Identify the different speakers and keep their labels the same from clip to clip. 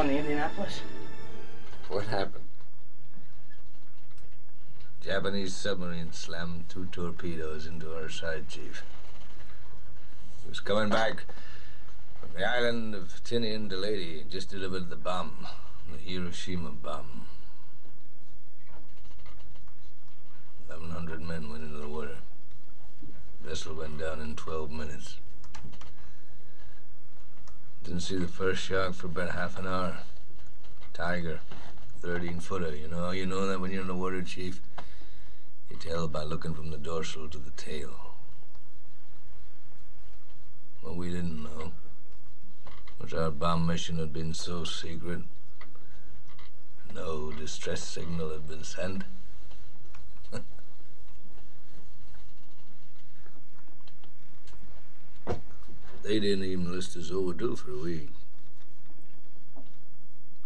Speaker 1: on the Indianapolis?
Speaker 2: What happened? Japanese submarine slammed two torpedoes into our side, Chief. He was coming back from the island of Tinian to Leyte, just delivered the bomb, the Hiroshima bomb. 1,100 men went into the water. Vessel went down in 12 minutes. Didn't see the first shark for about half an hour. Tiger, 13 footer. You know, you know that when you're in the water, Chief. You tell by looking from the dorsal to the tail. What we didn't know was our bomb mission had been so secret. No distress signal had been sent. They didn't even list us overdue for a week.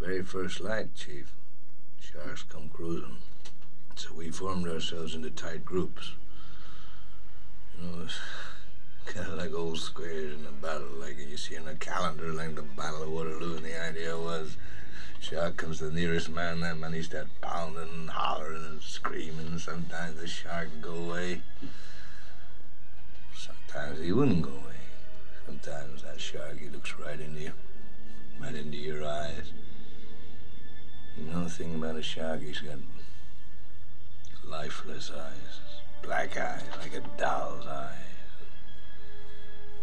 Speaker 2: Very first light, Chief. Sharks come cruising. So we formed ourselves into tight groups. You know, it's kind of like old squares in a battle, like you see in a calendar, like the Battle of Waterloo. And the idea was, shark comes the nearest man, that man he start pounding and hollering and screaming. Sometimes the shark would go away. Sometimes he wouldn't go away. Sometimes that shark, he looks right into you, right into your eyes. You know the thing about a shark, he's got lifeless eyes, black eyes, like a doll's eyes.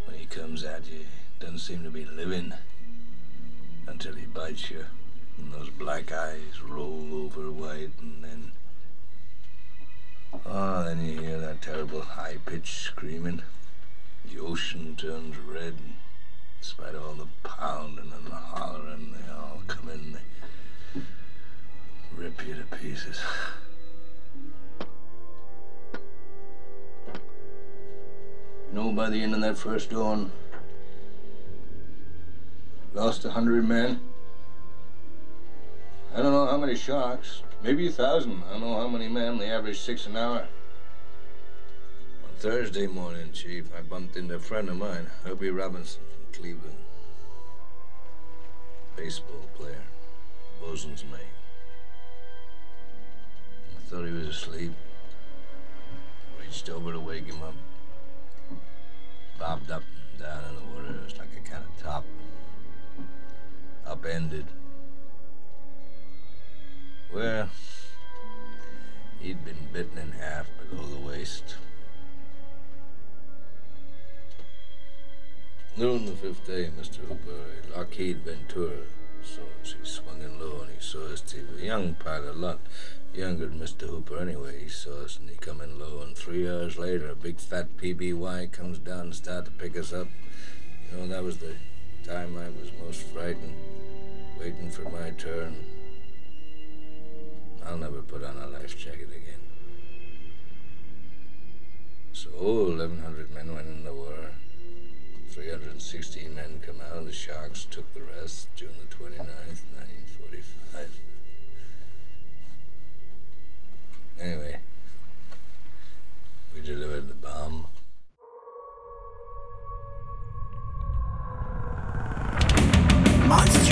Speaker 2: When he comes at you, doesn't seem to be living until he bites you. And those black eyes roll over white, and then. Oh, then you hear that terrible high pitched screaming. The ocean turns red. In spite of all the pounding and the hollering, they all come in. They rip you to pieces. You know, by the end of that first dawn, lost a hundred men. I don't know how many sharks, maybe a thousand. I don't know how many men. They average six an hour. Thursday morning, Chief, I bumped into a friend of mine, Herbie Robinson from Cleveland. Baseball player, bosun's mate. I thought he was asleep. Reached over to wake him up. Bobbed up and down in the water. It was like a kind of top. Upended. Well, he'd been bitten in half below the waist. Noon the fifth day, Mr. Hooper, Lockheed Ventura so she swung in low and he saw us too. A young pilot, a lot younger than Mr. Hooper anyway. He saw us and he come in low. And three hours later, a big fat PBY comes down and start to pick us up. You know, that was the time I was most frightened, waiting for my turn. I'll never put on a life jacket again. So 1,100 men went in the war. 316 men come out. And the Sharks took the rest June the 29th, 1945. Anyway, we delivered the bomb.
Speaker 3: Monsters.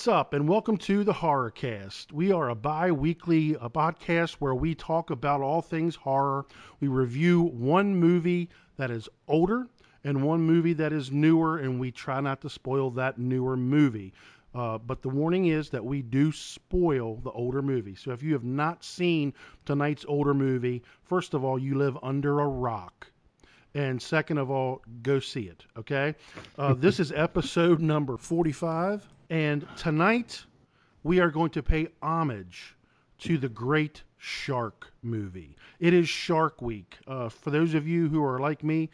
Speaker 4: What's up, and welcome to the Horror Cast. We are a bi weekly podcast where we talk about all things horror. We review one movie that is older and one movie that is newer, and we try not to spoil that newer movie. Uh, but the warning is that we do spoil the older movie. So if you have not seen tonight's older movie, first of all, you live under a rock. And second of all, go see it. Okay. Uh, this is episode number 45. And tonight we are going to pay homage to the great Shark movie. It is Shark Week. Uh, for those of you who are like me,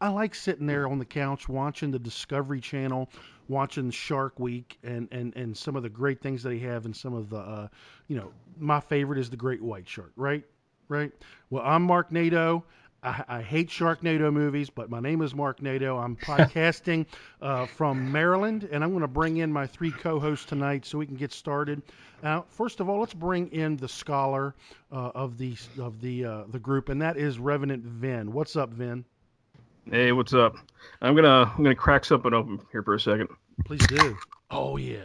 Speaker 4: I like sitting there on the couch watching the Discovery Channel, watching Shark Week, and and and some of the great things that they have, and some of the, uh, you know, my favorite is the Great White Shark, right? Right. Well, I'm Mark Nato. I, I hate Sharknado movies, but my name is Mark Nato. I'm podcasting uh, from Maryland, and I'm going to bring in my three co-hosts tonight so we can get started. Now, first of all, let's bring in the scholar uh, of the of the uh, the group, and that is Revenant Vin. What's up, Vin?
Speaker 1: Hey, what's up? I'm gonna I'm gonna crack something open here for a second.
Speaker 4: Please do. Oh yeah,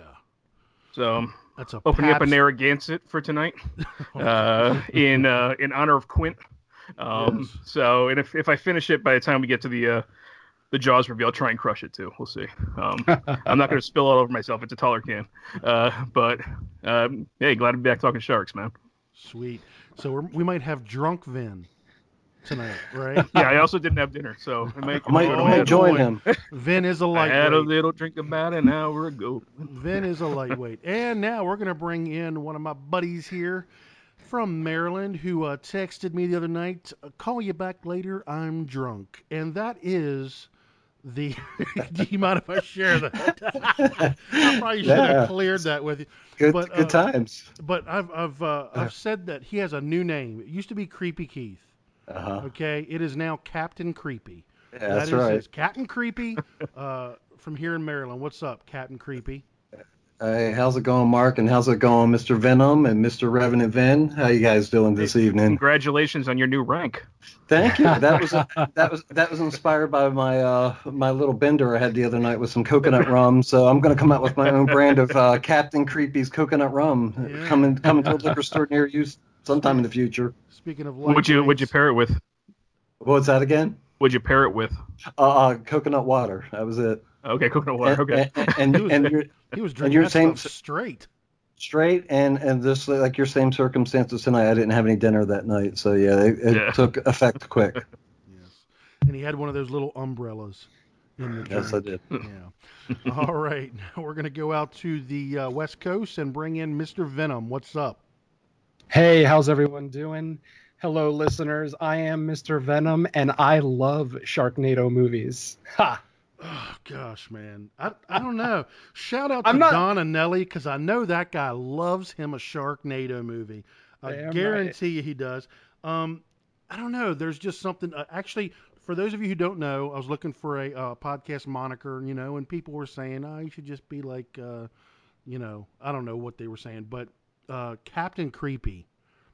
Speaker 1: So um,
Speaker 4: that's a
Speaker 1: opening up a
Speaker 4: Pabst-
Speaker 1: Narragansett for tonight, uh, in uh, in honor of Quint. Um,
Speaker 4: Yes.
Speaker 1: So, and if, if I finish it by the time we get to the uh, the Jaws review, I'll try and crush it too. We'll see. Um, I'm not gonna spill all over myself. It's a taller can. Uh, but um, hey, glad to be back talking sharks, man.
Speaker 4: Sweet. So we're, we might have drunk Vin tonight, right?
Speaker 1: Yeah, I also didn't have dinner, so I might,
Speaker 5: I might, I might join him.
Speaker 4: Vin is a
Speaker 1: I had a
Speaker 4: lightweight.
Speaker 1: little drink about an hour ago.
Speaker 4: Vin is a lightweight. And now we're going to bring in one of my buddies here from Maryland who uh, texted me the other night, "Uh, call you back later, I'm drunk. And that is the. Do you mind if I share that? I probably should
Speaker 5: Yeah.
Speaker 4: have cleared that with you.
Speaker 5: Good,
Speaker 4: But,
Speaker 5: good
Speaker 4: uh,
Speaker 5: times.
Speaker 4: But I've, I've, uh, I've said that he has a new name. It used to be Creepy Keith.
Speaker 5: Uh-huh.
Speaker 4: Okay. It is now Captain Creepy.
Speaker 5: Yeah,
Speaker 4: That
Speaker 5: that's
Speaker 4: is
Speaker 5: right.
Speaker 4: his Captain Creepy uh, from here in Maryland. What's up, Captain Creepy?
Speaker 5: Hey, how's it going, Mark? And how's it going, Mr. Venom and Mr. Revenant Ven? How you guys doing this evening?
Speaker 1: Congratulations on your new rank.
Speaker 5: Thank you. That was that was that was inspired by my uh my little bender I had the other night with some coconut rum. So I'm gonna come out with my own brand of uh, Captain Creepy's coconut rum
Speaker 4: Yeah.
Speaker 5: coming coming to a liquor store near you sometime in the future.
Speaker 4: Speaking of
Speaker 1: Would you would you pair it with?
Speaker 5: What's that again?
Speaker 1: Would you pair it with?
Speaker 5: Uh, uh coconut water. That was it.
Speaker 1: Okay, coconut water. Okay.
Speaker 5: And and,
Speaker 4: He was-
Speaker 5: and, you're
Speaker 4: He was drinking
Speaker 5: you're
Speaker 4: that stuff straight.
Speaker 5: straight and and this like your same circumstances tonight. I didn't have any dinner that night, so yeah, it, it
Speaker 1: Yeah.
Speaker 5: took effect quick.
Speaker 4: Yes. And he had one of those little umbrellas in the
Speaker 5: Yes, I did.
Speaker 4: Yeah. All right. Now we're going to go out to the uh, West Coast and bring in Mr. Venom. What's up?
Speaker 6: Hey, how's everyone doing? Hello, listeners. I am Mr. Venom, and I love Sharknado movies. Ha!
Speaker 4: Oh, gosh, man. I, I don't know. Shout out to
Speaker 6: I'm not-
Speaker 4: Don and Nelly because I know that guy loves him a Sharknado movie. I
Speaker 6: Damn right.
Speaker 4: guarantee you he does. Um, I don't know. There's just something. Uh, actually, for those of you who don't know, I was looking for a uh, podcast moniker, you know, and people were saying, oh, you should just be like, uh, you know, I don't know what they were saying, but uh, Captain Creepy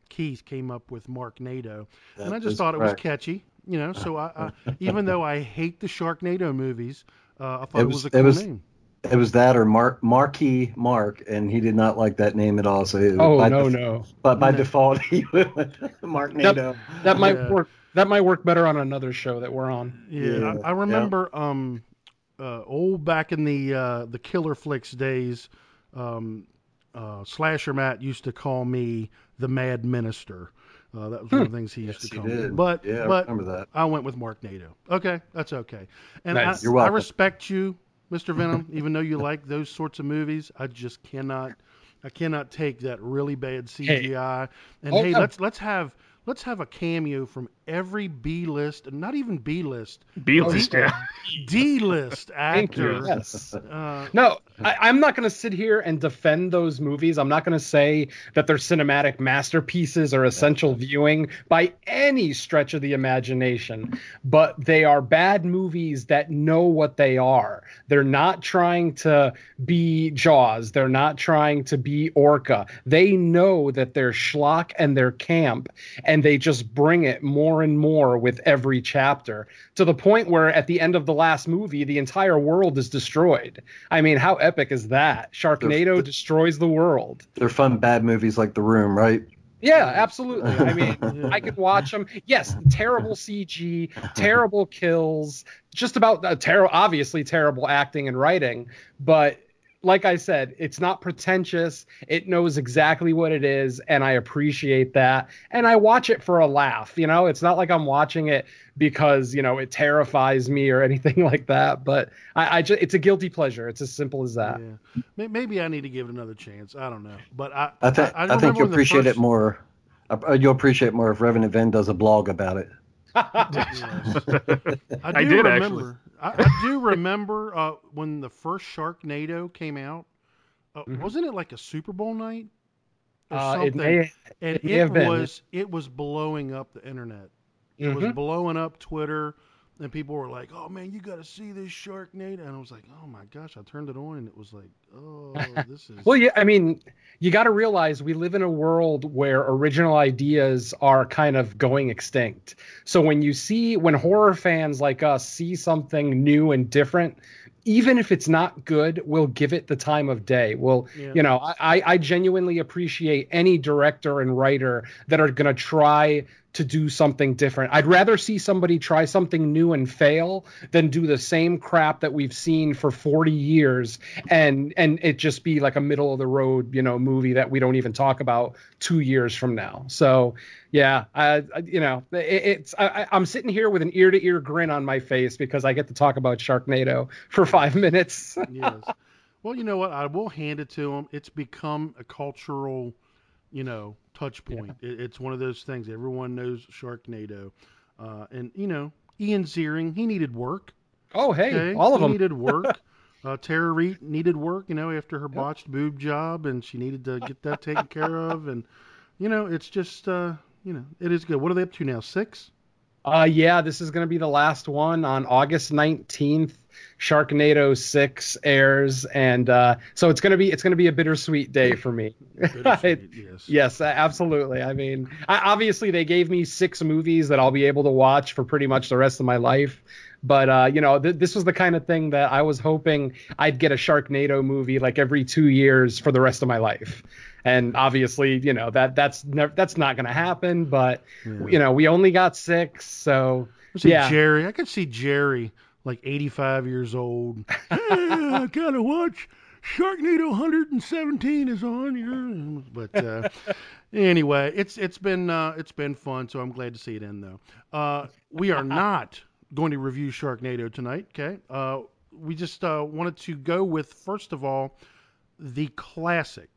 Speaker 4: Keith came up with Mark Nato. and I just
Speaker 5: is
Speaker 4: thought it was catchy, you know. So I, I even though I hate the Sharknado movies, uh, I thought
Speaker 5: It
Speaker 4: it
Speaker 5: was-
Speaker 4: was, a
Speaker 5: it
Speaker 4: cool
Speaker 5: was-
Speaker 4: name.
Speaker 5: It was that or Mark Marquis Mark, and he did not like that name at all. So it-
Speaker 6: Oh
Speaker 5: by
Speaker 6: no,
Speaker 5: def-
Speaker 6: no,
Speaker 5: But by
Speaker 4: No.
Speaker 5: default, he went Mark
Speaker 6: Yep.
Speaker 5: Nato.
Speaker 6: that might
Speaker 4: Yeah.
Speaker 6: work. That might work better on another show that we're on.
Speaker 4: Yeah,
Speaker 5: Yeah,
Speaker 4: I, I remember um, uh, old back in the uh, the Killer Flicks days, um, uh, Slasher Matt used to call me the Mad Minister. Uh, that was one of the things he used
Speaker 5: Yes,
Speaker 4: to
Speaker 5: he
Speaker 4: call me.
Speaker 5: did.
Speaker 4: But
Speaker 5: yeah, I
Speaker 4: but
Speaker 5: remember that.
Speaker 4: I went with Mark Nato. Okay, that's okay. And
Speaker 6: Nice.
Speaker 4: I,
Speaker 5: You're
Speaker 4: I respect you, Mr. Venom, even though you like those sorts of movies. I just cannot, I cannot take that really bad CGI. And
Speaker 6: Oh,
Speaker 4: hey,
Speaker 6: no.
Speaker 4: let's let's have let's have a cameo from every B list, not even B list,
Speaker 1: B list, yeah.
Speaker 4: D list
Speaker 6: Thank you.
Speaker 4: actor.
Speaker 6: Yes.
Speaker 4: Uh,
Speaker 6: No, I, I'm not going to sit here and defend those movies. I'm not going to say that they're cinematic masterpieces or essential viewing by any stretch of the imagination, but they are bad movies that know what they are. They're not trying to be Jaws. They're not trying to be Orca. They know that they're schlock and they're camp, and they just bring it more and more with every chapter to the point where at the end of the last movie, the entire world is destroyed. I mean, how epic is that? Sharknado destroys the world.
Speaker 5: They're fun bad movies like The Room, right?
Speaker 6: Yeah, absolutely. I mean, I could watch them. Yes, terrible CG, terrible kills, just about uh, ter- obviously terrible acting and writing, but like I said, it's not pretentious. It knows exactly what it is, and I appreciate that. And I watch it for a laugh. You know, it's not like I'm watching it because you know it terrifies me or anything like that. But I, I just it's a guilty pleasure. It's as simple as that.
Speaker 4: yeah. Maybe I need to give it another chance. I don't know, but I
Speaker 5: I think
Speaker 4: I,
Speaker 5: I, think you
Speaker 4: when
Speaker 5: appreciate
Speaker 4: first-
Speaker 5: it more. Uh, you'll appreciate more if Revenant Vin does a blog about it.
Speaker 4: Yes. I,
Speaker 1: I
Speaker 4: do
Speaker 1: did,
Speaker 4: remember. I, I do remember uh, when the first Sharknado came out. Uh,
Speaker 6: Mhm.
Speaker 4: Wasn't it like a Super Bowl night or
Speaker 6: Uh, it may,
Speaker 4: and
Speaker 6: it
Speaker 4: it was it was blowing up the internet. It was
Speaker 6: Mhm.
Speaker 4: blowing up Twitter, and people were like, "Oh man, you got to see this Sharknado!" And I was like, "Oh my gosh!" I turned it on, and it was like, "Oh, this is."
Speaker 6: Well, yeah, I mean, you got to realize we live in a world where original ideas are kind of going extinct. So when you see, when horror fans like us see something new and different, even if it's not good, we'll give it the time of day. We'll,
Speaker 4: Yeah.
Speaker 6: you know, I, I genuinely appreciate any director and writer that are going to try to do something different. I'd rather see somebody try something new and fail than do the same crap that we've seen for 40 years and and it just be like a middle of the road, you know, movie that we don't even talk about 2 years from now. So, yeah, I, I you know, it, it's I, I'm sitting here with an ear to ear grin on my face because I get to talk about Sharknado for 5 minutes.
Speaker 4: yes. Well, you know what? I will hand it to them. It's become a cultural, you know, touch point. It, it's one of those things. Everyone knows Sharknado, uh, and you know, Ian Ziering, he needed work.
Speaker 6: oh, hey,
Speaker 4: Okay,
Speaker 6: all of
Speaker 4: he
Speaker 6: them.
Speaker 4: needed work. Uh, Tara Reid needed work, you know, after her botched boob job, and she needed to get that taken care of. And you know, it's just, uh, you know, it is good. What are they up to now? Six?
Speaker 6: Uh, yeah, this is going to be the last one on August 19th. Sharknado 6 airs and uh, so it's going to be it's going to be a bittersweet day for me.
Speaker 4: Yes.
Speaker 6: yes, absolutely. I mean, I, obviously they gave me six movies that I'll be able to watch for pretty much the rest of my life. But uh, you know, th- this was the kind of thing that I was hoping I'd get a Sharknado movie like every two years for the rest of my life. And obviously, you know that that's never that's not going to happen. But you know, we only got six, so yeah.
Speaker 4: Jerry. I could see Jerry, like 85 years old. hey, I gotta watch Sharknado 117 is on. here. But uh, anyway, it's it's been uh, it's been fun. So I'm glad to see it in though. Uh, we are not going to review Sharknado tonight. Okay. Uh, we just uh, wanted to go with first of all the classic.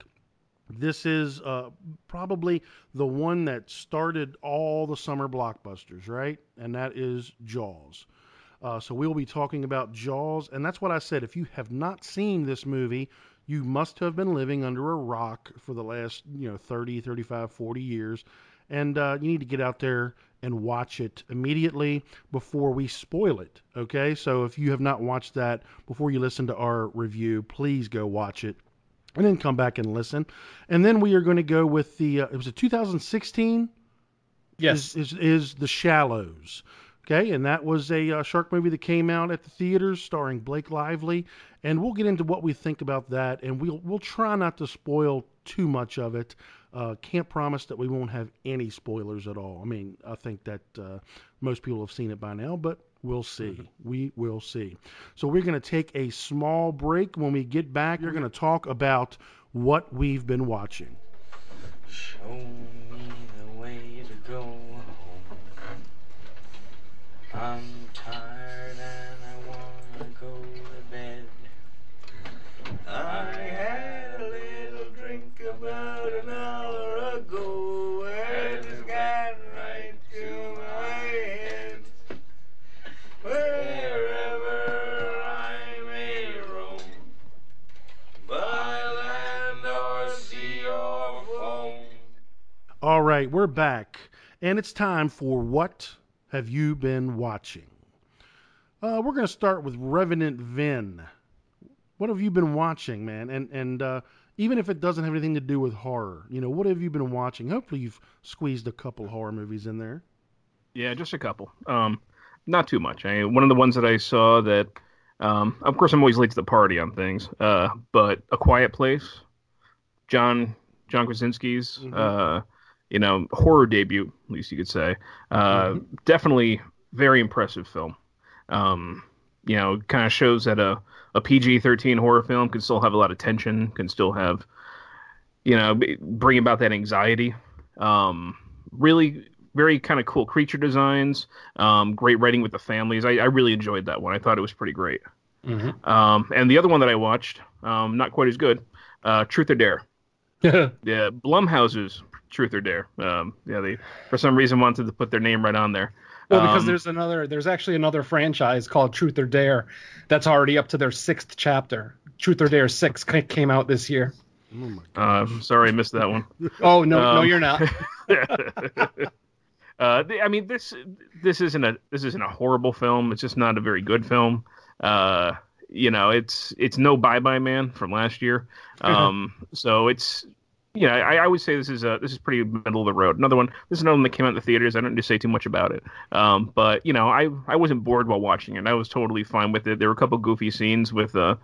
Speaker 4: This is uh, probably the one that started all the summer blockbusters, right? And that is Jaws. Uh, so we'll be talking about Jaws, and that's what I said. If you have not seen this movie, you must have been living under a rock for the last, you know, 30, 35, 40 years, and uh, you need to get out there and watch it immediately before we spoil it. Okay, so if you have not watched that before you listen to our review, please go watch it and then come back and listen. And then we are going to go with the uh, it was a 2016
Speaker 6: yes,
Speaker 4: is, is is The Shallows. Okay, and that was a uh, shark movie that came out at the theaters starring Blake Lively, and we'll get into what we think about that, and we'll we'll try not to spoil too much of it. Uh, can't promise that we won't have any spoilers at all. I mean, I think that uh, most people have seen it by now, but we'll see. We will see. So we're going to take a small break. When we get back, we're going to talk about what we've been watching.
Speaker 7: Show right,
Speaker 4: we're back, and it's time for what have you been watching? Uh, we're going to start with Revenant Vin. What have you been watching, man? And and uh, even if it doesn't have anything to do with horror, you know, what have you been watching? Hopefully, you've squeezed a couple horror movies in there.
Speaker 1: Yeah, just a couple. Um, not too much. I one of the ones that I saw that, um, of course, I'm always late to the party on things. Uh, but A Quiet Place, John John Krasinski's,
Speaker 4: Mhm.
Speaker 1: uh, you know, horror debut, at least you could say. Uh, definitely very impressive film. Um, you know, kind of shows that a a PG-13 horror film can still have a lot of tension, can still have, you know, bring about that anxiety. Um, really, very kind of cool creature designs. Um, great writing with the families. I, I really enjoyed that one. I thought it was pretty great.
Speaker 6: Mhm.
Speaker 1: Um, and the other one that I watched, um, not quite as good, uh, Truth or Dare. Yeah, Blumhouse's Truth or Dare. Um, yeah, they for some reason wanted to put their name right on there.
Speaker 6: Well, because
Speaker 1: Um,
Speaker 6: there's another, there's actually another franchise called Truth or Dare that's already up to their sixth chapter. Truth or Dare six came out this year.
Speaker 4: Oh my
Speaker 1: Uh, sorry, I missed that one.
Speaker 6: Oh no, no,
Speaker 1: Um,
Speaker 6: you're not.
Speaker 1: uh, I mean this this isn't a this isn't a horrible film. It's just not a very good film. Uh, you know, it's it's no Bye Bye Man from last year. Um, so it's you know, I, I would say this is a this is pretty middle of the road. Another one. This is another one that came out in the theaters. I don't need to say too much about it. Um, but you know, I I wasn't bored while watching it. I was totally fine with it. There were a couple goofy scenes with uh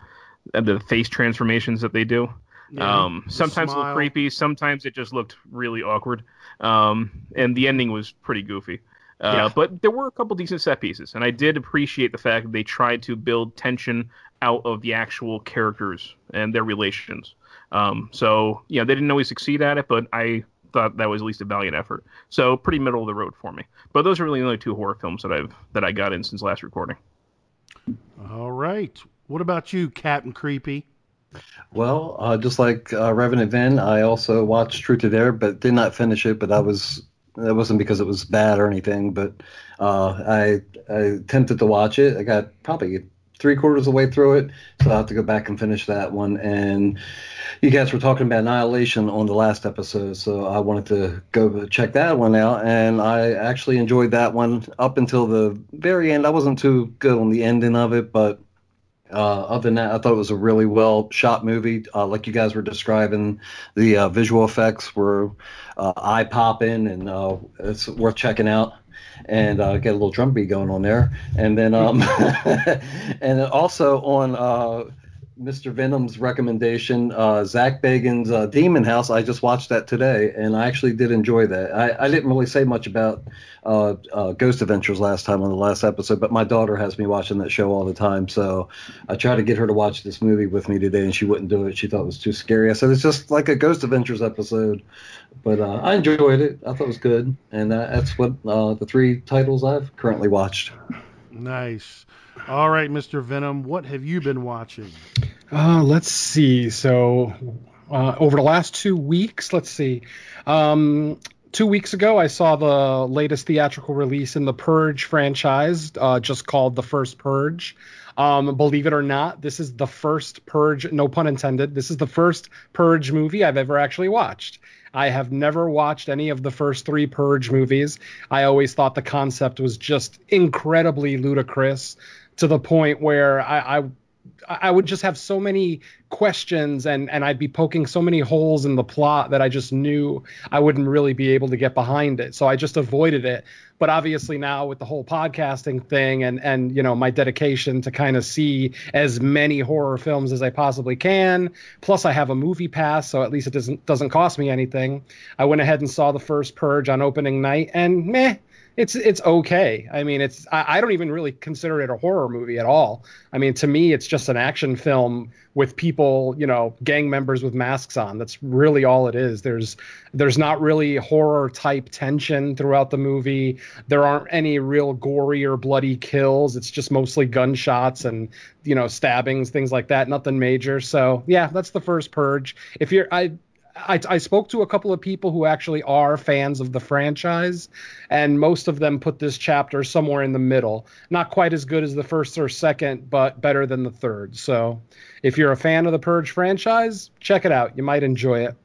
Speaker 1: the face transformations that they do.
Speaker 4: Yeah,
Speaker 1: um, sometimes a little creepy. Sometimes it just looked really awkward. Um, and the ending was pretty goofy. Uh,
Speaker 6: Yeah.
Speaker 1: But there were a couple decent set pieces, and I did appreciate the fact that they tried to build tension out of the actual characters and their relations. Um, so yeah, they didn't always succeed at it, but I thought that was at least a valiant effort. So pretty middle of the road for me. But those are really the only two horror films that I've that I got in since last recording.
Speaker 4: All right. What about you, Captain Creepy?
Speaker 5: Well, uh, just like uh, Revenant Vin, I also watched Truth or Dare, but did not finish it. But I was that wasn't because it was bad or anything. But uh, I I attempted to watch it. I got probably three quarters of the way through it, so I'll have to go back and finish that one. And you guys were talking about Annihilation on the last episode, so I wanted to go check that one out, and I actually enjoyed that one up until the very end. I wasn't too good on the ending of it, but uh, other than that, I thought it was a really well shot movie. Uh, like you guys were describing, the uh, visual effects were uh, eye popping, and uh, it's worth checking out. And uh, get a little drum beat going on there, and then um, and also on uh, Mr. Venom's recommendation, uh, Zak Bagans' uh, Demon House. I just watched that today, and I actually did enjoy that. I, I didn't really say much about uh, uh, Ghost Adventures last time on the last episode, but my daughter has me watching that show all the time. So I tried to get her to watch this movie with me today, and she wouldn't do it. She thought it was too scary. I said it's just like a Ghost Adventures episode, but uh, I enjoyed it. I thought it was good, and uh, that's what uh, the three titles I've currently watched.
Speaker 4: Nice. All right, Mr. Venom, what have you been watching?
Speaker 6: Uh, let's see. So, uh, over the last two weeks, let's see. Um, two weeks ago, I saw the latest theatrical release in the Purge franchise, uh, just called The First Purge. Um, believe it or not, this is the first Purge, no pun intended, this is the first Purge movie I've ever actually watched. I have never watched any of the first three Purge movies. I always thought the concept was just incredibly ludicrous to the point where I, I I would just have so many questions and and I'd be poking so many holes in the plot that I just knew I wouldn't really be able to get behind it. So I just avoided it. But obviously now with the whole podcasting thing and and you know my dedication to kind of see as many horror films as I possibly can, plus I have a movie pass so at least it doesn't doesn't cost me anything. I went ahead and saw the first Purge on opening night and meh it's it's okay. I mean, it's I, I don't even really consider it a horror movie at all. I mean, to me, it's just an action film with people, you know, gang members with masks on. That's really all it is. There's there's not really horror type tension throughout the movie. There aren't any real gory or bloody kills. It's just mostly gunshots and you know stabbings, things like that. Nothing major. So yeah, that's the first purge. If you're I I, I spoke to a couple of people who actually are fans of the franchise, and most of them put this chapter somewhere in the middle. Not quite as good as the first or second, but better than the third. So, if you're a fan of the Purge franchise, check it out. You might enjoy it.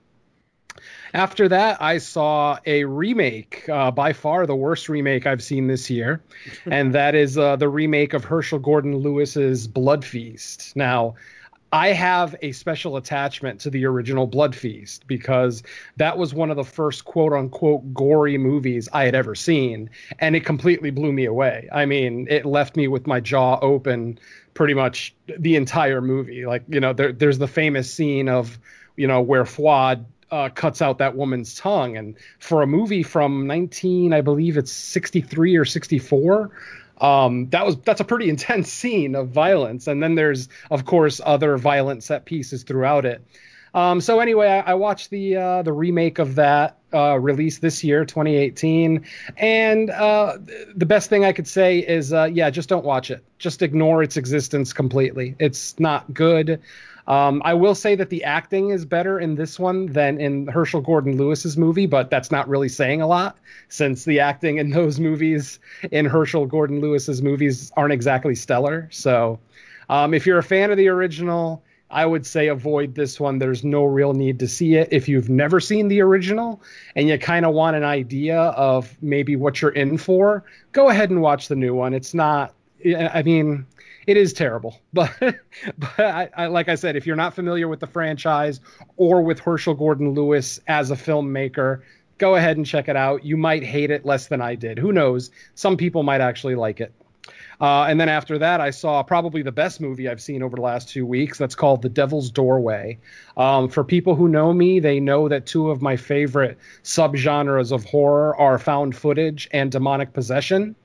Speaker 6: After that, I saw a remake, uh, by far the worst remake I've seen this year, and that is uh, the remake of Herschell Gordon Lewis's Blood Feast. Now, I have a special attachment to the original Blood Feast because that was one of the first quote unquote gory movies I had ever seen, and it completely blew me away. I mean, it left me with my jaw open pretty much the entire movie. Like, you know, there, there's the famous scene of, you know, where Fuad uh, cuts out that woman's tongue. And for a movie from 19, I believe it's 63 or 64, um, that was that's a pretty intense scene of violence. And then there's of course other violent set pieces throughout it. Um, so anyway, I, I watched the uh, the remake of that, uh, released this year, 2018. And uh, the best thing I could say is, uh, yeah, just don't watch it. Just ignore its existence completely. It's not good. Um, I will say that the acting is better in this one than in Herschell Gordon Lewis's movie, but that's not really saying a lot since the acting in those movies, in Herschell Gordon Lewis's movies, aren't exactly stellar. So um, if you're a fan of the original, I would say avoid this one. There's no real need to see it. If you've never seen the original and you kind of want an idea of maybe what you're in for, go ahead and watch the new one. It's not, I mean, it is terrible, but but I, I, like I said, if you're not familiar with the franchise or with Herschell Gordon Lewis as a filmmaker, go ahead and check it out. You might hate it less than I did. Who knows? Some people might actually like it. Uh, and then after that, I saw probably the best movie I've seen over the last two weeks. That's called The Devil's Doorway. Um, for people who know me, they know that two of my favorite subgenres of horror are found footage and demonic possession.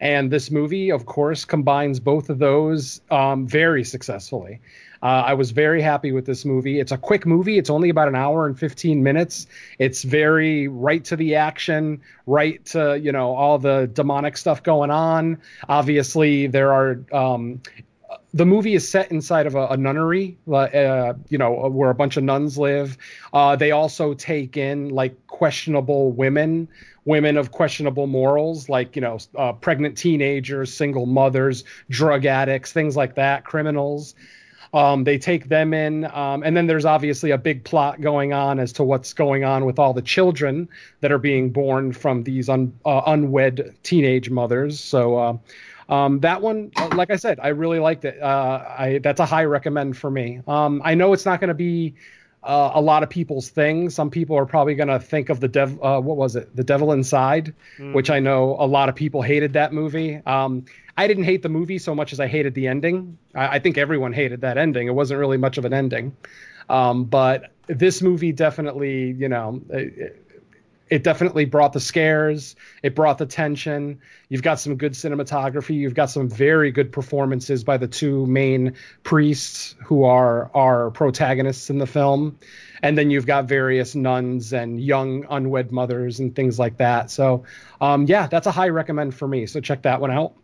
Speaker 6: And this movie, of course, combines both of those um, very successfully. Uh, I was very happy with this movie. It's a quick movie. It's only about an hour and 15 minutes. It's very right to the action, right to, you know, all the demonic stuff going on. Obviously, there are. Um, the movie is set inside of a, a nunnery, uh, you know, where a bunch of nuns live. Uh, they also take in like questionable women, women of questionable morals, like you know, uh, pregnant teenagers, single mothers, drug addicts, things like that, criminals. Um, they take them in, um, and then there's obviously a big plot going on as to what's going on with all the children that are being born from these un, uh, unwed teenage mothers. So uh, um, that one, uh, like I said, I really liked it. Uh, I that's a high recommend for me. Um, I know it's not going to be uh, a lot of people's thing. Some people are probably going to think of the dev. Uh, what was it? The Devil Inside, which I know a lot of people hated that movie. Um, I didn't hate the movie so much as I hated the ending. I, I think everyone hated that ending. It wasn't really much of an ending. Um, but this movie definitely, you know, it, it definitely brought the scares. It brought the tension. You've got some good cinematography. You've got some very good performances by the two main priests who are our protagonists in the film. And then you've got various nuns and young unwed mothers and things like that. So, um, yeah, that's a high recommend for me. So check that one out.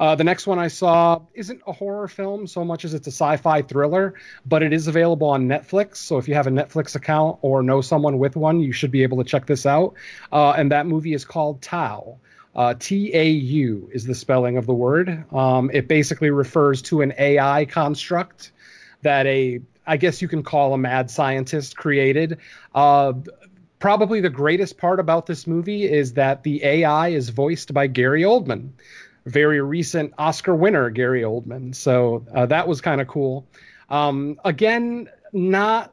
Speaker 6: Uh, the next one I saw isn't a horror film so much as it's a sci fi thriller, but it is available on Netflix. So if you have a Netflix account or know someone with one, you should be able to check this out. Uh, and that movie is called Tau. Uh, T A U is the spelling of the word. Um, it basically refers to an AI construct that a, I guess you can call a mad scientist created. Uh, probably the greatest part about this movie is that the AI is voiced by Gary Oldman very recent Oscar winner Gary Oldman. So uh, that was kind of cool. Um, again, not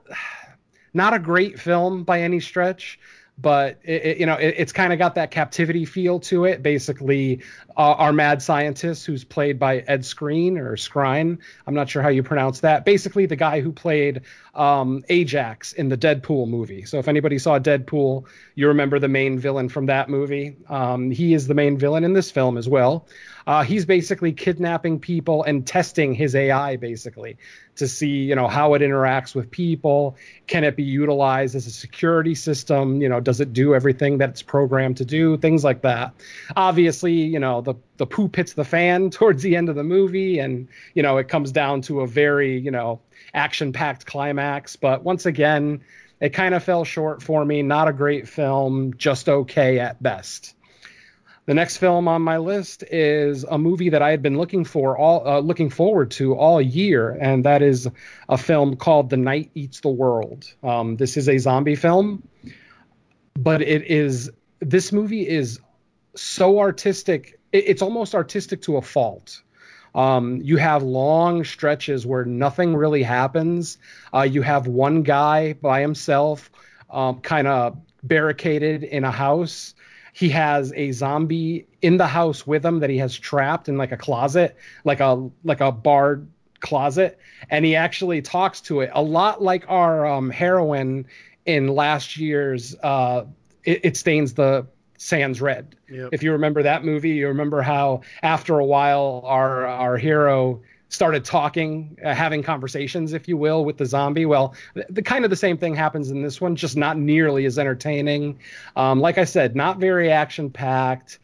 Speaker 6: not a great film by any stretch, but it, it, you know it, it's kind of got that captivity feel to it. Basically, uh, our mad scientist, who's played by Ed Skrein or Skrine, I'm not sure how you pronounce that. Basically, the guy who played um, Ajax in the Deadpool movie. So if anybody saw Deadpool, you remember the main villain from that movie. Um, he is the main villain in this film as well. Uh, he's basically kidnapping people and testing his AI basically to see you know how it interacts with people. Can it be utilized as a security system? You know, does it do everything that it's programmed to do? Things like that. Obviously, you know the the poop hits the fan towards the end of the movie, and you know it comes down to a very you know action packed climax. But once again, it kind of fell short for me. Not a great film, just okay at best. The next film on my list is a movie that I had been looking for all uh, looking forward to all year, and that is a film called The Night Eats the World. Um, this is a zombie film, but it is this movie is so artistic. It, it's almost artistic to a fault. Um, you have long stretches where nothing really happens. Uh, you have one guy by himself, um, kind of barricaded in a house he has a zombie in the house with him that he has trapped in like a closet, like a like a barred closet, and he actually talks to it a lot like our um, heroine in last year's uh, it, it stains the sands red.
Speaker 4: Yep.
Speaker 6: If you remember that movie, you remember how after a while our our hero started talking, uh, having conversations, if you will, with the zombie. Well, the, the kind of the same thing happens in this one, just not nearly as entertaining. Um, like I said, not very action packed.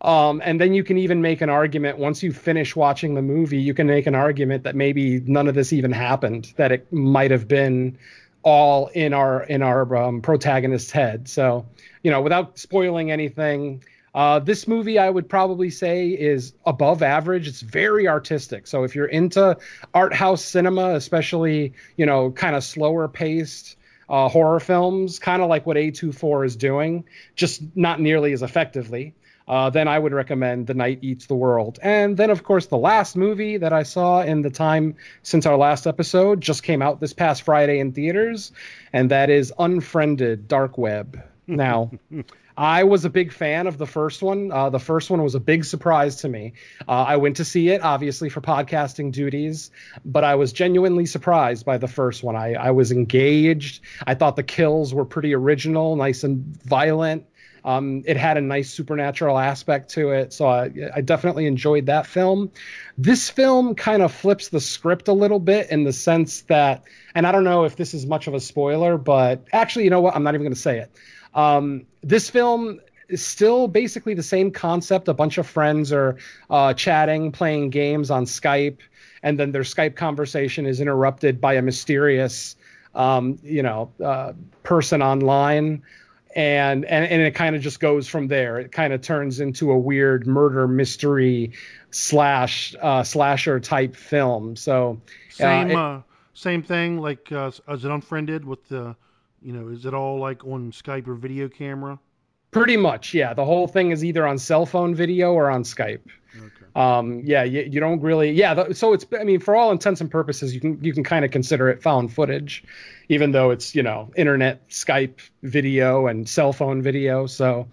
Speaker 6: Um, and then you can even make an argument once you finish watching the movie, you can make an argument that maybe none of this even happened, that it might have been all in our in our um, protagonist's head. So, you know, without spoiling anything, uh, this movie I would probably say is above average. It's very artistic. So if you're into art house cinema, especially you know kind of slower paced uh, horror films, kind of like what A24 is doing, just not nearly as effectively. Uh, then I would recommend The Night Eats the World. And then, of course, the last movie that I saw in the time since our last episode just came out this past Friday in theaters, and that is Unfriended Dark Web. Now, I was a big fan of the first one. Uh, the first one was a big surprise to me. Uh, I went to see it, obviously, for podcasting duties, but I was genuinely surprised by the first one. I, I was engaged. I thought the kills were pretty original, nice and violent. Um, it had a nice supernatural aspect to it, so I, I definitely enjoyed that film. This film kind of flips the script a little bit in the sense that, and I don't know if this is much of a spoiler, but actually, you know what? I'm not even going to say it. Um, this film is still basically the same concept. A bunch of friends are uh, chatting, playing games on Skype, and then their Skype conversation is interrupted by a mysterious, um, you know, uh, person online and and, and it kind of just goes from there. It kind of turns into a weird murder mystery slash uh, slasher type film. So
Speaker 4: Same
Speaker 6: it-
Speaker 4: uh, same thing. Like uh, is it unfriended with the, you know, is it all like on Skype or video camera?
Speaker 6: pretty much, yeah. The whole thing is either on cell phone video or on Skype.
Speaker 4: Okay.
Speaker 6: Um, yeah, you, you don't really, yeah. The, so it's, I mean, for all intents and purposes, you can you can kind of consider it found footage, even though it's you know internet Skype video and cell phone video. So,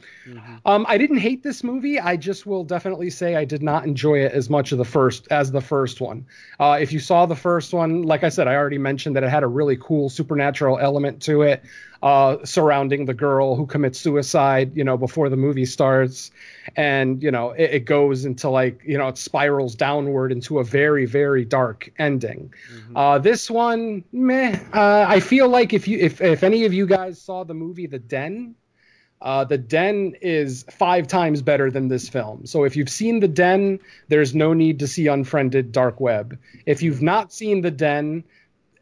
Speaker 6: um, I didn't hate this movie. I just will definitely say I did not enjoy it as much of the first as the first one. Uh, if you saw the first one, like I said, I already mentioned that it had a really cool supernatural element to it. Uh, surrounding the girl who commits suicide, you know, before the movie starts, and you know, it, it goes into like, you know, it spirals downward into a very, very dark ending. Uh, this one, meh. Uh, I feel like if you, if if any of you guys saw the movie The Den, uh, the Den is five times better than this film. So if you've seen The Den, there's no need to see Unfriended Dark Web. If you've not seen The Den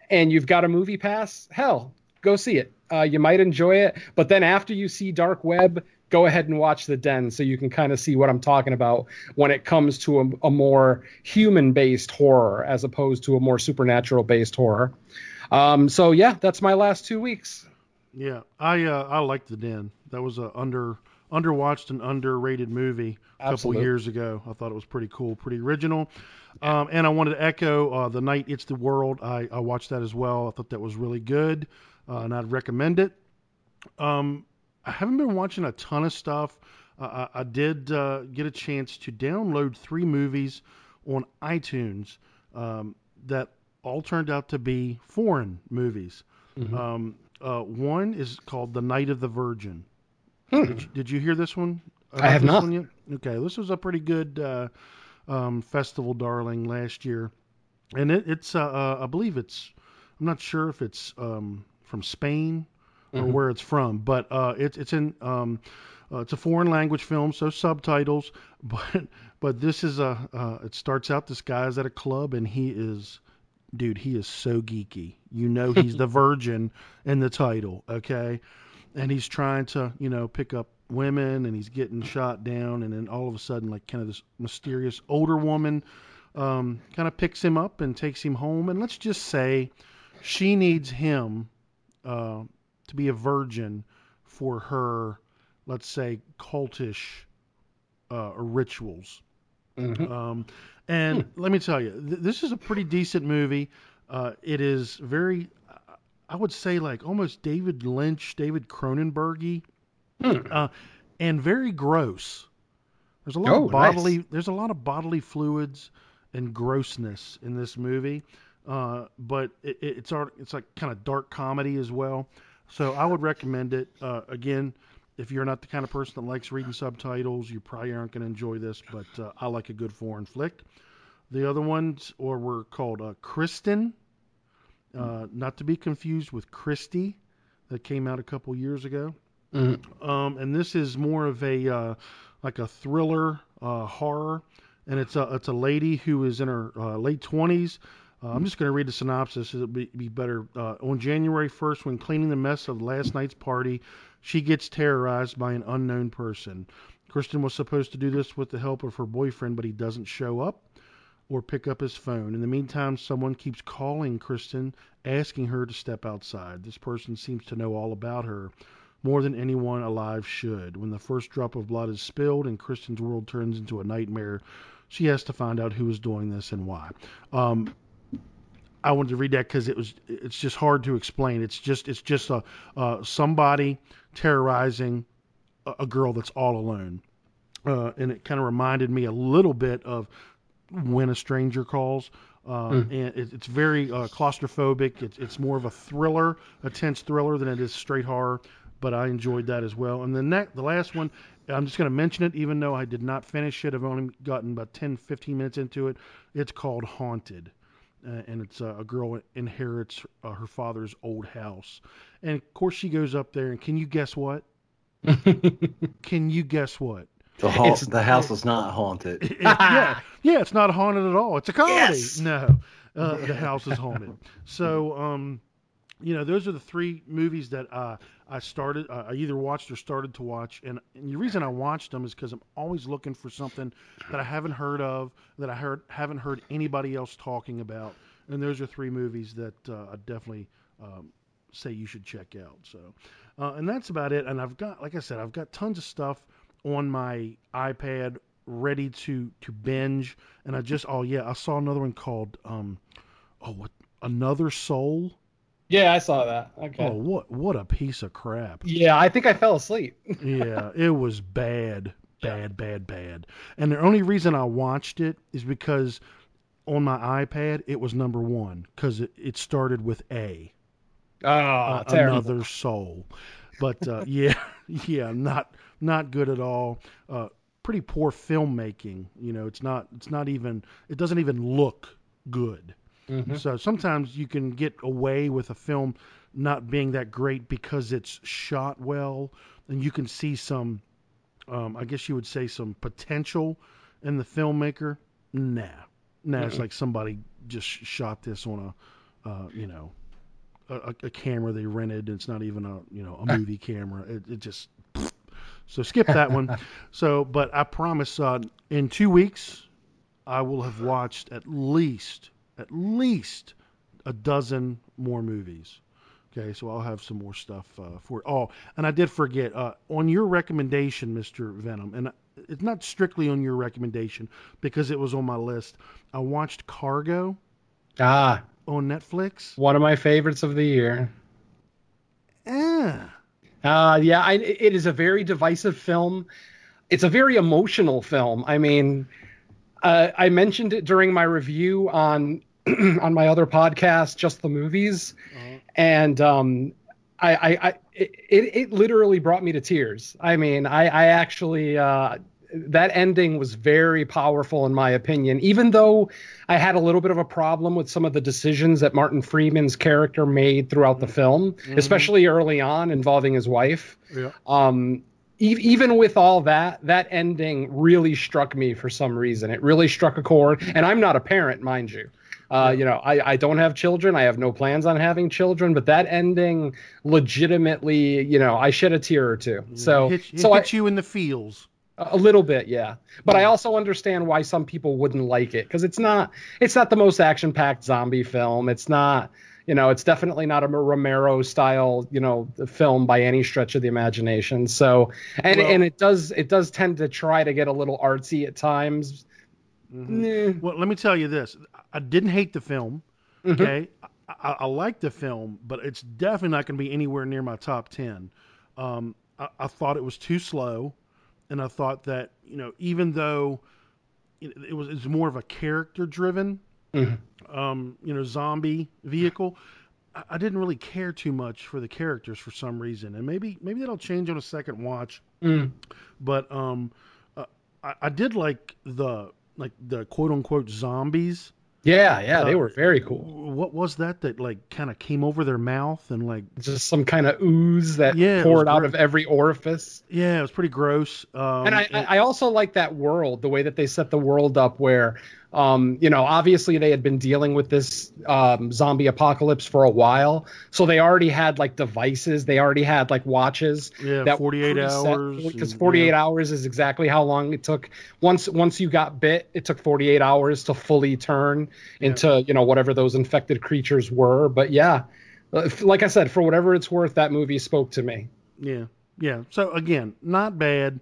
Speaker 6: and you've got a movie pass, hell, go see it. Uh, you might enjoy it, but then after you see Dark Web, go ahead and watch The Den so you can kind of see what I'm talking about when it comes to a, a more human based horror as opposed to a more supernatural based horror. Um, so yeah, that's my last two weeks.
Speaker 4: Yeah, I uh, I liked the Den. That was a under underwatched and underrated movie a couple years ago. I thought it was pretty cool, pretty original. Um, and I wanted to echo uh, the Night Eats the World. I, I watched that as well. I thought that was really good, uh, and I'd recommend it. Um, I haven't been watching a ton of stuff. Uh, I, I did uh, get a chance to download three movies on iTunes um, that all turned out to be foreign movies. Um, uh, one is called The Night of the Virgin. Did, you, did you hear this one?
Speaker 6: I have not.
Speaker 4: one? Okay, this was a pretty good uh, um, festival darling last year, and it, it's uh, uh, I believe it's I'm not sure if it's um, from Spain or where it's from, but uh, it's it's in um, uh, it's a foreign language film, so subtitles. But but this is a uh, it starts out this guy's at a club and he is dude he is so geeky. You know he's the virgin in the title, okay? And he's trying to you know pick up women and he's getting shot down and then all of a sudden like kind of this mysterious older woman um, kind of picks him up and takes him home and let's just say she needs him uh, to be a virgin for her, let's say, cultish uh, rituals. Um, and let me tell you, th- this is a pretty decent movie. Uh, it is very, I would say, like almost David Lynch, David Cronenbergy, uh, and very gross. There's a lot
Speaker 6: Oh,
Speaker 4: of bodily. There's a lot of bodily fluids and grossness in this movie, uh, but it, it, it's art, it's like kind of dark comedy as well. So I would recommend it. Uh, again, if you're not the kind of person that likes reading subtitles, you probably aren't going to enjoy this. But uh, I like a good foreign flick. The other ones or were called uh, Kristen, uh, not to be confused with Christy, that came out a couple years ago.
Speaker 6: Mhm.
Speaker 4: Um, and this is more of a uh, like a thriller uh, horror, and it's a it's a lady who is in her uh, late twenties. Uh, I'm just going to read the synopsis. It'll be, be better. Uh, on January 1st, when cleaning the mess of last night's party, she gets terrorized by an unknown person. Kristen was supposed to do this with the help of her boyfriend, but he doesn't show up or pick up his phone. In the meantime, someone keeps calling Kristen, asking her to step outside. This person seems to know all about her, more than anyone alive should. When the first drop of blood is spilled and Kristen's world turns into a nightmare, she has to find out who is doing this and why. Um, I wanted to read that because it was it's just hard to explain. It's just it's just a uh, somebody terrorizing a, a girl that's all alone, uh, and it kind of reminded me a little bit of when a stranger calls. Uh, And it, it's very uh, claustrophobic. It's it's more of a thriller, a tense thriller than it is straight horror. But I enjoyed that as well. And the next, the last one, I'm just going to mention it, even though I did not finish it. I've only gotten about 10, 15 minutes into it. It's called Haunted uh, and it's uh, a girl inherits uh, her father's old house, and of course she goes up there. And can you guess what? can you guess what?
Speaker 5: The, ha- the house is not haunted.
Speaker 4: It- yeah, yeah, it's not haunted at all. It's a comedy.
Speaker 6: Yes!
Speaker 4: No, uh, the house is haunted. So, um, you know, those are the three movies that uh, I started. Uh, I either watched or started to watch, and, and the reason I watched them is because I'm always looking for something that I haven't heard of, that I heard haven't heard anybody else talking about, and those are three movies that uh, I definitely um, say you should check out. So, uh, and that's about it. And I've got, like I said, I've got tons of stuff on my iPad ready to to binge. And I just, oh yeah, I saw another one called, um, oh what, Another Soul.
Speaker 6: Yeah, I saw that. Okay.
Speaker 4: Oh what what a piece of crap.
Speaker 6: Yeah, I think I fell asleep.
Speaker 4: yeah, it was bad, bad, bad, bad. And the only reason I watched it is because on my iPad it was number one because it, it started with A.
Speaker 6: Oh,
Speaker 4: uh,
Speaker 6: terrible.
Speaker 4: another soul. But uh, yeah, yeah, not not good at all. Uh, pretty poor filmmaking. You know, it's not it's not even it doesn't even look good.
Speaker 6: Mhm.
Speaker 4: So sometimes you can get away with a film not being that great because it's shot well, and you can see some, um, I guess you would say some potential in the filmmaker. Nah, nah, it's like somebody just shot this on a, uh, you know, a, a camera they rented. It's not even a you know a movie camera. It, it just so skip that one. So, but I promise uh, in two weeks I will have watched at least at least a dozen more movies. Okay, so I'll have some more stuff uh, for. Oh, and I did forget uh, on your recommendation, Mister Venom, and it's not strictly on your recommendation because it was on my list. I watched Cargo
Speaker 6: Ah,
Speaker 4: on Netflix.
Speaker 6: one of my favorites of the year.
Speaker 4: Eh.
Speaker 6: Uh, yeah, I, it is a very divisive film. It's a very emotional film. I mean, uh, I mentioned it during my review on on my other podcast, just the movies, and um, I, I, I it, it literally brought me to tears. I mean, I, I actually uh, that ending was very powerful in my opinion. Even though I had a little bit of a problem with some of the decisions that Martin Freeman's character made throughout the film, especially early on involving his wife.
Speaker 4: Yeah.
Speaker 6: Um, e- even with all that, that ending really struck me for some reason. It really struck a chord, and I'm not a parent, mind you. Uh, you know, I, I don't have children. I have no plans on having children, but that ending legitimately, you know, I shed a tear or two. So,
Speaker 4: hit, it
Speaker 6: so I,
Speaker 4: hit you in the feels.
Speaker 6: a little bit, yeah. But I also understand why some people wouldn't like it because it's not it's not the most action packed zombie film. It's not you know it's definitely not a Romero style you know film by any stretch of the imagination. So and
Speaker 4: Well-
Speaker 6: and it does it does tend to try to get a little artsy at times. Nah.
Speaker 4: Well, let me tell you this: I didn't hate the film.
Speaker 6: Mm-hmm.
Speaker 4: Okay, I, I, like the film, but it's definitely not going to be anywhere near my top ten. Um, I, I thought it was too slow, and I thought that you know, even though it, it was it's more of a character-driven,
Speaker 6: Mm-hmm.
Speaker 4: um, you know, zombie vehicle. I, I didn't really care too much for the characters for some reason, and maybe maybe that'll change on a second watch
Speaker 6: Mm.
Speaker 4: but um, uh, I, I did like the like the quote unquote zombies.
Speaker 6: Yeah, yeah, they
Speaker 4: Uh,
Speaker 6: were very cool.
Speaker 4: What was that that like kind of came over their mouth and like
Speaker 6: Just some kind of ooze that
Speaker 4: Yeah,
Speaker 6: poured out of every orifice.
Speaker 4: yeah, it was pretty gross. Um,
Speaker 6: and I, I I also like that world, the way that they set the world up, where, um, you know, obviously they had been dealing with this um, zombie apocalypse for a while, so they already had like devices, they already had like watches.
Speaker 4: yeah,
Speaker 6: that
Speaker 4: 48 hours.
Speaker 6: because 48
Speaker 4: yeah.
Speaker 6: hours is exactly how long it took. Once once you got bit, it took 48 hours to fully turn into you know whatever those infected creatures were. But yeah, uh, like I said, for whatever it's worth, that movie spoke to me.
Speaker 4: Yeah, yeah. So again, not bad,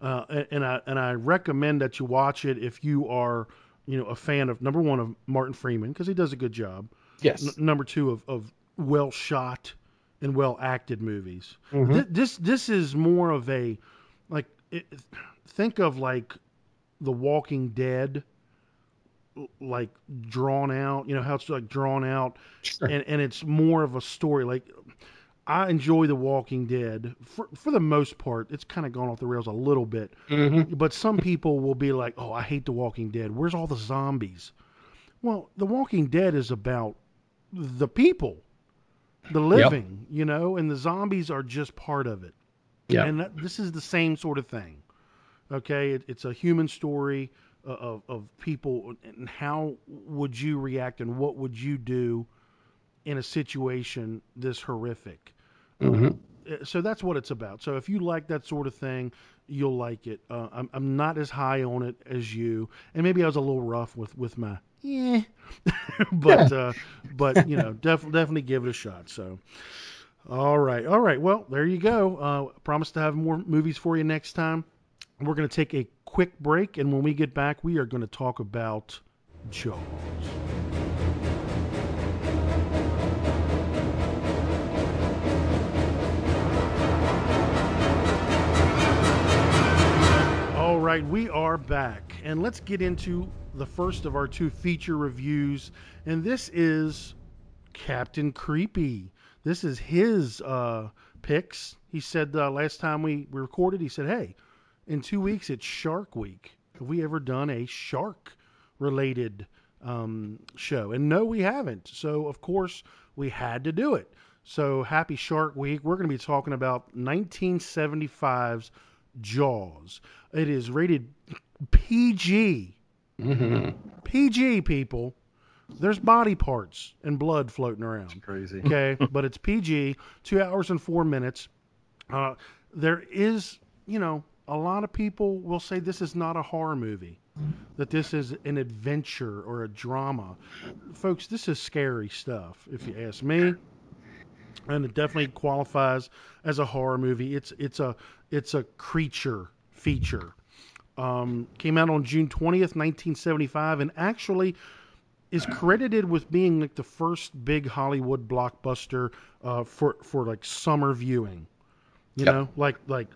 Speaker 4: uh, and I and I recommend that you watch it if you are, you know, a fan of number one of Martin Freeman because he does a good job.
Speaker 6: Yes.
Speaker 4: N- number two of, of well shot and well acted movies.
Speaker 6: Mhm.
Speaker 4: Th- this this is more of a like it, think of like The Walking Dead like drawn out you know how it's like drawn out
Speaker 6: Sure.
Speaker 4: and and it's more of a story like I enjoy The Walking Dead for for the most part it's kind of gone off the rails a little bit
Speaker 6: Mhm.
Speaker 4: but some people will be like oh I hate The Walking Dead where's all the zombies well The Walking Dead is about the people the living you know and the zombies are just part of it
Speaker 6: Yeah.
Speaker 4: and that, this is the same sort of thing. Okay, it, it's a human story uh, of of people and how would you react and what would you do in a situation this horrific.
Speaker 6: Mhm.
Speaker 4: Uh, So that's what it's about. So if you like that sort of thing, you'll like it. Uh, I'm I'm not as high on it as you, and maybe I was a little rough with with my yeah, but uh, but you know def- definitely give it a shot. So. All right, all right. Well, there you go. Uh, promise to have more movies for you next time. We're going to take a quick break, and when we get back, we are going to talk about Jaws. Right, we are back, and let's get into the first of our two feature reviews, and this is Captain Creepy. This is his uh, picks. He said uh, last time we recorded, he said, "Hey, in two weeks it's Shark Week. Have we ever done a shark related um, show?" And no, we haven't. So of course we had to do it. So happy Shark Week. We're going to be talking about 1975's Jaws. It is rated PG.
Speaker 6: Mhm.
Speaker 4: PG people. There's body parts and blood floating around.
Speaker 5: Crazy.
Speaker 4: Okay, but it's PG, two hours and four minutes. Uh, there is, you know, a lot of people will say this is not a horror movie, that this is an adventure or a drama. Folks, this is scary stuff, if you ask me. And it definitely qualifies as a horror movie. It's it's a it's a creature feature. Um, came out on June twentieth, nineteen seventy five, and actually is credited with being like the first big Hollywood blockbuster uh, for for like summer viewing. You
Speaker 6: Yep.
Speaker 4: know, like like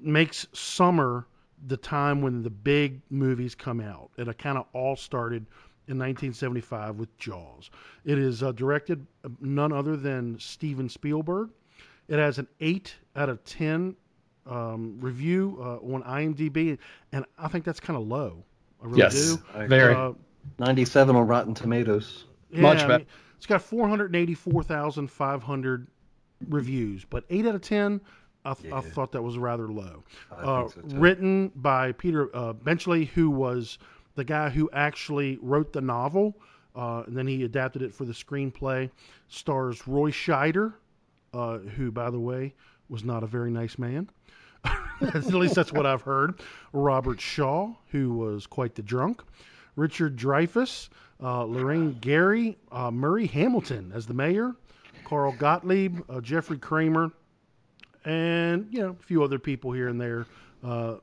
Speaker 4: makes summer the time when the big movies come out. And it kind of all started in 1975 with Jaws. It is uh, directed uh, none other than Steven Spielberg. It has an eight out of ten um, review uh, on IMDb, and I think that's kind of low. I really
Speaker 6: Yes.
Speaker 4: do.
Speaker 6: Very.
Speaker 4: Uh,
Speaker 5: 97 on Rotten Tomatoes.
Speaker 4: yeah,
Speaker 6: Much
Speaker 4: I
Speaker 6: better.
Speaker 4: mean, it's got 484,500 reviews, but 8 out of 10, I, th- I thought that was rather low.
Speaker 5: I
Speaker 4: Uh,
Speaker 5: think so
Speaker 4: written by Peter uh, Benchley, who was the guy who actually wrote the novel, uh, and then he adapted it for the screenplay. Stars Roy Scheider, uh, who, by the way, was not a very nice man. At least that's what I've heard. Robert Shaw, who was quite the drunk. Richard Dreyfuss, uh, Lorraine Gary, uh, Murray Hamilton as the mayor, Carl Gottlieb, uh, Jeffrey Kramer, and you know a few other people here and there uh,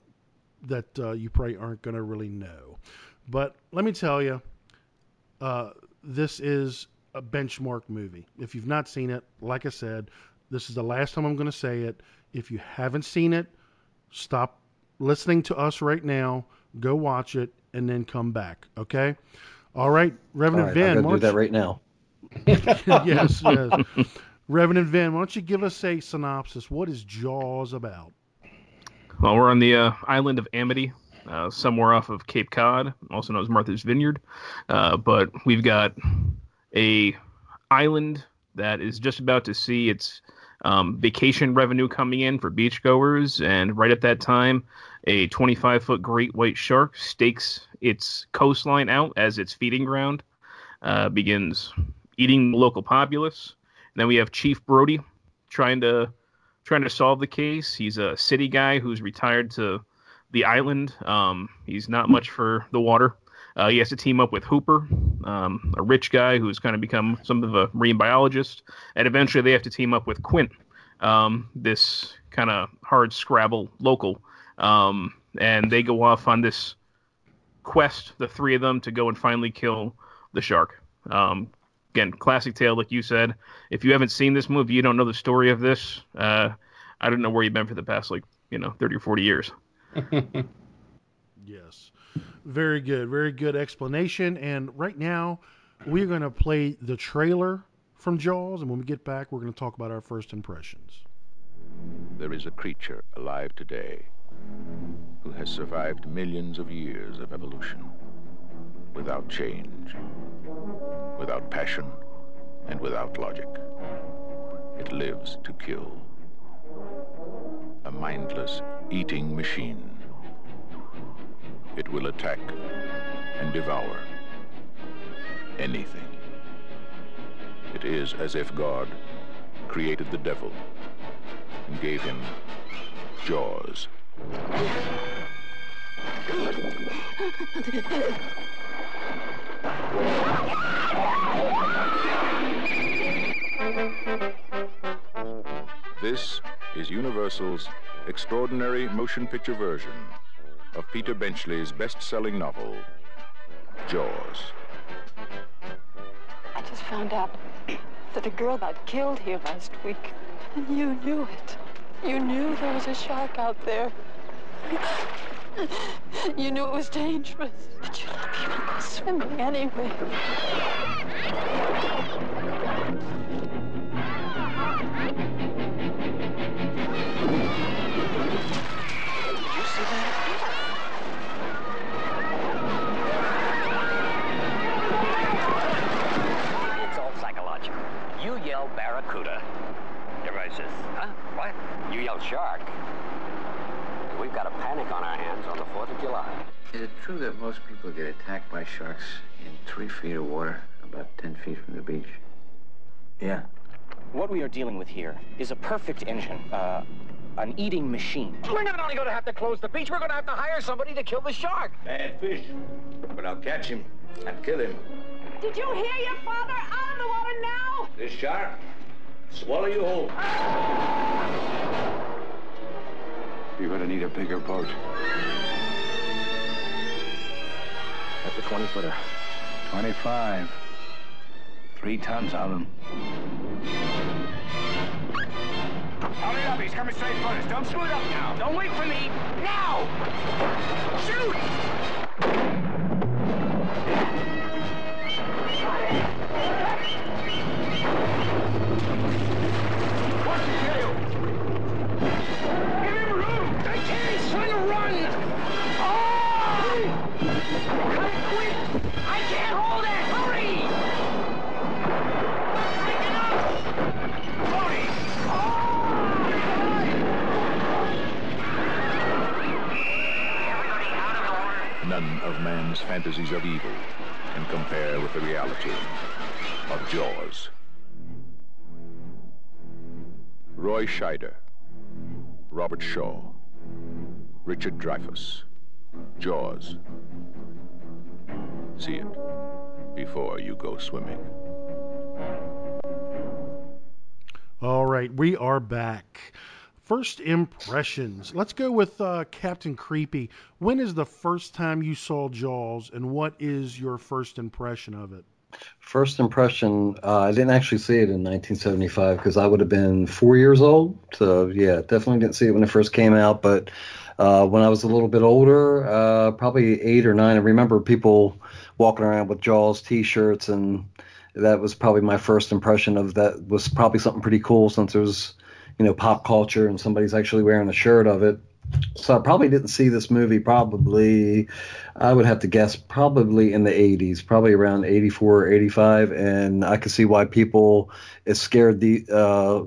Speaker 4: that uh, you probably aren't going to really know. But let me tell you, uh, this is a benchmark movie. If you've not seen it, like I said, this is the last time I'm going to say it. If you haven't seen it, stop listening to us right now. Go watch it and then come back. Okay. All right, Reverend
Speaker 5: right,
Speaker 4: Van.
Speaker 5: I'm
Speaker 4: why
Speaker 5: going to do
Speaker 4: don't
Speaker 5: that right now.
Speaker 4: you- yes, yes. Reverend Van, why don't you give us a synopsis? What is Jaws about?
Speaker 1: Well, we're on the uh, island of Amity, uh, somewhere off of Cape Cod, also known as Martha's Vineyard. Uh, but we've got a island that is just about to see its um, vacation revenue coming in for beachgoers, and right at that time, a 25 foot great white shark stakes its coastline out as its feeding ground, uh, begins eating the local populace. And then we have Chief Brody trying to trying to solve the case. He's a city guy who's retired to the island. Um, he's not much for the water. Uh, he has to team up with Hooper, um, a rich guy who's kind of become some of a marine biologist, and eventually they have to team up with Quint, um, this kind of hard scrabble local, um, and they go off on this quest, the three of them, to go and finally kill the shark. Um, again, classic tale, like you said. If you haven't seen this movie, you don't know the story of this. Uh, I don't know where you've been for the past like you know 30 or 40 years.
Speaker 4: Yes. Very good. Very good explanation. And right now, we're going to play the trailer from Jaws. And when we get back, we're going to talk about our first impressions.
Speaker 8: There is a creature alive today who has survived millions of years of evolution without change, without passion, and without logic. It lives to kill. A mindless eating machine. It will attack and devour anything. It is as if God created the devil and gave him jaws. This is Universal's extraordinary motion picture version of Peter Benchley's best-selling novel, Jaws.
Speaker 9: I just found out that a girl got killed here last week. And you knew it. You knew there was a shark out there. You knew it was dangerous. But you let people go swimming anyway.
Speaker 3: You
Speaker 10: yell shark. We've got a panic on our hands on the 4th of July.
Speaker 11: Is it true that most people get attacked by sharks in three feet of water, about 10 feet from the beach?
Speaker 12: Yeah. What we are dealing with here is a perfect engine, uh, an eating machine.
Speaker 10: We're not only going to have to close the beach, we're going to have to hire somebody to kill the shark.
Speaker 2: Bad fish. But I'll catch him and kill him.
Speaker 9: Did you hear your father? Out of the water now!
Speaker 2: This shark, swallow you whole.
Speaker 8: You're gonna need a bigger boat.
Speaker 12: That's a 20 footer.
Speaker 11: 25. Three tons on them.
Speaker 10: Hold it up, he's coming straight for us. Don't screw it up now. Don't wait for me. Now! Shoot!
Speaker 8: Fantasies of evil can compare with the reality of Jaws. Roy Scheider, Robert Shaw, Richard Dreyfuss, Jaws. See it before you go swimming.
Speaker 4: All right, we are back. First impressions. Let's go with uh, Captain Creepy. When is the first time you saw Jaws, and what is your first impression of it?
Speaker 5: First impression, uh, I didn't actually see it in 1975 because I would have been four years old. So yeah, definitely didn't see it when it first came out. But uh, when I was a little bit older, uh, probably eight or nine, I remember people walking around with Jaws T-shirts, and that was probably my first impression of that. Was probably something pretty cool since it was, you know, pop culture and somebody's actually wearing a shirt of it. So I probably didn't see this movie. Probably, I would have to guess, probably in the 80s, probably around 84, or 85, and I could see why people it scared the uh,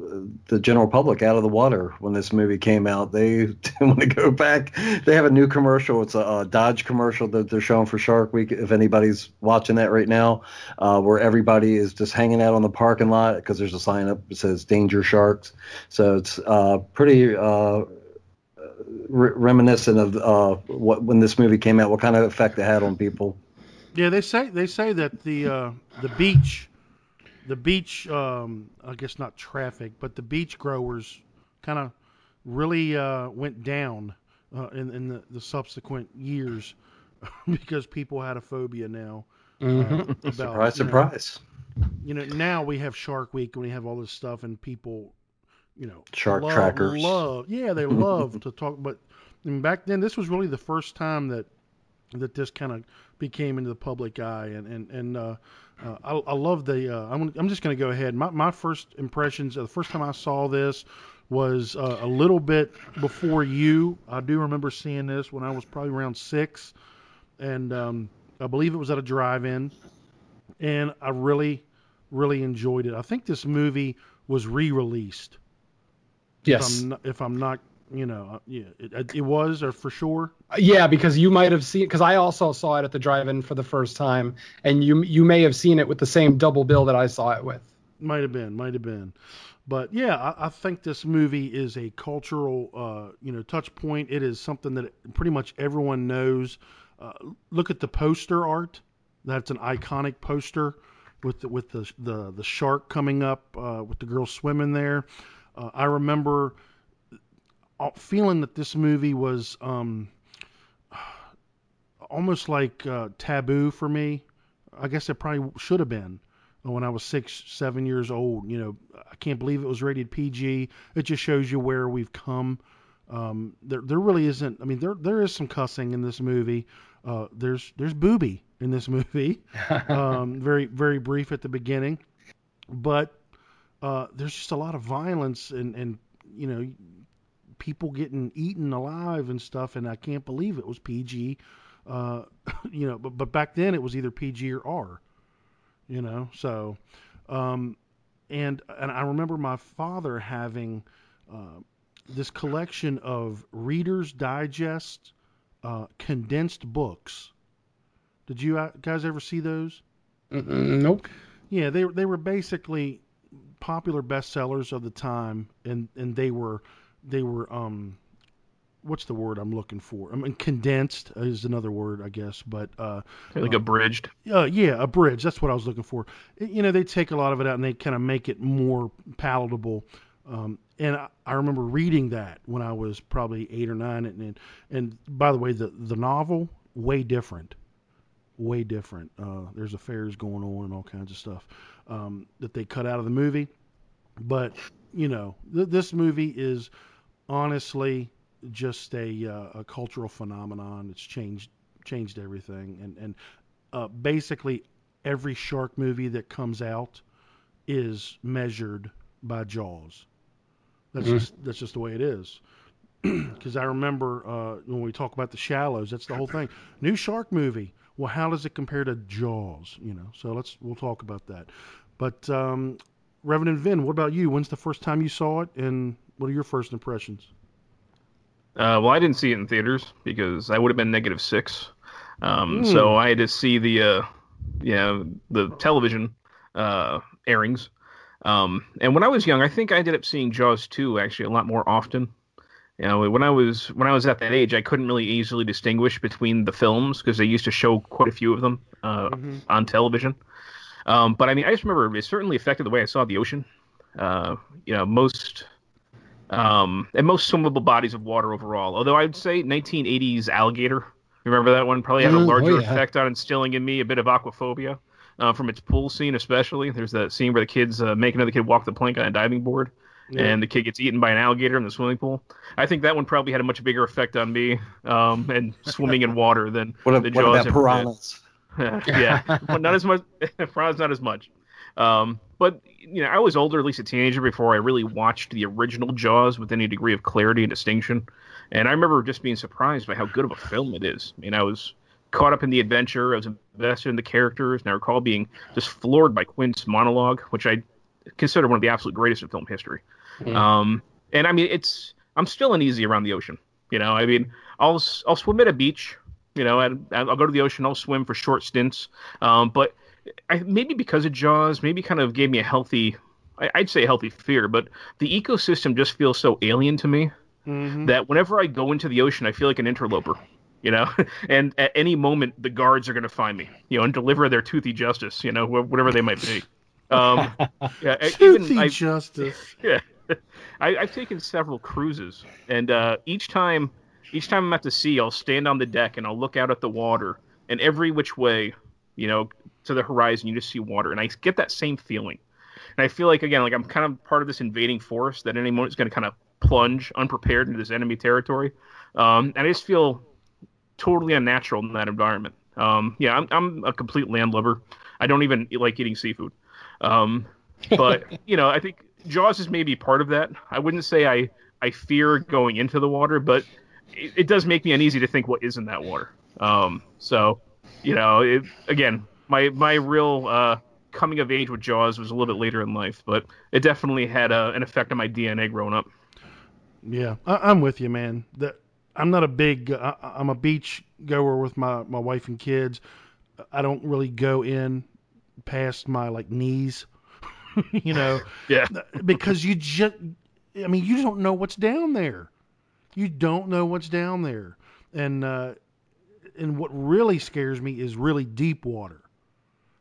Speaker 5: the general public out of the water when this movie came out. They didn't want to go back. They have a new commercial. It's a, a Dodge commercial that they're showing for Shark Week. If anybody's watching that right now, uh, where everybody is just hanging out on the parking lot because there's a sign up that says "Danger Sharks." So it's uh, pretty. Re- reminiscent of uh, what when this movie came out, what kind of effect it had on people.
Speaker 4: Yeah, they say they say that the uh, the beach, the beach, um, I guess not traffic, but the beach growers kind of really uh, went down uh, in in the, the subsequent years because people had a phobia now. uh,
Speaker 5: Mhm.
Speaker 4: about,
Speaker 5: Surprise,
Speaker 4: you know,
Speaker 5: surprise.
Speaker 4: you know, now we have Shark Week and we have all this stuff, and people, you know,
Speaker 5: Shark
Speaker 4: love,
Speaker 5: trackers.
Speaker 4: Love, yeah, they love to talk. But mean, back then, this was really the first time that that this kind of became into the public eye, and and and uh, uh, I, I love the. Uh, I'm I'm just going to go ahead. My my first impressions, uh, the first time I saw this was uh, a little bit before you. I do remember seeing this when I was probably around six, and um, I believe it was at a drive-in, and I really, really enjoyed it. I think this movie was re-released.
Speaker 6: Yes.
Speaker 4: If I'm not, if I'm not you know, uh, yeah, it, it was, or for sure.
Speaker 6: Yeah, because you might have seen because I also saw it at the drive-in for the first time, and you you may have seen it with the same double bill that I saw it with.
Speaker 4: Might have been, might have been, but yeah, I, I think this movie is a cultural, uh, you know, touch point. It is something that pretty much everyone knows. Uh, look at the poster art. That's an iconic poster with the, with the the the shark coming up uh, with the girl swimming there. Uh, I remember uh, feeling that this movie was um, almost like uh, taboo for me. I guess it probably should have been when I was six, seven years old. You know, I can't believe it was rated PG. It just shows you where we've come. Um, there, there really isn't. I mean, there, there is some cussing in this movie. Uh, there's, there's booby in this movie. um, very, very brief at the beginning, but uh, there's just a lot of violence and, and you know, people getting eaten alive and stuff. And I can't believe it was PG. Uh, you know, but but back then it was either PG or R. You know, so um, and and I remember my father having uh, this collection of Reader's Digest uh, condensed books. Did you uh, guys ever see those?
Speaker 6: nope.
Speaker 4: Yeah, they they were basically popular bestsellers of the time, and and they were they were um what's the word I'm looking for? I mean, condensed is another word, I guess, but uh,
Speaker 1: Like
Speaker 4: uh,
Speaker 1: abridged.
Speaker 4: uh, yeah, a bridge. That's what I was looking for. You know, they take a lot of it out and they kind of make it more palatable. Um, and I, I remember reading that when I was probably eight or nine. And and, and by the way, the the novel way different, way different. Uh, there's affairs going on and all kinds of stuff um, that they cut out of the movie. But you know, th- this movie is honestly just a, uh, a cultural phenomenon. It's changed changed everything, and and uh, basically every shark movie that comes out is measured by Jaws. That's
Speaker 6: Mhm.
Speaker 4: just that's just the way it is. Because I remember uh, when we talk about the Shallows, that's the whole thing. New shark movie. Well, how does it compare to Jaws? You know, so let's we'll talk about that. But um, Reverend Vin, what about you? When's the first time you saw it, and what are your first impressions?
Speaker 1: Uh, well, I didn't see it in theaters because I would have been negative six. Um,
Speaker 4: Hmm.
Speaker 1: So I had to see the, uh, you know, the television uh, airings. Um, and when I was young, I think I ended up seeing Jaws 2 actually a lot more often. You know, when I was when I was at that age, I couldn't really easily distinguish between the films because they used to show quite a few of them uh, on television. Um, but I mean, I just remember it certainly affected the way I saw the ocean. Uh, you know, most um, and most swimmable bodies of water overall. Although I'd say 1980s alligator, remember that one, probably had a
Speaker 6: oh,
Speaker 1: larger
Speaker 6: yeah.
Speaker 1: effect on instilling in me a bit of aquaphobia uh, from its pool scene, especially. There's that scene where the kids uh, make another kid walk the plank on a diving board.
Speaker 4: Yeah.
Speaker 1: And the kid gets eaten by an alligator in the swimming pool. I think that one probably had a much bigger effect on me um, and swimming in water than
Speaker 5: What,
Speaker 1: the
Speaker 5: what
Speaker 1: Jaws
Speaker 5: about
Speaker 1: ever did.
Speaker 5: piranhas?
Speaker 1: yeah, but not as much. Piranhas not as much. Um, but you know, I was older, at least a teenager, before I really watched the original Jaws with any degree of clarity and distinction. And I remember just being surprised by how good of a film it is. I mean, I was caught up in the adventure, I was invested in the characters, and I recall being just floored by Quint's monologue, which I consider one of the absolute greatest in film history.
Speaker 6: Mm.
Speaker 1: Um, and I mean, it's I'm still uneasy around the ocean. You know, I mean, I'll I'll swim at a beach. You know, and I'll go to the ocean. I'll swim for short stints. Um, but I, maybe because of Jaws, maybe kind of gave me a healthy, I, I'd say a healthy fear. But the ecosystem just feels so alien to me
Speaker 4: Mhm.
Speaker 1: that whenever I go into the ocean, I feel like an interloper. You know, and at any moment the guards are going to find me. You know, and deliver their toothy justice. You know, whatever they might be. Um, yeah, I- even
Speaker 4: Toothy
Speaker 1: I,
Speaker 4: justice.
Speaker 1: yeah, I, I've taken several cruises, and uh, each time, each time I'm at the sea, I'll stand on the deck and I'll look out at the water, and every which way, you know, to the horizon, you just see water, and I get that same feeling. And I feel like again, like I'm kind of part of this invading force that any moment is going to kind of plunge unprepared into this enemy territory, um, and I just feel totally unnatural in that environment. Um, yeah, I'm, I'm a complete landlubber. I don't even like eating seafood. Um, but you know, I think Jaws is maybe part of that. I wouldn't say I I fear going into the water, but it, it does make me uneasy to think what is in that water. Um, so you know, it, again, my my real uh, coming of age with Jaws was a little bit later in life, but it definitely had a, an effect on my DNA growing up.
Speaker 4: Yeah, I, I'm with you, man. That I'm not a big. I, I'm a beach goer with my my wife and kids. I don't really go in past my like knees, you know.
Speaker 1: Yeah.
Speaker 4: Because you just, I mean, you don't know what's down there. You don't know what's down there, and uh, and what really scares me is really deep water.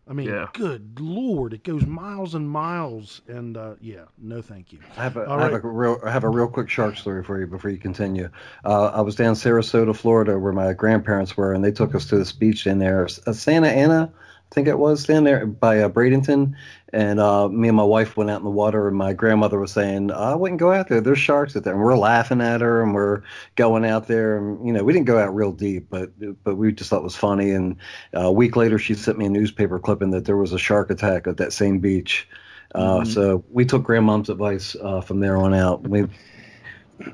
Speaker 4: I mean,
Speaker 1: Yeah.
Speaker 4: good lord, it goes miles and miles, and uh, yeah, no, thank you.
Speaker 5: I have a,
Speaker 4: All
Speaker 5: I have a real I have a real quick shark story for you before you continue. Uh, I was down Sarasota, Florida, where my grandparents were, and they took us to this beach in there, uh, Santa Ana, I think it was, down there by uh, Bradenton. And uh, me and my wife went out in the water, and my grandmother was saying, "I wouldn't go out there. There's sharks out there." And we're laughing at her, and we're going out there, and you know, we didn't go out real deep, but but we just thought it was funny. And uh, a week later, she sent me a newspaper clipping that there was a shark attack at that same beach. Uh,
Speaker 1: Mhm.
Speaker 5: So we took grandmom's advice uh, from there on out. We,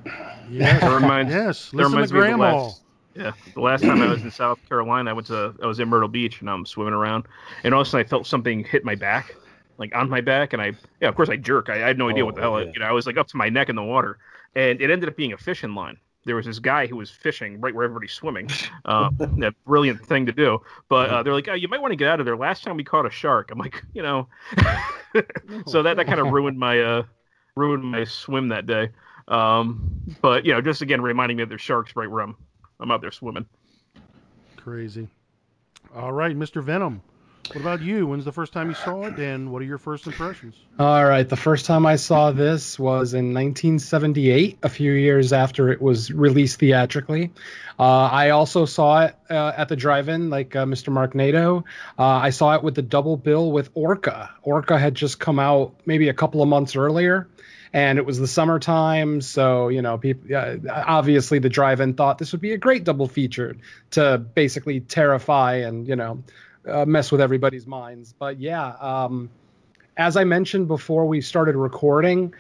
Speaker 4: Yes,
Speaker 1: That reminds,
Speaker 4: yes,
Speaker 1: that
Speaker 4: listen to
Speaker 1: reminds me of the
Speaker 4: grandma.
Speaker 1: Yeah, the last time I was in South Carolina, I went to I was in Myrtle Beach and I'm swimming around, and all of a sudden I felt something hit my back, like on my back, and I yeah, of course I jerk. I, I had no idea what the hell. it- You know, I was like up to my neck in the water, and it ended up being a fishing line. There was this guy who was fishing right where everybody's swimming. Uh, a brilliant thing to do. But uh, they're like, oh, you might want to get out of there. Last time we caught a shark. I'm like, you know, so that that kind of ruined my uh ruined my swim that day. Um, but you know, just again reminding me that there's sharks right where I'm I'm out there swimming.
Speaker 4: Crazy. All right, Mr. Venom. What about you? When's the first time you saw it, and what are your first impressions?
Speaker 6: All right, the first time I saw this was in 1978, a few years after it was released theatrically. Uh, I also saw it uh, at the drive-in, like uh, Mr. Mark Nato. Uh, I saw it with the double bill with Orca. Orca had just come out maybe a couple of months earlier, and it was the summertime, so you know, people uh, obviously the drive-in thought this would be a great double feature to basically terrify and you know uh, mess with everybody's minds. But yeah. Um, as I mentioned before we started recording,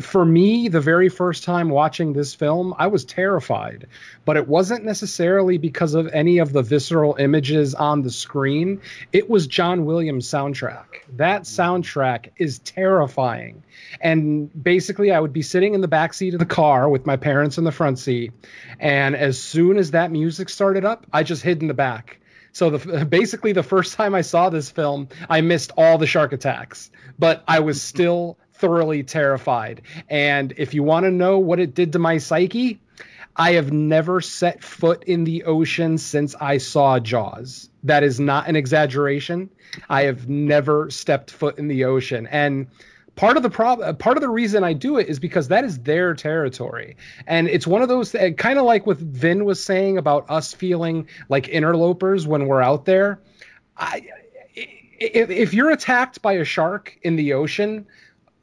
Speaker 6: for me, the very first time watching this film, I was terrified. But it wasn't necessarily because of any of the visceral images on the screen. It was John Williams' soundtrack. That soundtrack is terrifying. And basically, I would be sitting in the back seat of the car with my parents in the front seat. And as soon as that music started up, I just hid in the back. So the, basically, the first time I saw this film, I missed all the shark attacks, but I was still thoroughly terrified. And if you want to know what it did to my psyche, I have never set foot in the ocean since I saw Jaws. That is not an exaggeration. I have never stepped foot in the ocean, and part of the problem part of the reason i do it is because that is their territory and it's one of those kind of like what vin was saying about us feeling like interlopers when we're out there i if, if you're attacked by a shark in the ocean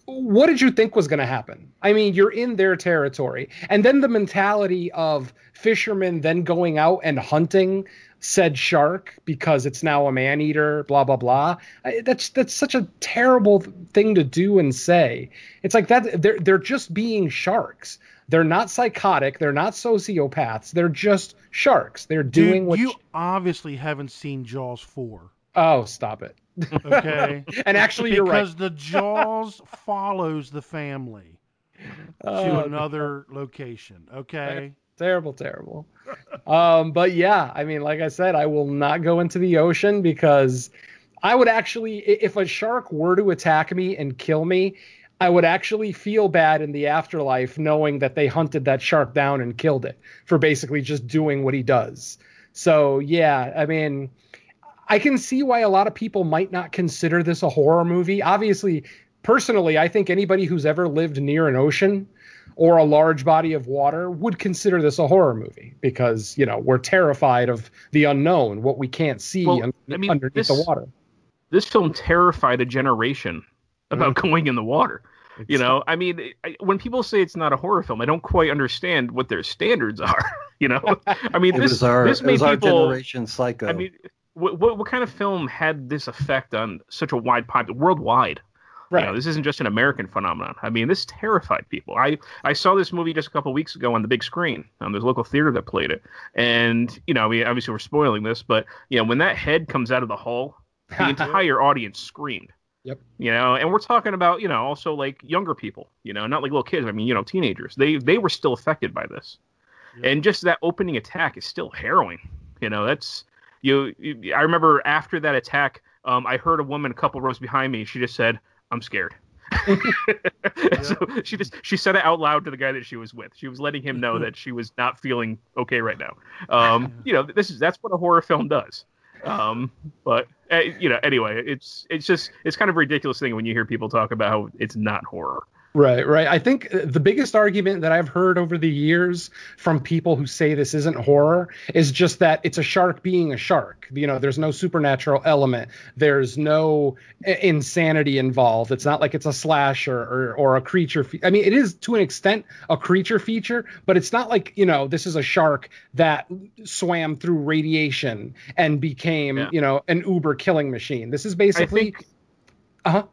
Speaker 6: what did you think was going to happen? I mean, you're in their territory. And then the mentality of fishermen then going out and hunting said shark because it's now a man eater, blah blah blah. That's that's such a terrible thing to do and say. It's like that they're they're just being sharks. They're not psychotic, they're not sociopaths. They're just sharks. They're doing
Speaker 4: Dude,
Speaker 6: what
Speaker 4: you obviously haven't seen Jaws 4.
Speaker 6: Oh, stop it.
Speaker 4: Okay.
Speaker 6: and actually you're right.
Speaker 4: because the Jaws follows the family
Speaker 6: Oh,
Speaker 4: to another location. Okay.
Speaker 6: terrible terrible um but yeah i mean like i said i will not go into the ocean because i would actually if a shark were to attack me and kill me i would actually feel bad in the afterlife knowing that they hunted that shark down and killed it for basically just doing what he does so yeah i mean I can see why a lot of people might not consider this a horror movie. Obviously, personally, I think anybody who's ever lived near an ocean or a large body of water would consider this a horror movie because, you know, we're terrified of the unknown, what we can't see
Speaker 1: Well,
Speaker 6: un-
Speaker 1: I mean,
Speaker 6: underneath
Speaker 1: this-
Speaker 6: the water.
Speaker 1: This film terrified a generation about
Speaker 6: Mm-hmm.
Speaker 1: going in the water. You know, I mean, I, when people say it's not a horror film, I don't quite understand what their standards are. You know, I mean,
Speaker 5: It
Speaker 1: this
Speaker 5: was our,
Speaker 1: this
Speaker 5: it
Speaker 1: made
Speaker 5: was our
Speaker 1: people.
Speaker 5: generation psycho.
Speaker 1: I mean, what, what what kind of film had this effect on such a wide pop worldwide?
Speaker 6: Right.
Speaker 1: You know, this isn't just an American phenomenon. I mean, this terrified people. I I saw this movie just a couple weeks ago on the big screen. Um, there's a local theater that played it, and you know, mean, obviously we're spoiling this, but you know, when that head comes out of the hull, the entire audience screamed.
Speaker 6: Yep.
Speaker 1: You know, and we're talking about you know also like younger people. You know, not like little kids. I mean, you know, teenagers. They they were still affected by this, and just that opening attack is still harrowing. You know, that's you. you I remember after that attack, um, I heard a woman a couple rows behind me. She just said, "I'm scared." so she just she said it out loud to the guy that she was with. She was letting him know that she was not feeling okay right now. Um, you know, this is that's what a horror film does. Um, but uh, you know, anyway, it's it's just it's kind of a ridiculous thing when you hear people talk about how it's not horror.
Speaker 6: Right, right. I think uh, the biggest argument that I've heard over the years from people who say this isn't horror is just that it's a shark being a shark. You know, there's no supernatural element. There's no insanity involved. It's not like it's a slasher or, or a creature. Fe- I mean, it is to an extent a creature feature, but it's not like, you know, this is a shark that swam through radiation and became, you know, an uber killing machine. This is basically. Uh huh.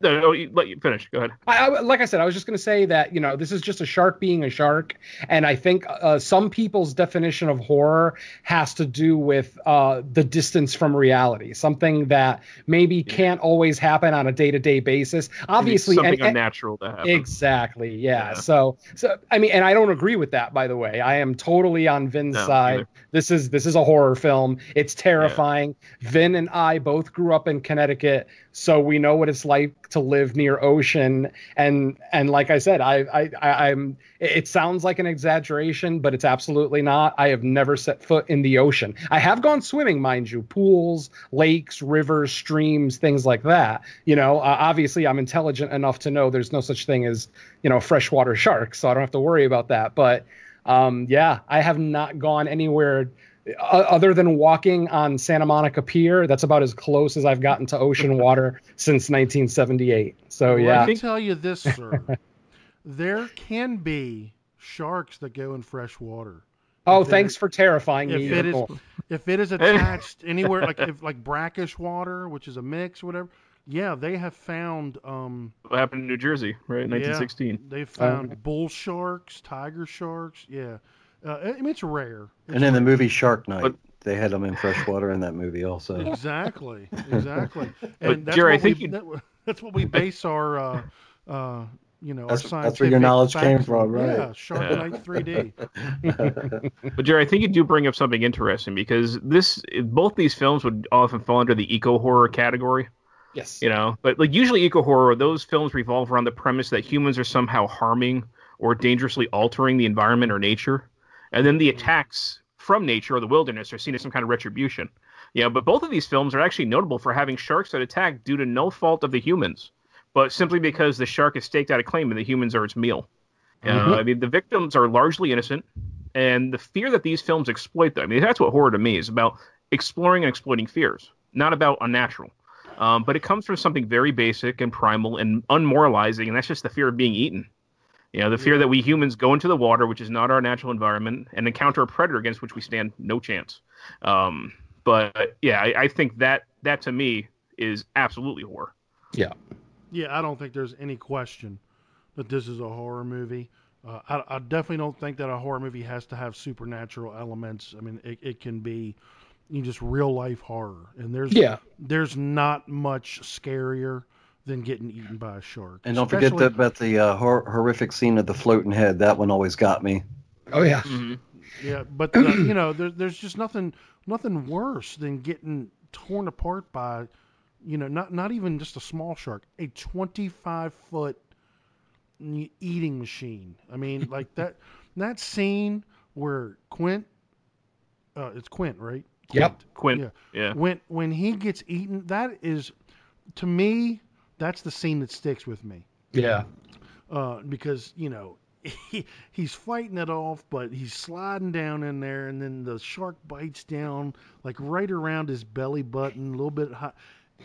Speaker 1: No, no, you- let you finish. Go ahead.
Speaker 6: I, I, like I said, I was just going to say that you know this is just a shark being a shark, and I think uh, some people's definition of horror has to do with uh, the distance from reality, something that maybe can't always happen on a day to day basis. Obviously,
Speaker 1: something
Speaker 6: and- and-
Speaker 1: unnatural to happen.
Speaker 6: Exactly. Yeah. So, so I mean, and I don't agree with that. By the way, I am totally on Vin's
Speaker 1: No,
Speaker 6: side.
Speaker 1: neither.
Speaker 6: This is this is a horror film. It's terrifying. Vin and I both grew up in Connecticut, so we know what it's like to live near ocean. And and like I said, I I, I I'm. It sounds like an exaggeration, but it's absolutely not. I have never set foot in the ocean. I have gone swimming, mind you, pools, lakes, rivers, streams, things like that. You know, uh, obviously, I'm intelligent enough to know there's no such thing as you know freshwater sharks, so I don't have to worry about that. But um, yeah, I have not gone anywhere other than walking on Santa Monica Pier. That's about as close as I've gotten to ocean water since 1978. So
Speaker 4: Well,
Speaker 6: yeah,
Speaker 4: I can tell you this, sir. there can be sharks that go in fresh water.
Speaker 6: Oh,
Speaker 4: If they're-
Speaker 6: thanks for terrifying
Speaker 4: if
Speaker 6: me.
Speaker 4: It is, if it is attached anywhere, like if like brackish water, which is a mix or whatever, yeah, they have found. Um,
Speaker 1: What happened in New Jersey, right?
Speaker 4: yeah,
Speaker 1: 1916.
Speaker 4: they found bull sharks, tiger sharks. Yeah, uh, I mean it's rare.
Speaker 5: and in the movie Shark Night, they had them in freshwater in that movie also.
Speaker 4: Exactly, exactly.
Speaker 1: But,
Speaker 4: And that's
Speaker 1: Jerry, I think
Speaker 4: we,
Speaker 1: you-
Speaker 4: that- that's what we base our, uh, uh, you know,
Speaker 5: That's-
Speaker 4: our
Speaker 5: that's where your knowledge came
Speaker 4: facts
Speaker 5: from, right.
Speaker 4: Yeah, Shark
Speaker 1: Yeah.
Speaker 4: Night 3D.
Speaker 1: But Jerry, I think you do bring up something interesting because this both these films would often fall under the eco horror category.
Speaker 6: Yes.
Speaker 1: You know, but like usually eco horror, those films revolve around the premise that humans are somehow harming or dangerously altering the environment or nature, and then the attacks from nature or the wilderness are seen as some kind of retribution. You know, but both of these films are actually notable for having sharks that attack due to no fault of the humans, but simply because the shark has staked out a claim and the humans are its meal. You know,
Speaker 6: Mhm.
Speaker 1: I mean, the victims are largely innocent, and the fear that these films exploit them. I mean, that's what horror to me is about exploring and exploiting fears, not about unnatural. Um, but it comes from something very basic and primal and unmoralizing, and that's just the fear of being eaten. You know, the fear that we humans go into the water, which is not our natural environment, and encounter a predator against which we stand no chance. Um, but yeah, I, I think that that to me is absolutely horror.
Speaker 6: Yeah.
Speaker 4: Yeah, I don't think there's any question that this is a horror movie. Uh, I, I definitely don't think that a horror movie has to have supernatural elements. I mean, it, it can be you know, just real life horror, and there's
Speaker 6: Yeah.
Speaker 4: there's not much scarier than getting eaten by a shark.
Speaker 5: And don't forget
Speaker 4: Especially-
Speaker 5: that about the uh, hor- horrific scene of the floating head. That one always got me.
Speaker 6: Oh yeah.
Speaker 4: Yeah, but uh, you know, there, there's just nothing nothing worse than getting torn apart by, you know, not not even just a small shark, a 25 foot eating machine. I mean, like that that scene where Quint, uh, it's Quint, right?
Speaker 6: Yep.
Speaker 1: Quint.
Speaker 4: Yeah.
Speaker 1: Yeah.
Speaker 4: When when he gets eaten, that is, to me, that's the scene that sticks with me
Speaker 6: Yeah.
Speaker 4: uh, because you know he, he's fighting it off, but he's sliding down in there, and then the shark bites down like right around his belly button, a little bit hot,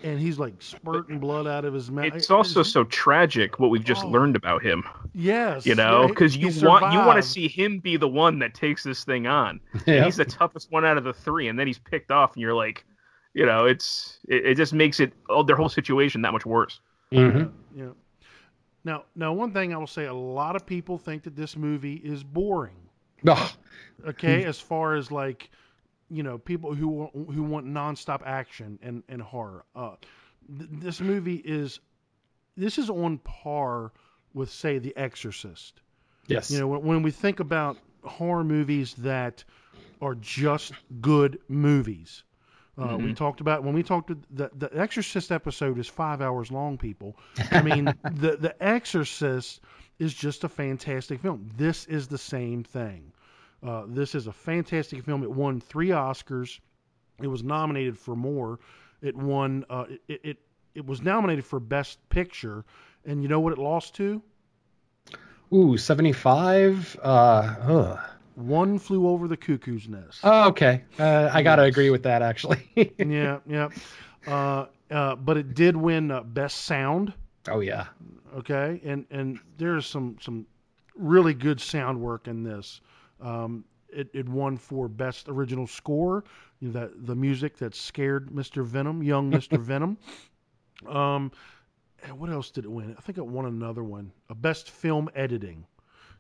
Speaker 4: and he's like spurting blood out of his mouth.
Speaker 1: It's also so tragic what we've just
Speaker 4: Oh.
Speaker 1: learned about him.
Speaker 4: yes,
Speaker 1: You know, because
Speaker 4: he
Speaker 1: you want you want to see him be the one that takes this thing on.
Speaker 6: Yeah.
Speaker 1: He's the toughest one out of the three, and then he's picked off, and you're like, you know, it's it, it just makes it oh, their whole situation that much worse.
Speaker 6: Mm-hmm.
Speaker 4: Yeah. Now, now, one thing I will say: a lot of people think that this movie is boring.
Speaker 6: Ugh.
Speaker 4: okay as far as like you know people who want, who want nonstop action and and horror uh th- this movie is this is on par with say the exorcist
Speaker 6: Yes.
Speaker 4: you know when, when we think about horror movies that are just good movies uh, we talked about when we talked to the the Exorcist episode is five hours long. People, I mean the the Exorcist is just a fantastic film. This is the same thing. Uh, this is a fantastic film. It won three Oscars. It was nominated for more. It won. Uh, it, it it was nominated for Best Picture, and you know what it lost to?
Speaker 6: Ooh, 75. Uh, ugh.
Speaker 4: One flew over the cuckoo's nest.
Speaker 6: Oh, okay. Uh, I gotta agree with that actually.
Speaker 4: yeah, yeah. Uh, uh, but it did win uh, Best Sound.
Speaker 6: oh yeah.
Speaker 4: Okay, and and there's some some really good sound work in this. Um, it, it won for Best Original Score. You know, that the music that scared Mr. Venom, young Mr. Venom. Um, and what else did it win? I think it won another one, a Best Film Editing.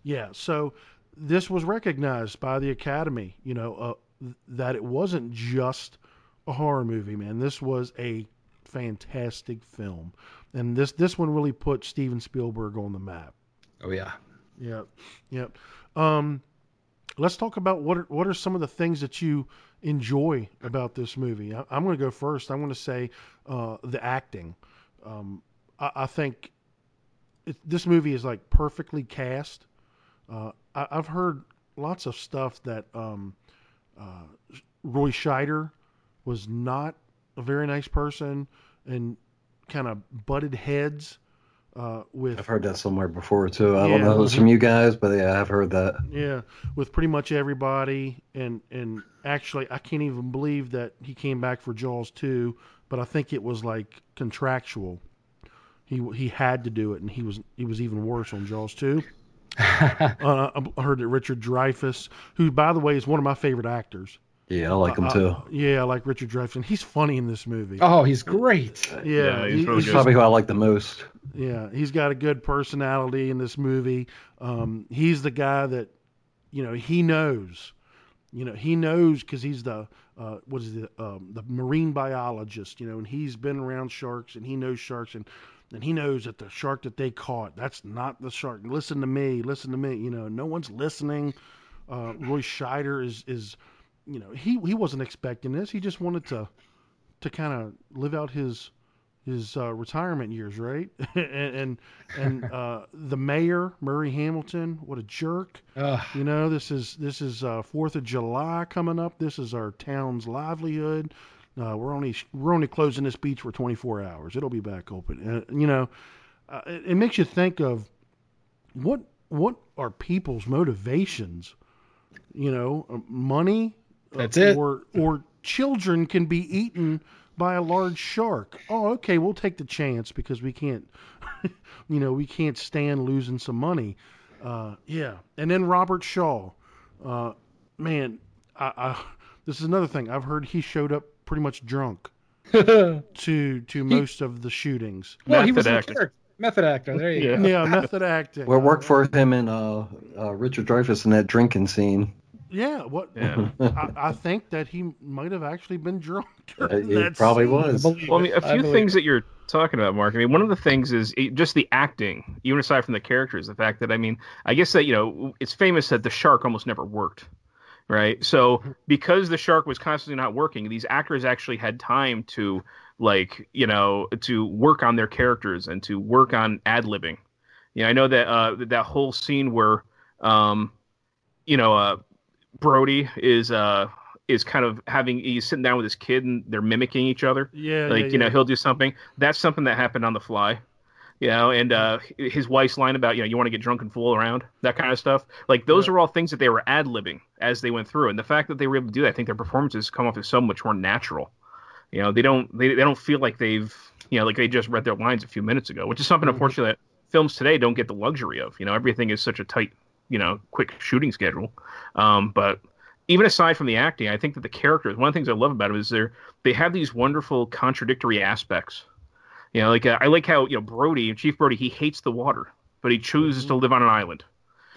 Speaker 4: Yeah, so this was recognized by the Academy. You know uh, that it wasn't just a horror movie, man. This was a fantastic film, and this this one really put Steven Spielberg on the map.
Speaker 6: Oh yeah.
Speaker 4: Yep, yep. Um, let's talk about what are, what are some of the things that you enjoy about this movie. I, I'm going to go first. I'm going to say uh, the acting. Um, I, I think it, this movie is like perfectly cast. Uh, I, I've heard lots of stuff that um, uh, Roy Scheider was not a very nice person and kind of butted heads uh, with
Speaker 5: I've heard that somewhere before too. I
Speaker 4: Yeah.
Speaker 5: don't know if it was from you guys, but yeah, I've heard that.
Speaker 4: Yeah, with pretty much everybody, and and actually, I can't even believe that he came back for Jaws two, but I think it was like contractual. He he had to do it, and he was he was even worse on Jaws two. uh, I heard that Richard Dreyfuss, who by the way is one of my favorite actors.
Speaker 5: Yeah, I like him
Speaker 4: Uh,
Speaker 5: too.
Speaker 4: uh, yeah, I like Richard Dreyfuss, and he's funny in this movie.
Speaker 6: Oh, he's great.
Speaker 4: yeah,
Speaker 1: yeah, he's
Speaker 4: he-
Speaker 1: really
Speaker 5: He's probably who I like the most.
Speaker 4: yeah, he's got a good personality in this movie. Um, he's the guy that, you know, he knows. You know, he knows because he's the uh, what is it, um, the marine biologist. You know, and he's been around sharks and he knows sharks and and he knows that the shark that they caught that's not the shark. Listen to me, listen to me. You know, no one's listening. Uh, Roy Scheider is is, you know, he he wasn't expecting this. He just wanted to to kind of live out his his uh, retirement years, right? and and, and uh, the mayor Murray Hamilton, what a jerk!
Speaker 6: Ugh.
Speaker 4: You know, this is this is uh, Fourth of July coming up. This is our town's livelihood. Uh, we're only we're only closing this beach for 24 hours. It'll be back open. Uh, you know, uh, it, it makes you think of what what are people's motivations? You know, uh, money. uh,
Speaker 6: That's it.
Speaker 4: Or or children can be eaten by a large shark. Oh, okay, we'll take the chance because we can't, you know, we can't stand losing some money. Uh, yeah, and then Robert Shaw, uh, man, I, I, this is another thing. I've heard he showed up pretty much drunk to to most of the shootings.
Speaker 6: Well, he was a character. Method actor. There you go.
Speaker 4: Yeah, method acting.
Speaker 5: Well, it worked for him and uh, uh, Richard Dreyfuss in that drinking scene.
Speaker 4: Yeah, what?
Speaker 1: Yeah.
Speaker 4: I, I think that he might have actually been drunk.
Speaker 5: Uh,
Speaker 4: during
Speaker 5: it probably
Speaker 4: scene.
Speaker 5: was.
Speaker 1: Well, I mean, a
Speaker 6: I
Speaker 1: few
Speaker 6: believe
Speaker 1: things that you're talking about, Mark. I mean, one of the things is it- just the acting, even aside from the characters. The fact that I mean, I guess that you know, it's famous that the shark almost never worked, right? So because the shark was constantly not working, these actors actually had time to like you know to work on their characters and to work on ad libbing. Yeah, I know that uh, that- that whole scene where, um, you know, uh, Brody is uh is kind of having he's sitting down with his kid and they're mimicking each other
Speaker 4: Yeah,
Speaker 1: like
Speaker 4: yeah,
Speaker 1: you know
Speaker 4: yeah.
Speaker 1: he'll do something that's something that happened on the fly you know and uh his wife's line about you know you want to get drunk and fool around that kind of stuff like those are all things that they were ad-libbing as they went through and the fact that they were able to do that i think their performances come off as so much more natural you know they don't they, they don't feel like they've you know like they just read their lines a few minutes ago which is something
Speaker 4: Mm-hmm.
Speaker 1: unfortunately that films today don't get the luxury of you know everything is such a tight you know quick shooting schedule um but even aside from the acting, I think that the characters, one of the things I love about them is they're they have these wonderful contradictory aspects. You know, like uh, I like how you know Brody, Chief Brody, he hates the water, but he chooses to live on an island.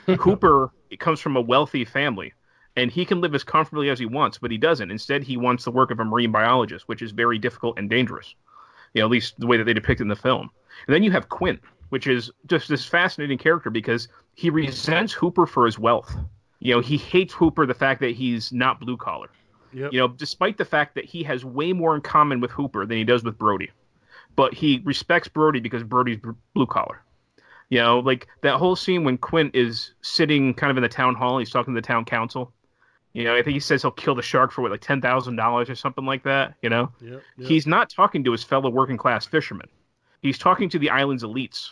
Speaker 1: Cooper comes from a wealthy family, and he can live as comfortably as he wants, but he doesn't. Instead, he wants the work of a marine biologist, which is very difficult and dangerous. You know, at least the way that they depict it in the film. And then you have Quint, which is just this fascinating character because he resents Hooper for his wealth. You know, he hates Hooper the fact that he's not blue collar.
Speaker 4: Yep.
Speaker 1: You know, despite the fact that he has way more in common with Hooper than he does with Brody, but he respects Brody because Brody's br- blue collar. You know, like that whole scene when Quint is sitting kind of in the town hall, he's talking to the town council. You know, I think he says he'll kill the shark for what, like ten thousand dollars or something like that. You know,
Speaker 4: Yep, yep.
Speaker 1: he's not talking to his fellow working class fishermen. He's talking to the island's elites.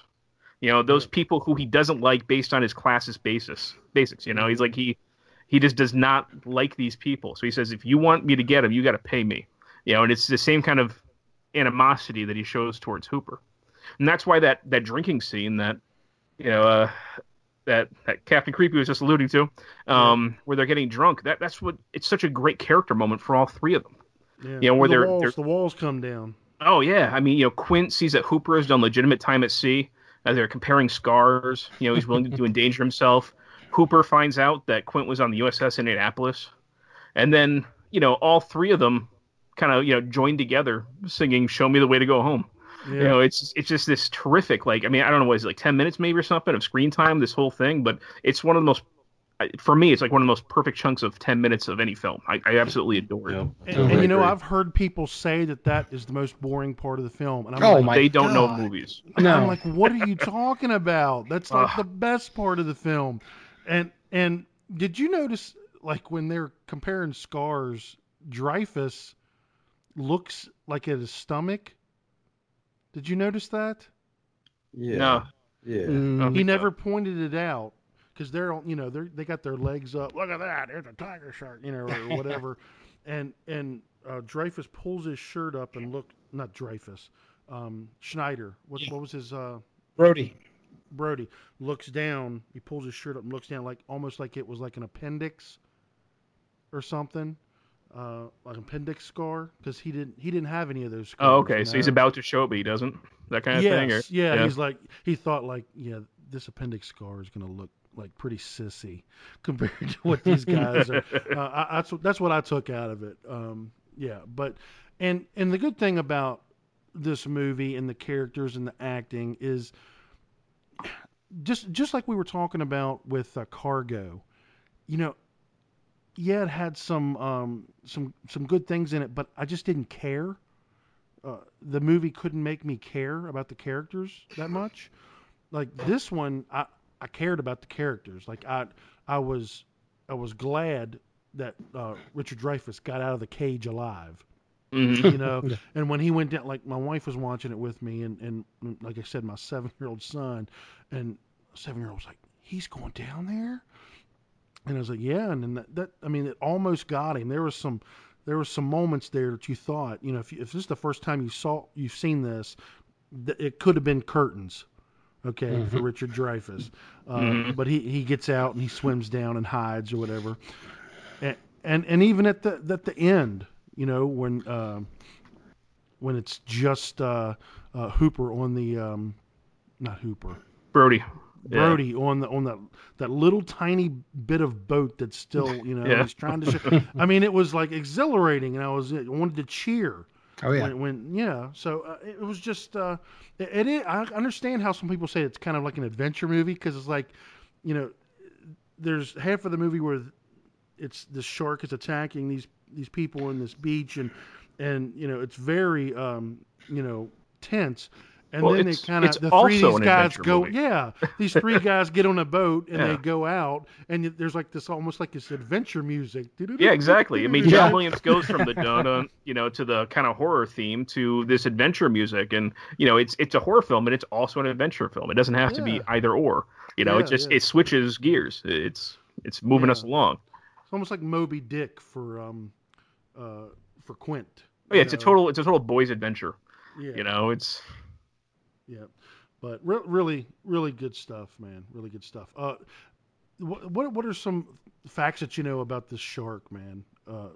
Speaker 1: You know, those people who he doesn't like based on his classist basis basics. You know, he's like he he just does not like these people. So he says, if you want me to get him, you got to pay me. You know, and it's the same kind of animosity that he shows towards Hooper, and that's why that that drinking scene that you know uh, that that Captain Creepy was just alluding to, um, where they're getting drunk. That that's what it's such a great character moment for all three of them.
Speaker 4: Yeah.
Speaker 1: You know, where
Speaker 4: the
Speaker 1: they're-
Speaker 4: walls,
Speaker 1: they're-
Speaker 4: the walls come down.
Speaker 1: Oh yeah, I mean, you know, Quint sees that Hooper has done legitimate time at sea. As they're comparing scars, you know, he's willing to endanger himself. Hooper finds out that Quint was on the USS Indianapolis, and then you know, all three of them kind of you know joined together singing "Show Me the Way to Go Home." You know, it's it's just this terrific. Like, I mean, I don't know what is it like ten minutes maybe or something of screen time. This whole thing, but it's one of the most. For me, it's like one of the most perfect chunks of ten minutes of any film. I, I absolutely adore it.
Speaker 4: And, and you know, I've heard people say that that is the most boring part of the film, and I'm
Speaker 1: Oh
Speaker 4: like,
Speaker 1: my They don't know movies.
Speaker 4: And
Speaker 1: No.
Speaker 4: I'm like, what are you talking about? That's like
Speaker 1: Ugh.
Speaker 4: the best part of the film. And and did you notice, like when they're comparing scars, Dreyfuss looks like at his stomach. Did you notice that?
Speaker 5: Yeah.
Speaker 1: No.
Speaker 5: Yeah.
Speaker 6: Mm.
Speaker 4: He never pointed it out because they're all you know they they got their legs up. Look at that! There's a tiger shark, you know, or whatever. and and uh, Dreyfuss pulls his shirt up and look. Not Dreyfuss. Um, Schneider. What what was his? Uh,
Speaker 6: Brody.
Speaker 4: Brody looks down. He pulls his shirt up and looks down, like almost like it was like an appendix or something, uh, like appendix scar, because he didn't he didn't have any of those. Scars,
Speaker 1: Oh, okay.
Speaker 4: you
Speaker 1: So he's about to show it, but he doesn't. That kind of
Speaker 4: yes,
Speaker 1: thing. Or,
Speaker 4: yeah, he's like he thought like yeah, this appendix scar is gonna look like pretty sissy compared to what these guys are. Uh, I, that's what- that's what I took out of it. Um, yeah, but and and the good thing about this movie and the characters and the acting is just just like we were talking about with uh, Cargo, you know. Yeah, it had some um, some some good things in it, but I just didn't care uh, the movie couldn't make me care about the characters that much. Like this one, I I cared about the characters. Like I I was I was glad that uh, Richard Dreyfuss got out of the cage alive.
Speaker 1: Mhm.
Speaker 4: You know, and when he went down, like my wife was watching it with me, and and like I said, my seven year old son, and seven year old was like, he's going down there. And I was like, yeah, and then that, that I mean, it almost got him. There was some there were some moments there that you thought, you know, if, you, if this is the first time you saw you've seen this, th- it could have been curtains, okay, for
Speaker 6: Mhm.
Speaker 4: Richard Dreyfuss. Uh,
Speaker 1: Mhm.
Speaker 4: But he, he gets out and he swims down and hides or whatever, and and, and even at the at the end, you know, when uh, when it's just uh, uh, Hooper on the um, not Hooper.
Speaker 1: Brody. Yeah.
Speaker 4: Brody on the on that that little tiny bit of boat that's still you know
Speaker 1: Yeah.
Speaker 4: he's trying to. Show, I mean, it was like exhilarating, and I was I wanted to cheer.
Speaker 6: Oh, yeah.
Speaker 4: When, when yeah, so uh, it was just uh, it. I understand how some people say it's kind of like an adventure movie because it's like, you know, there's half of the movie where it's the shark is attacking these these people in this beach and and you know it's very um you know tense and
Speaker 1: Well,
Speaker 4: then they kind of the three these guys go
Speaker 1: movie.
Speaker 4: yeah these three guys get on a boat and
Speaker 1: Yeah.
Speaker 4: they go out and there's like this almost like this adventure music
Speaker 1: Yeah, exactly. I mean, John
Speaker 4: Yeah.
Speaker 1: Williams goes from the dun you know, to the kind of horror theme to this adventure music, and you know, it's it's a horror film, and it's also an adventure film. It doesn't have to be either or. You know, it just
Speaker 4: yeah.
Speaker 1: it switches gears. It's it's moving us along.
Speaker 4: it's almost like Moby Dick for um uh for Quint
Speaker 1: Oh, yeah, it's a total it's a total boys adventure.
Speaker 4: Yeah.
Speaker 1: You know, it's
Speaker 4: Yeah, but re- really, really good stuff, man. Really good stuff. Uh, what what what are some facts that you know about this shark, man? Uh,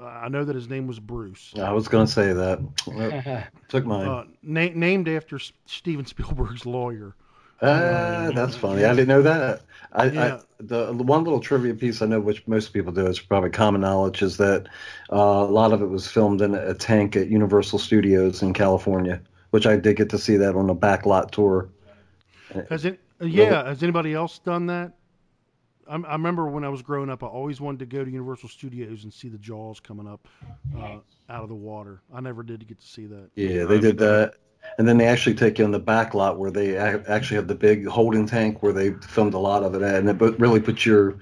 Speaker 4: I know that his name was Bruce.
Speaker 5: I was going to say that. Well, Took mine.
Speaker 4: Uh, na- named after S- Steven Spielberg's lawyer.
Speaker 5: Ah, that's funny. I didn't know that. I,
Speaker 4: Yeah.
Speaker 5: I the one little trivia piece I know, which most people do, it's probably common knowledge, is that uh, a lot of it was filmed in a tank at Universal Studios in California, which I did get to see that on a backlot tour.
Speaker 4: Has it? Yeah. Has anybody else done that? I, I remember when I was growing up, I always wanted to go to Universal Studios and see the Jaws coming up uh, out of the water. I never did get to see that.
Speaker 5: Yeah, they did that. And then they actually take you on the back lot where they actually have the big holding tank where they filmed a lot of it at, and it but really puts your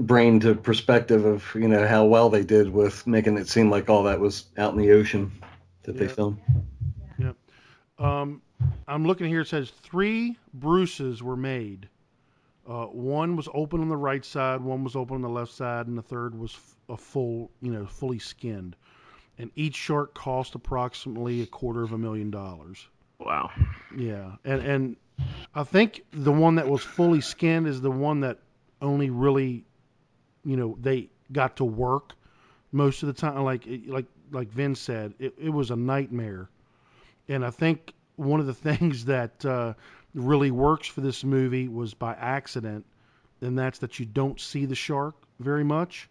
Speaker 5: brain to perspective of you know how well they did with making it seem like all that was out in the ocean that they filmed.
Speaker 4: Um, I'm looking here. It says three Bruces were made. Uh, one was open on the right side, one was open on the left side, and the third was f- a full, you know, fully skinned. And each shark cost approximately a quarter of a million dollars.
Speaker 1: wow.
Speaker 4: Yeah, and and I think the one that was fully skinned is the one that only really, you know, they got to work most of the time. Like like like Vin said, it, it was a nightmare, and I think one of the things that uh, really works for this movie was by accident, and that's that you don't see the shark very much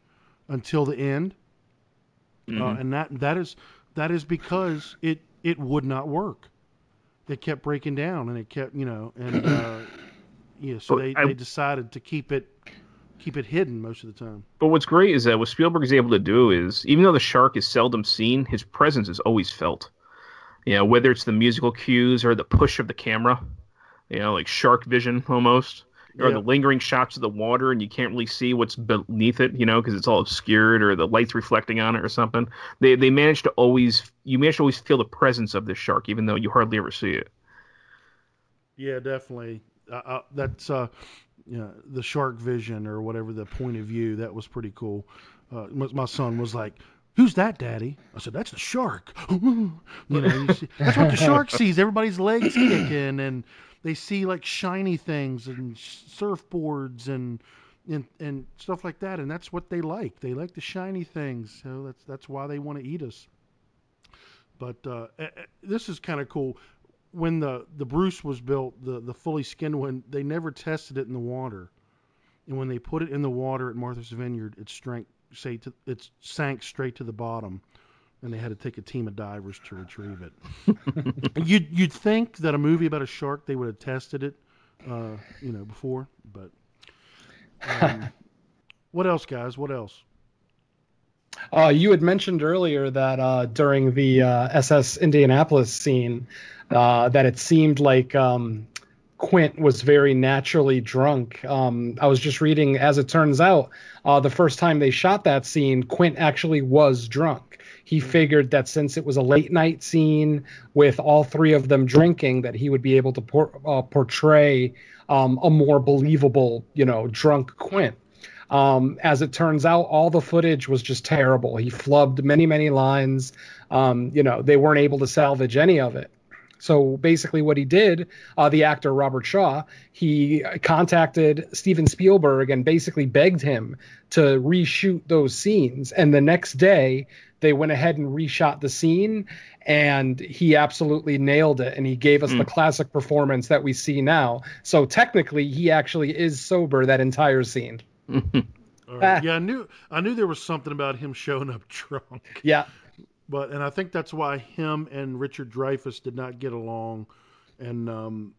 Speaker 4: until the end, uh,
Speaker 1: Mhm.
Speaker 4: and that that is that is because it it would not work it kept breaking down and it kept you know and uh, yeah so they,
Speaker 1: I-
Speaker 4: they decided to keep it keep it hidden most of the time
Speaker 1: But what's great is that what Spielberg is able to do is, even though the shark is seldom seen, his presence is always felt. You know, whether it's the musical cues or the push of the camera, you know, like shark vision almost, or
Speaker 4: Yeah.
Speaker 1: the lingering shots of the water and you can't really see what's beneath it, you know, because it's all obscured or the light's reflecting on it or something. They they manage to always you manage to always feel the presence of this shark, even though you hardly ever see it.
Speaker 4: yeah definitely uh, uh, that's uh yeah the shark vision or whatever the point of view that was pretty cool uh, my son was like Who's that, Daddy? I said, That's the shark. you know, you see, that's what the shark sees. Everybody's legs kicking, and they see like shiny things and surfboards and and and stuff like that. And that's what they like. They like the shiny things. So that's that's why they want to eat us. But uh, this is kind of cool. When the the Bruce was built, the the fully skinned one, they never tested it in the water. And when they put it in the water at Martha's Vineyard, it sank, say to, it sank straight to the bottom, and they had to take a team of divers to retrieve it. you'd you'd think that a movie about a shark they would have tested it, uh, you know, before. But um, what else, guys? What else?
Speaker 6: Uh, you had mentioned earlier that uh, during the uh, SS Indianapolis scene, uh, that it seemed like um, Quint was very naturally drunk. Um, I was just reading, as it turns out, uh, the first time they shot that scene, Quint actually was drunk. He figured that since it was a late night scene with all three of them drinking, that he would be able to por- uh, portray um, a more believable, you know, drunk Quint. Um, as it turns out, all the footage was just terrible. He flubbed many, many lines. Um, you know, they weren't able to salvage any of it. So basically, what he did, uh, the actor Robert Shaw, he contacted Steven Spielberg and basically begged him to reshoot those scenes. And the next day, they went ahead and reshot the scene, and he absolutely nailed it. And he gave us the classic performance that we see now. So technically, he actually is sober that entire scene.
Speaker 4: All right. Yeah, I knew I knew there was something about him showing up drunk.
Speaker 6: Yeah.
Speaker 4: But and I think that's why him and Richard Dreyfuss did not get along, and um,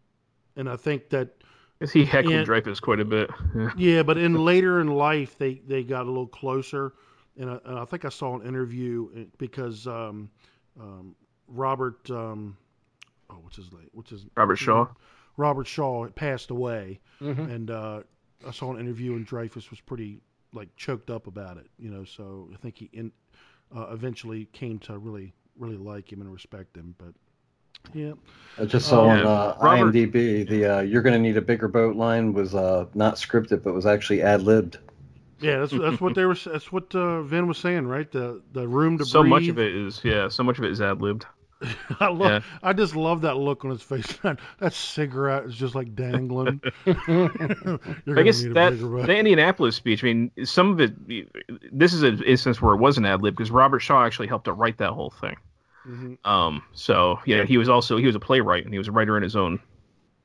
Speaker 4: and I think that
Speaker 1: he heckled
Speaker 4: Yeah.
Speaker 1: Dreyfuss quite a bit. Yeah.
Speaker 4: yeah, but in later in life they they got a little closer, and I, and I think I saw an interview uh, because um, um, Robert um, oh what's his name what's his
Speaker 1: Robert Shaw?
Speaker 4: Robert Shaw passed away,
Speaker 6: Mhm.
Speaker 4: and uh, I saw an interview and Dreyfuss was pretty like choked up about it, you know. So I think he in, uh, eventually came to really really like him and respect him, but yeah.
Speaker 5: I just saw on uh,
Speaker 4: Robert-
Speaker 5: IMDb the uh, "You're going to need a bigger boat" line was uh, not scripted, but was actually ad libbed.
Speaker 4: Yeah, that's that's what they were. That's what uh, Vin was saying, right? The the room to
Speaker 1: So
Speaker 4: breathe.
Speaker 1: much of it is yeah. So much of it is ad libbed.
Speaker 4: I love.
Speaker 1: Yeah.
Speaker 4: I just love that look on his face. That, cigarette is just like dangling.
Speaker 1: I guess that the Indianapolis speech. I mean, some of it. This is an instance where it was an ad lib because Robert Shaw actually helped to write that whole thing.
Speaker 4: Mhm.
Speaker 1: Um. So yeah, he was also he was a playwright and he was a writer in his own,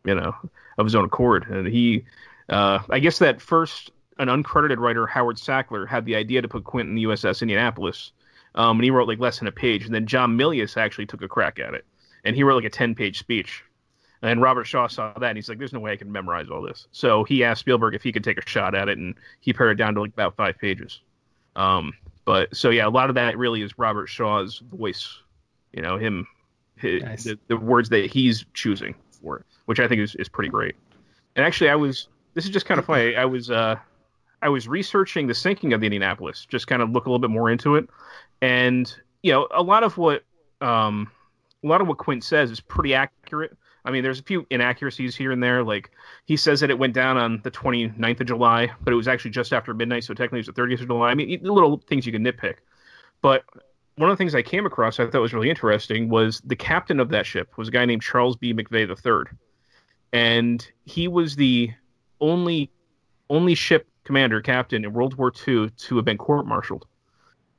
Speaker 1: you know, of his own accord. And he, uh, I guess that first an uncredited writer Howard Sackler had the idea to put Quint in the USS Indianapolis. Um, and he wrote like less than a page, and then John Milius actually took a crack at it, and he wrote like a ten-page speech. And Robert Shaw saw that, and he's like, "There's no way I can memorize all this." So he asked Spielberg if he could take a shot at it, and he pared it down to like about five pages. Um, but so yeah, a lot of that really is Robert Shaw's voice. You know, him, hi
Speaker 6: Nice.
Speaker 1: the, the words that he's choosing for it, which I think is, is pretty great. And actually, I was this is just kind of funny. I was uh, I was researching the sinking of the Indianapolis, just kind of look a little bit more into it, and you know, a lot of what um, a lot of what Quint says is pretty accurate. I mean, there's a few inaccuracies here and there. Like he says that it went down on the 29th of July, but it was actually just after midnight, so technically it was the 30th of July. I mean, little things you can nitpick. But one of the things I came across I thought was really interesting was the captain of that ship was a guy named Charles B. McVay III, and he was the only only ship commander captain in World War II to have been court-martialed.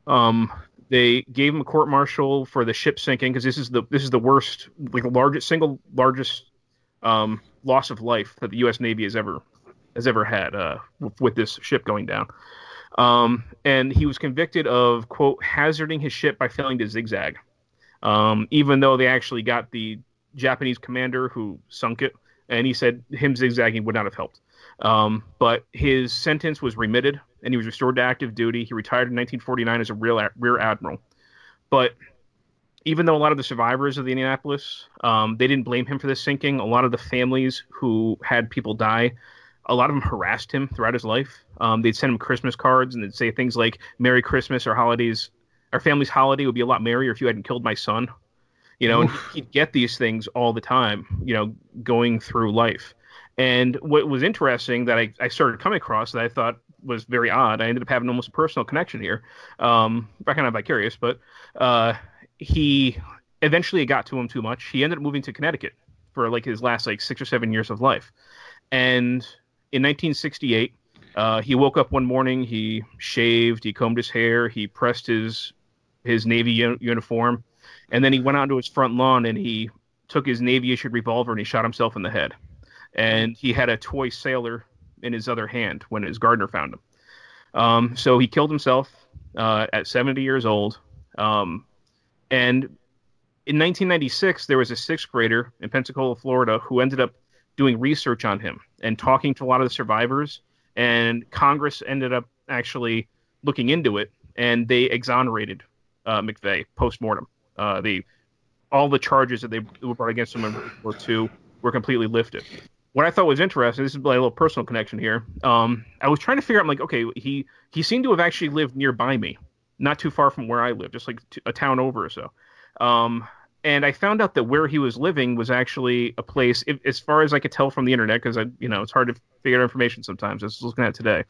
Speaker 1: Um, they gave him a court martial for the ship sinking because this is the this is the worst, like largest single largest um, loss of life that the U.S. Navy has ever has ever had uh, with, with this ship going down. Um, and he was convicted of quote hazarding his ship by failing to zigzag, um, even though they actually got the Japanese commander who sunk it, and he said him zigzagging would not have helped. Um, but his sentence was remitted, and he was restored to active duty. He retired in 1949 as a rear, rear admiral. But even though a lot of the survivors of the Indianapolis, um, they didn't blame him for the sinking. A lot of the families who had people die, a lot of them harassed him throughout his life. Um, they'd send him Christmas cards and they'd say things like "Merry Christmas" or "Holidays." Our family's holiday would be a lot merrier if you hadn't killed my son. You know, and he'd get these things all the time. You know, going through life. And what was interesting that I, I started coming across that I thought was very odd, I ended up having almost a personal connection here. Um, kind of vicarious, but uh, he eventually it got to him too much. He ended up moving to Connecticut for like his last like six or seven years of life. And in 1968, uh, he woke up one morning. He shaved. He combed his hair. He pressed his his navy u- uniform, and then he went onto his front lawn and he took his navy issued revolver and he shot himself in the head. And he had a toy sailor in his other hand when his gardener found him. Um, so he killed himself uh, at 70 years old. Um, and in 1996, there was a sixth grader in Pensacola, Florida, who ended up doing research on him and talking to a lot of the survivors. And Congress ended up actually looking into it, and they exonerated uh, McVay post mortem. Uh, all the charges that they were brought against him in World War II were completely lifted. What I thought was interesting, this is my little personal connection here. Um, I was trying to figure out, I'm like, okay, he he seemed to have actually lived nearby me, not too far from where I live, just like t- a town over or so. Um, and I found out that where he was living was actually a place, if, as far as I could tell from the internet, because I, you know, it's hard to figure out information sometimes. I was looking at today,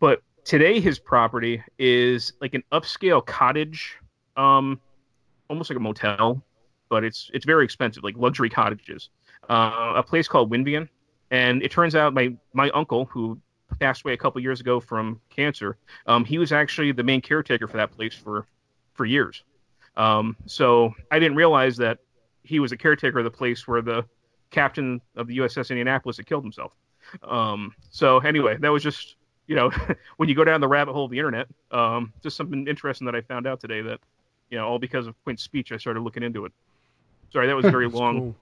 Speaker 1: but today his property is like an upscale cottage, um, almost like a motel, but it's it's very expensive, like luxury cottages. Uh, a place called Winvian, and it turns out my my uncle who passed away a couple years ago from cancer, um, he was actually the main caretaker for that place for for years. Um, so I didn't realize that he was a caretaker of the place where the captain of the USS Indianapolis had killed himself. Um, so anyway, that was just you know when you go down the rabbit hole of the internet, um, just something interesting that I found out today that you know all because of Quint's speech, I started looking into it. Sorry, that was very long,
Speaker 4: cool.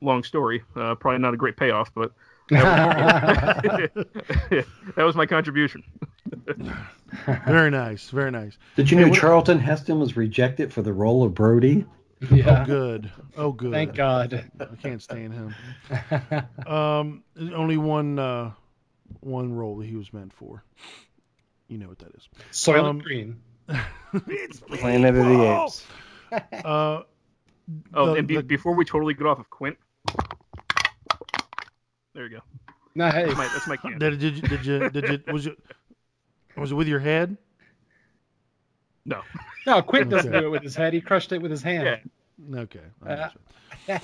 Speaker 1: Long story. Uh, probably not a great payoff, but that was, that was my contribution.
Speaker 4: Very nice, very nice.
Speaker 5: Did you
Speaker 4: Hey,
Speaker 5: know
Speaker 4: what-
Speaker 5: Charlton Heston was rejected for the role of Brody?
Speaker 4: Oh, good. Oh, good.
Speaker 6: Thank God.
Speaker 4: I can't stand him. um, only one uh, one role that he was meant for. You know what that is.
Speaker 6: Soylent
Speaker 4: Um,
Speaker 6: Green.
Speaker 4: it's
Speaker 5: Planet of the! Apes.
Speaker 4: Uh,
Speaker 1: Oh,
Speaker 4: the-
Speaker 1: and be,
Speaker 4: the-
Speaker 1: before we totally get off of Quint, there you go.
Speaker 6: Nice.
Speaker 1: That's my, that's my can.
Speaker 4: did, did you did you did you was it was it with your head?
Speaker 1: No.
Speaker 6: No, Quint doesn't
Speaker 4: Okay.
Speaker 6: do it with his head. He crushed it with his hand.
Speaker 4: Okay. I
Speaker 6: Uh.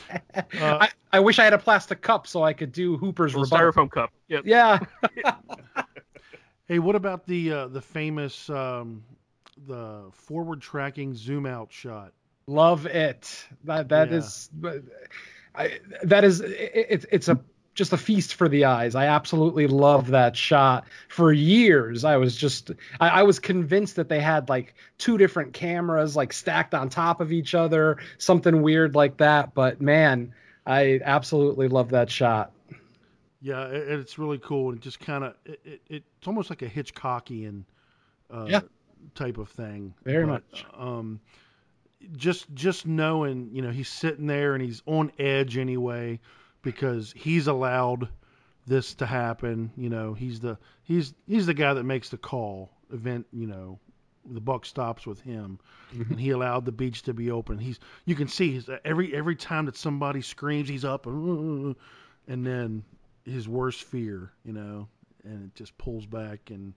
Speaker 6: I, I wish I had a plastic cup so I could do Hooper's
Speaker 1: Little
Speaker 6: rebuttal.
Speaker 1: styrofoam cup. Yep.
Speaker 6: Yeah.
Speaker 4: Hey, what about the uh, the famous um, the forward tracking zoom out shot?
Speaker 6: Love it. That that
Speaker 4: Yeah.
Speaker 6: is, I, that is, it, it, it's a just a feast for the eyes. I absolutely love that shot. For years, I was just, I, I was convinced that they had like two different cameras like stacked on top of each other, something weird like that. But man, I absolutely love that shot.
Speaker 4: Yeah, it, it's really cool and just kind of it, it, it's almost like a Hitchcockian uh,
Speaker 6: Yeah.
Speaker 4: type of thing.
Speaker 6: Very
Speaker 4: But,
Speaker 6: much.
Speaker 4: Um, just just knowing, you know, he's sitting there and he's on edge anyway because he's allowed this to happen. You know, he's the he's he's the guy that makes the call. Event, you know, the buck stops with him, mm-hmm. and he allowed the beach to be open. He's you can see his, every every time that somebody screams, he's up, and then his worst fear, you know, and it just pulls back and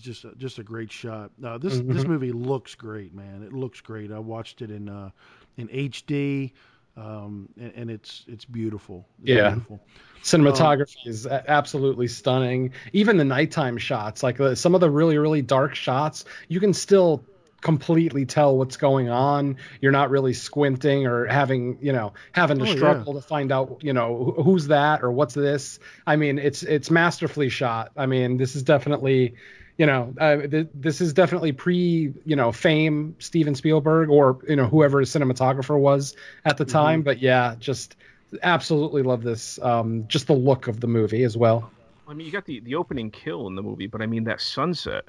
Speaker 4: just a, just a great shot. Uh, this this
Speaker 6: Mhm.
Speaker 4: movie looks great, man. It looks great. I watched it in uh, in HD, um, and, and it's it's beautiful. It's
Speaker 6: Yeah.
Speaker 4: beautiful.
Speaker 6: Cinematography is absolutely stunning. Even the nighttime shots, like the, some of the really, really dark shots, you can still completely tell what's going on. You're not really squinting or having, you know, having to
Speaker 4: Oh, yeah.
Speaker 6: struggle to find out, you know, wh- who's that or what's this. I mean, it's it's masterfully shot. I mean, this is definitely, you know, uh, th- this is definitely pre, you know, fame Steven Spielberg or you know whoever his cinematographer was at the time. But yeah, just absolutely love this. Um, just the look of the movie as well.
Speaker 1: I mean, you got the, the opening kill in the movie, but I mean that sunset.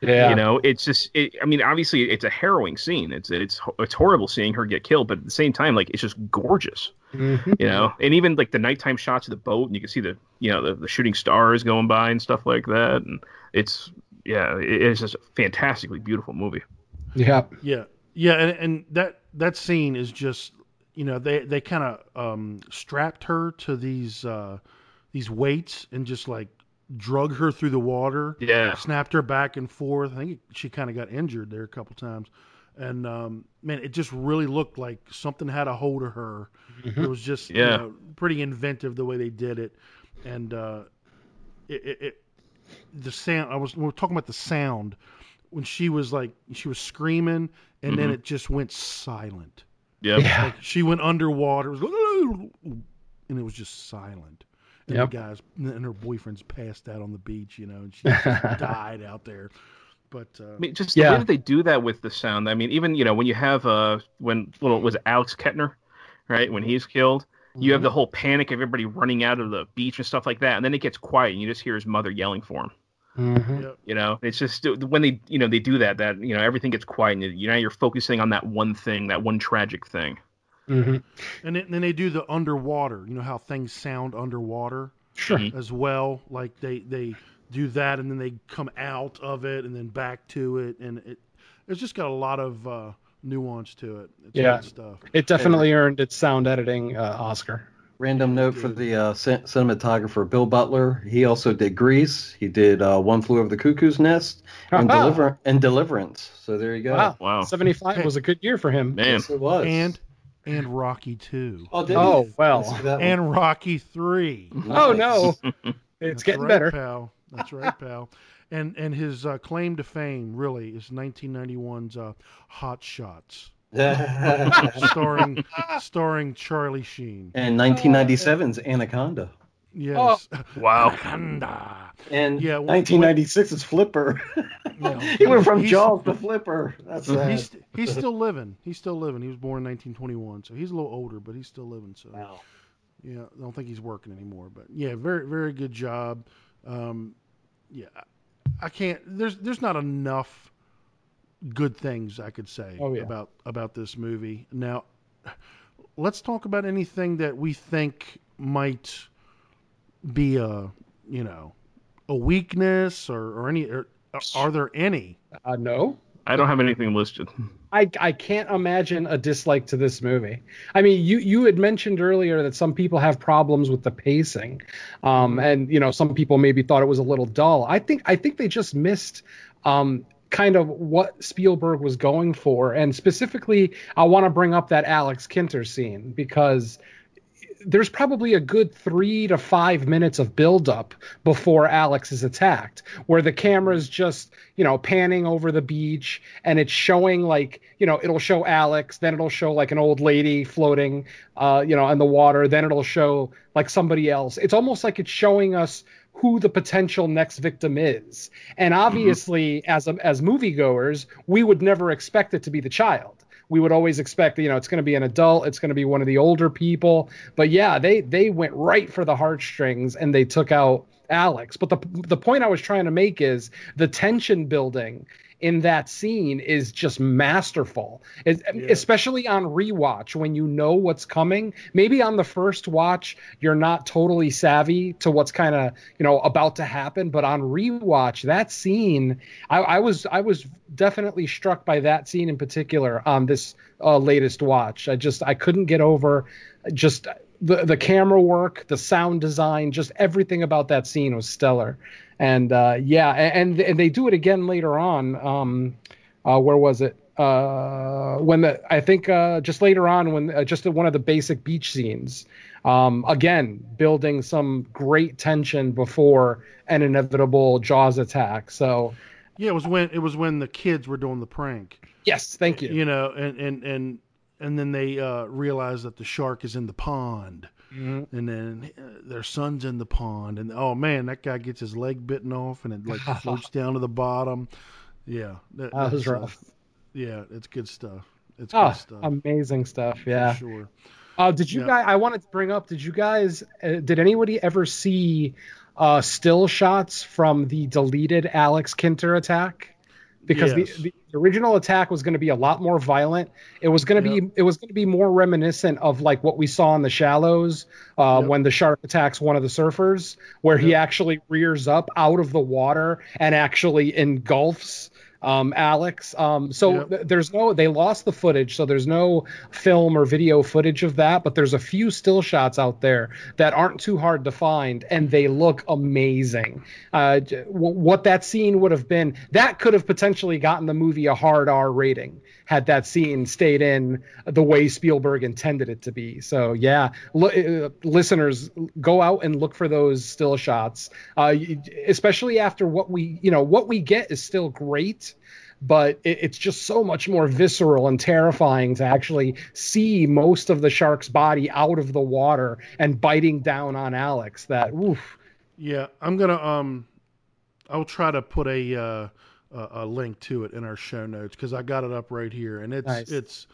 Speaker 6: Yeah.
Speaker 1: You know, it's just. It, I mean, obviously, it's a harrowing scene. It's it's it's horrible seeing her get killed, but at the same time, like it's just gorgeous.
Speaker 6: Mhm.
Speaker 1: You know, and even like the nighttime shots of the boat, and you can see the you know the, the shooting stars going by and stuff like that, and it's yeah, it, it's just a fantastically beautiful movie.
Speaker 6: Yeah.
Speaker 4: Yeah, yeah, and, and that that scene is just you know they they kind of um, strapped her to these uh, these weights and just like drug her through the water.
Speaker 1: Yeah.
Speaker 4: snapped her back and forth. I think she kind of got injured there a couple times, and um, man, it just really looked like something had a hold of her.
Speaker 6: Mhm.
Speaker 4: It was just you
Speaker 1: Yeah.
Speaker 4: know, pretty inventive the way they did it, and uh, it, it, it the sound. I was we were talking about the sound when she was like she was screaming, and then
Speaker 1: Mhm.
Speaker 4: it just went silent.
Speaker 1: Yep.
Speaker 6: Yeah.
Speaker 4: Like she went underwater, it was, and it was just silent. And
Speaker 6: Yep.
Speaker 4: the guys and her boyfriend's passed out on the beach, you know, and she just died out there. But uh,
Speaker 1: I mean, just the
Speaker 6: Yeah.
Speaker 1: way that they do that with the sound. I mean, even you know when you have uh when little was Alex Kettner, right? When he's killed, you have the whole panic of everybody running out of the beach and stuff like that, and then it gets quiet, and you just hear his mother yelling for him.
Speaker 6: Mhm.
Speaker 1: You know, it's just when they you know they do that that you know everything gets quiet, and you know you're focusing on that one thing, that one tragic thing.
Speaker 6: Mhm.
Speaker 4: and then, then they do the underwater. You know how things sound underwater
Speaker 6: Sure.
Speaker 1: Mhm.
Speaker 4: as well. Like they they do that, and then they come out of it, and then back to it, and it it's just got a lot of uh, nuance to it. It's
Speaker 6: Yeah.
Speaker 4: good stuff.
Speaker 6: It definitely earned its sound editing uh, Oscar.
Speaker 5: Random note for the uh, cinematographer Bill Butler. He also did Grease. He did uh, One Flew Over the Cuckoo's Nest and, Deliver- and Deliverance. So there you go.
Speaker 6: Wow.
Speaker 1: Wow.
Speaker 6: 75 was a good year for him.
Speaker 1: Man.
Speaker 5: Yes, it was.
Speaker 4: And and Rocky two.
Speaker 5: oh, did
Speaker 6: Oh,
Speaker 5: he?
Speaker 6: well.
Speaker 5: Let's see that one.
Speaker 4: And Rocky three.
Speaker 6: Oh, no. It's
Speaker 4: That's
Speaker 6: getting
Speaker 4: right,
Speaker 6: better.
Speaker 4: pal. That's right, pal. And and his uh, claim to fame really is 1991's uh, Hot Shots, starring starring Charlie Sheen.
Speaker 5: and 1997's Anaconda.
Speaker 4: Yes.
Speaker 1: Wow.
Speaker 4: Anaconda.
Speaker 5: And
Speaker 4: Yeah, when-
Speaker 5: 1996 is Flipper.
Speaker 4: Yeah.
Speaker 5: he went from
Speaker 4: He's-
Speaker 5: Jaws to Flipper. That's sad.
Speaker 4: He's he's still living. He's still living. He was born in 1921, so he's a little older, but he's still living. So
Speaker 5: Wow.
Speaker 4: yeah, I don't think he's working anymore. But yeah, very very good job. Um, yeah, I- can't. There's there's not enough good things I could say
Speaker 6: Oh, yeah.
Speaker 4: about about this movie. Now, let's talk about anything that we think might be a you know a weakness or or any. Or, are there any?
Speaker 6: Uh, no.
Speaker 1: I don't have anything listed.
Speaker 6: I, I can't imagine a dislike to this movie. I mean, you you had mentioned earlier that some people have problems with the pacing, um, and you know some people maybe thought it was a little dull. I think I think they just missed um, kind of what Spielberg was going for, and specifically, I want to bring up that Alex Kinter scene because there's probably a good three to five minutes of buildup before Alex is attacked, where the camera's just, you know, panning over the beach and it's showing like, you know, it'll show Alex, then it'll show like an old lady floating, uh, you know, in the water, then it'll show like somebody else. It's almost like it's showing us who the potential next victim is. And obviously, as a, as moviegoers, we would never expect it to be the child we would always expect you know it's going to be an adult it's going to be one of the older people. But yeah they they went right for the heartstrings and they took out alex. But the the point i was trying to make is the tension building in that scene is just masterful. It- especially on rewatch when you know what's coming. Maybe on the first watch you're not totally savvy to what's kind of you know about to happen but on rewatch that scene I, I was i was definitely struck by that scene in particular on this uh, latest watch. I just i couldn't get over just the the camera work the sound design just everything about that scene was stellar and uh, yeah and and they do it again later on um uh, where was it? Uh when the i think uh just later on when uh, just one of the basic beach scenes. Um again building some great tension before an inevitable jaws attack. So
Speaker 4: Yeah, it was when it was when the kids were doing the prank.
Speaker 6: yes thank you.
Speaker 4: You know, and and and and then they uh, realize that the shark is in the pond,
Speaker 6: Mhm.
Speaker 4: and then uh, their son's in the pond, and oh man, that guy gets his leg bitten off, and it like floats down to the bottom. Yeah, that,
Speaker 6: That was rough.
Speaker 4: yeah, it's good stuff. It's
Speaker 6: oh
Speaker 4: good stuff.
Speaker 6: amazing stuff yeah
Speaker 4: For sure.
Speaker 6: Uh, did you
Speaker 4: Yeah.
Speaker 6: guys? I wanted to bring up. Did you guys? Uh, did anybody ever see uh, still shots from the deleted Alex Kinter attack? Because
Speaker 4: Yes.
Speaker 6: the, the original attack was going to be a lot more violent. It was going to be it was going to be more reminiscent of like what we saw in the shallows uh, when the shark attacks one of the surfers, where he actually rears up out of the water and actually engulfs um, Alex. Um, so
Speaker 4: Yep.
Speaker 6: th- there's no, they lost the footage, so there's no film or video footage of that, but there's a few still shots out there that aren't too hard to find, and they look amazing. Uh, j- w- what that scene would have been, that could have potentially gotten the movie a hard R rating had that scene stayed in the way Spielberg intended it to be. So yeah, li- uh, listeners, go out and look for those still shots, uh, especially after what we, you know, what we get is still great but it's just so much more visceral and terrifying to actually see most of the shark's body out of the water and biting down on Alex. That oof.
Speaker 4: Yeah, I'm gonna um, I'll try to put a uh, a, a link to it in our show notes because I got it up right here, and it's
Speaker 6: Nice.
Speaker 4: it's.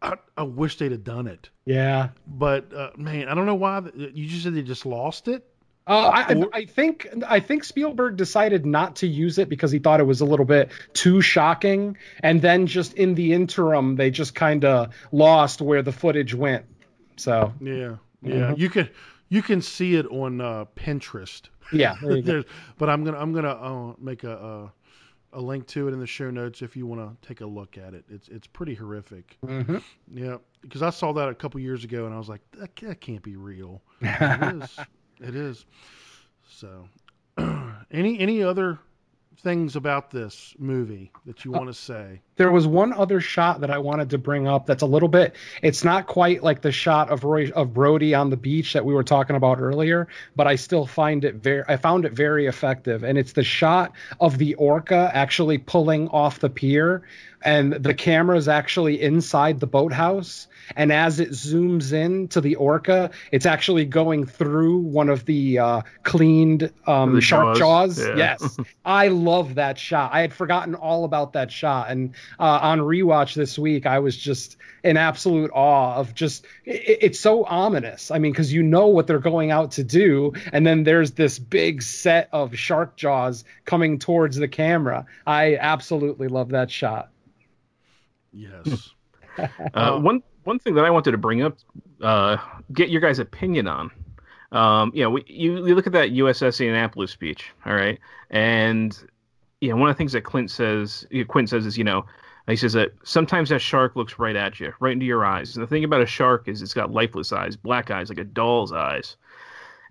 Speaker 4: I, I wish they'd have done it,
Speaker 6: Yeah.
Speaker 4: but uh, man, I don't know why. You just said they just lost it.
Speaker 6: Uh, I, I- I think I think Spielberg decided not to use it because he thought it was a little bit too shocking, and then just in the interim, they just kind of lost where the footage went. So
Speaker 4: Yeah, yeah.
Speaker 6: Mhm.
Speaker 4: You can you can see it on uh, Pinterest.
Speaker 6: Yeah, there you go.
Speaker 4: But I'm gonna I'm gonna uh, make a, a link to it in the show notes if you want to take a look at it. It's it's pretty horrific.
Speaker 6: Mhm.
Speaker 4: Yeah. because I saw that a couple years ago and I was like, that, that can't be real. it is. It is. So, any any other things about this movie that you want to say?
Speaker 6: There was one other shot that I wanted to bring up that's a little bit it's not quite like the shot of Roy of Brody on the beach that we were talking about earlier, but I still find it very I found it very effective and it's the shot of the orca actually pulling off the pier and the camera is actually inside the boathouse and as it zooms in to the orca it's actually going through one of the uh, cleaned um,
Speaker 1: The
Speaker 6: shark
Speaker 1: jaws?
Speaker 6: jaws
Speaker 1: Yeah.
Speaker 6: yes I love that shot. I had forgotten all about that shot, and uh, on rewatch this week, I was just in absolute awe of just. It, it's so ominous. I mean, because you know what they're going out to do, and then there's this big set of shark jaws coming towards the camera. I absolutely love that shot.
Speaker 4: Yes.
Speaker 1: Uh, one one thing that I wanted to bring up, uh, get your guys' opinion on. Um, you know, we, you, you look at that USS Indianapolis speech, all right, and know one of the things that Clint says, Quint says is, you know, he says that sometimes that shark looks right at you, right into your eyes. And the thing about a shark is it's got lifeless eyes, black eyes, like a doll's eyes,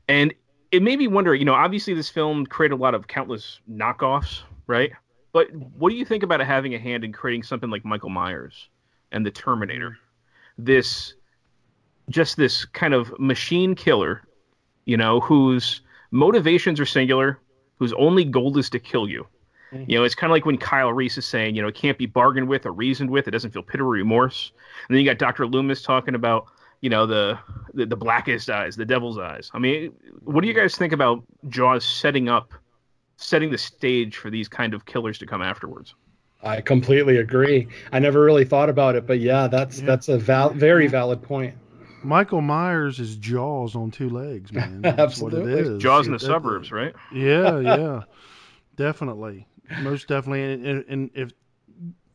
Speaker 1: and it made me wonder. You know, obviously this film created a lot of countless knockoffs, right? But what do you think about it having a hand in creating something like Michael Myers and the Terminator? This just this kind of machine killer, you know, whose motivations are singular, whose only goal is to kill you. Mm-hmm. You know, it's kind of like when Kyle Reese is saying, you know, it can't be bargained with or reasoned with. It doesn't feel pity or remorse. And then you got Dr. Loomis talking about, you know, the, the the blackest eyes, the devil's eyes. I mean, what do you guys think about Jaws setting up, setting the stage for these kind of killers to come afterwards?
Speaker 6: I completely agree. I never really thought about it, but yeah, that's that's a val- very valid point.
Speaker 4: Michael Myers is Jaws on two legs, man. That's what it
Speaker 6: Absolutely.
Speaker 1: Jaws in the
Speaker 4: That-
Speaker 1: suburbs, right?
Speaker 4: Yeah, yeah, definitely, most definitely. And, and, and if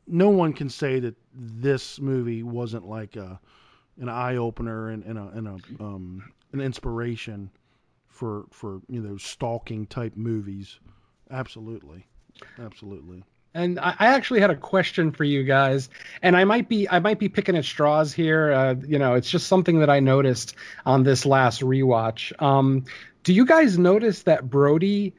Speaker 4: no one can say that this movie wasn't like a an eye opener and, and a and a um an inspiration for for you know stalking type movies, absolutely, absolutely.
Speaker 6: And I, actually had a question for you guys, and I might be I might be picking at straws here. Uh, you know, it's just something that I noticed on this last rewatch. Um, do you guys notice that Brody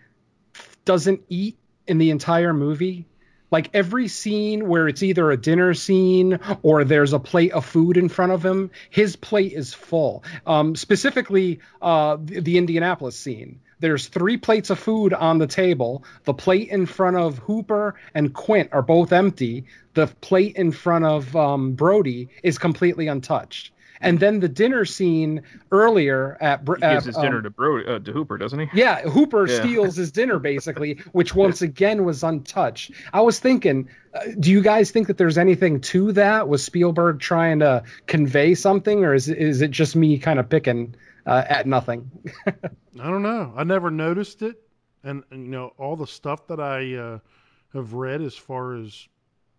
Speaker 6: doesn't eat in the entire movie? Like every scene where it's either a dinner scene or there's a plate of food in front of him, his plate is full. Um, specifically, uh, the, the Indianapolis scene. There's three plates of food on the table. The plate in front of Hooper and Quint are both empty. The plate in front of um, Brody is completely untouched. And then the dinner scene earlier at Br-
Speaker 1: He gives
Speaker 6: at,
Speaker 1: his dinner
Speaker 6: um,
Speaker 1: to Bro uh, to Hooper, doesn't he?
Speaker 6: yeah, Hooper
Speaker 1: Yeah.
Speaker 6: steals his dinner basically, which once again was untouched. I was thinking, uh, do you guys think that there's anything to that? Was Spielberg trying to convey something, or is it, is it just me kind of picking uh, at nothing?
Speaker 4: I don't know. I never noticed it, and, and you know all the stuff that I uh, have read as far as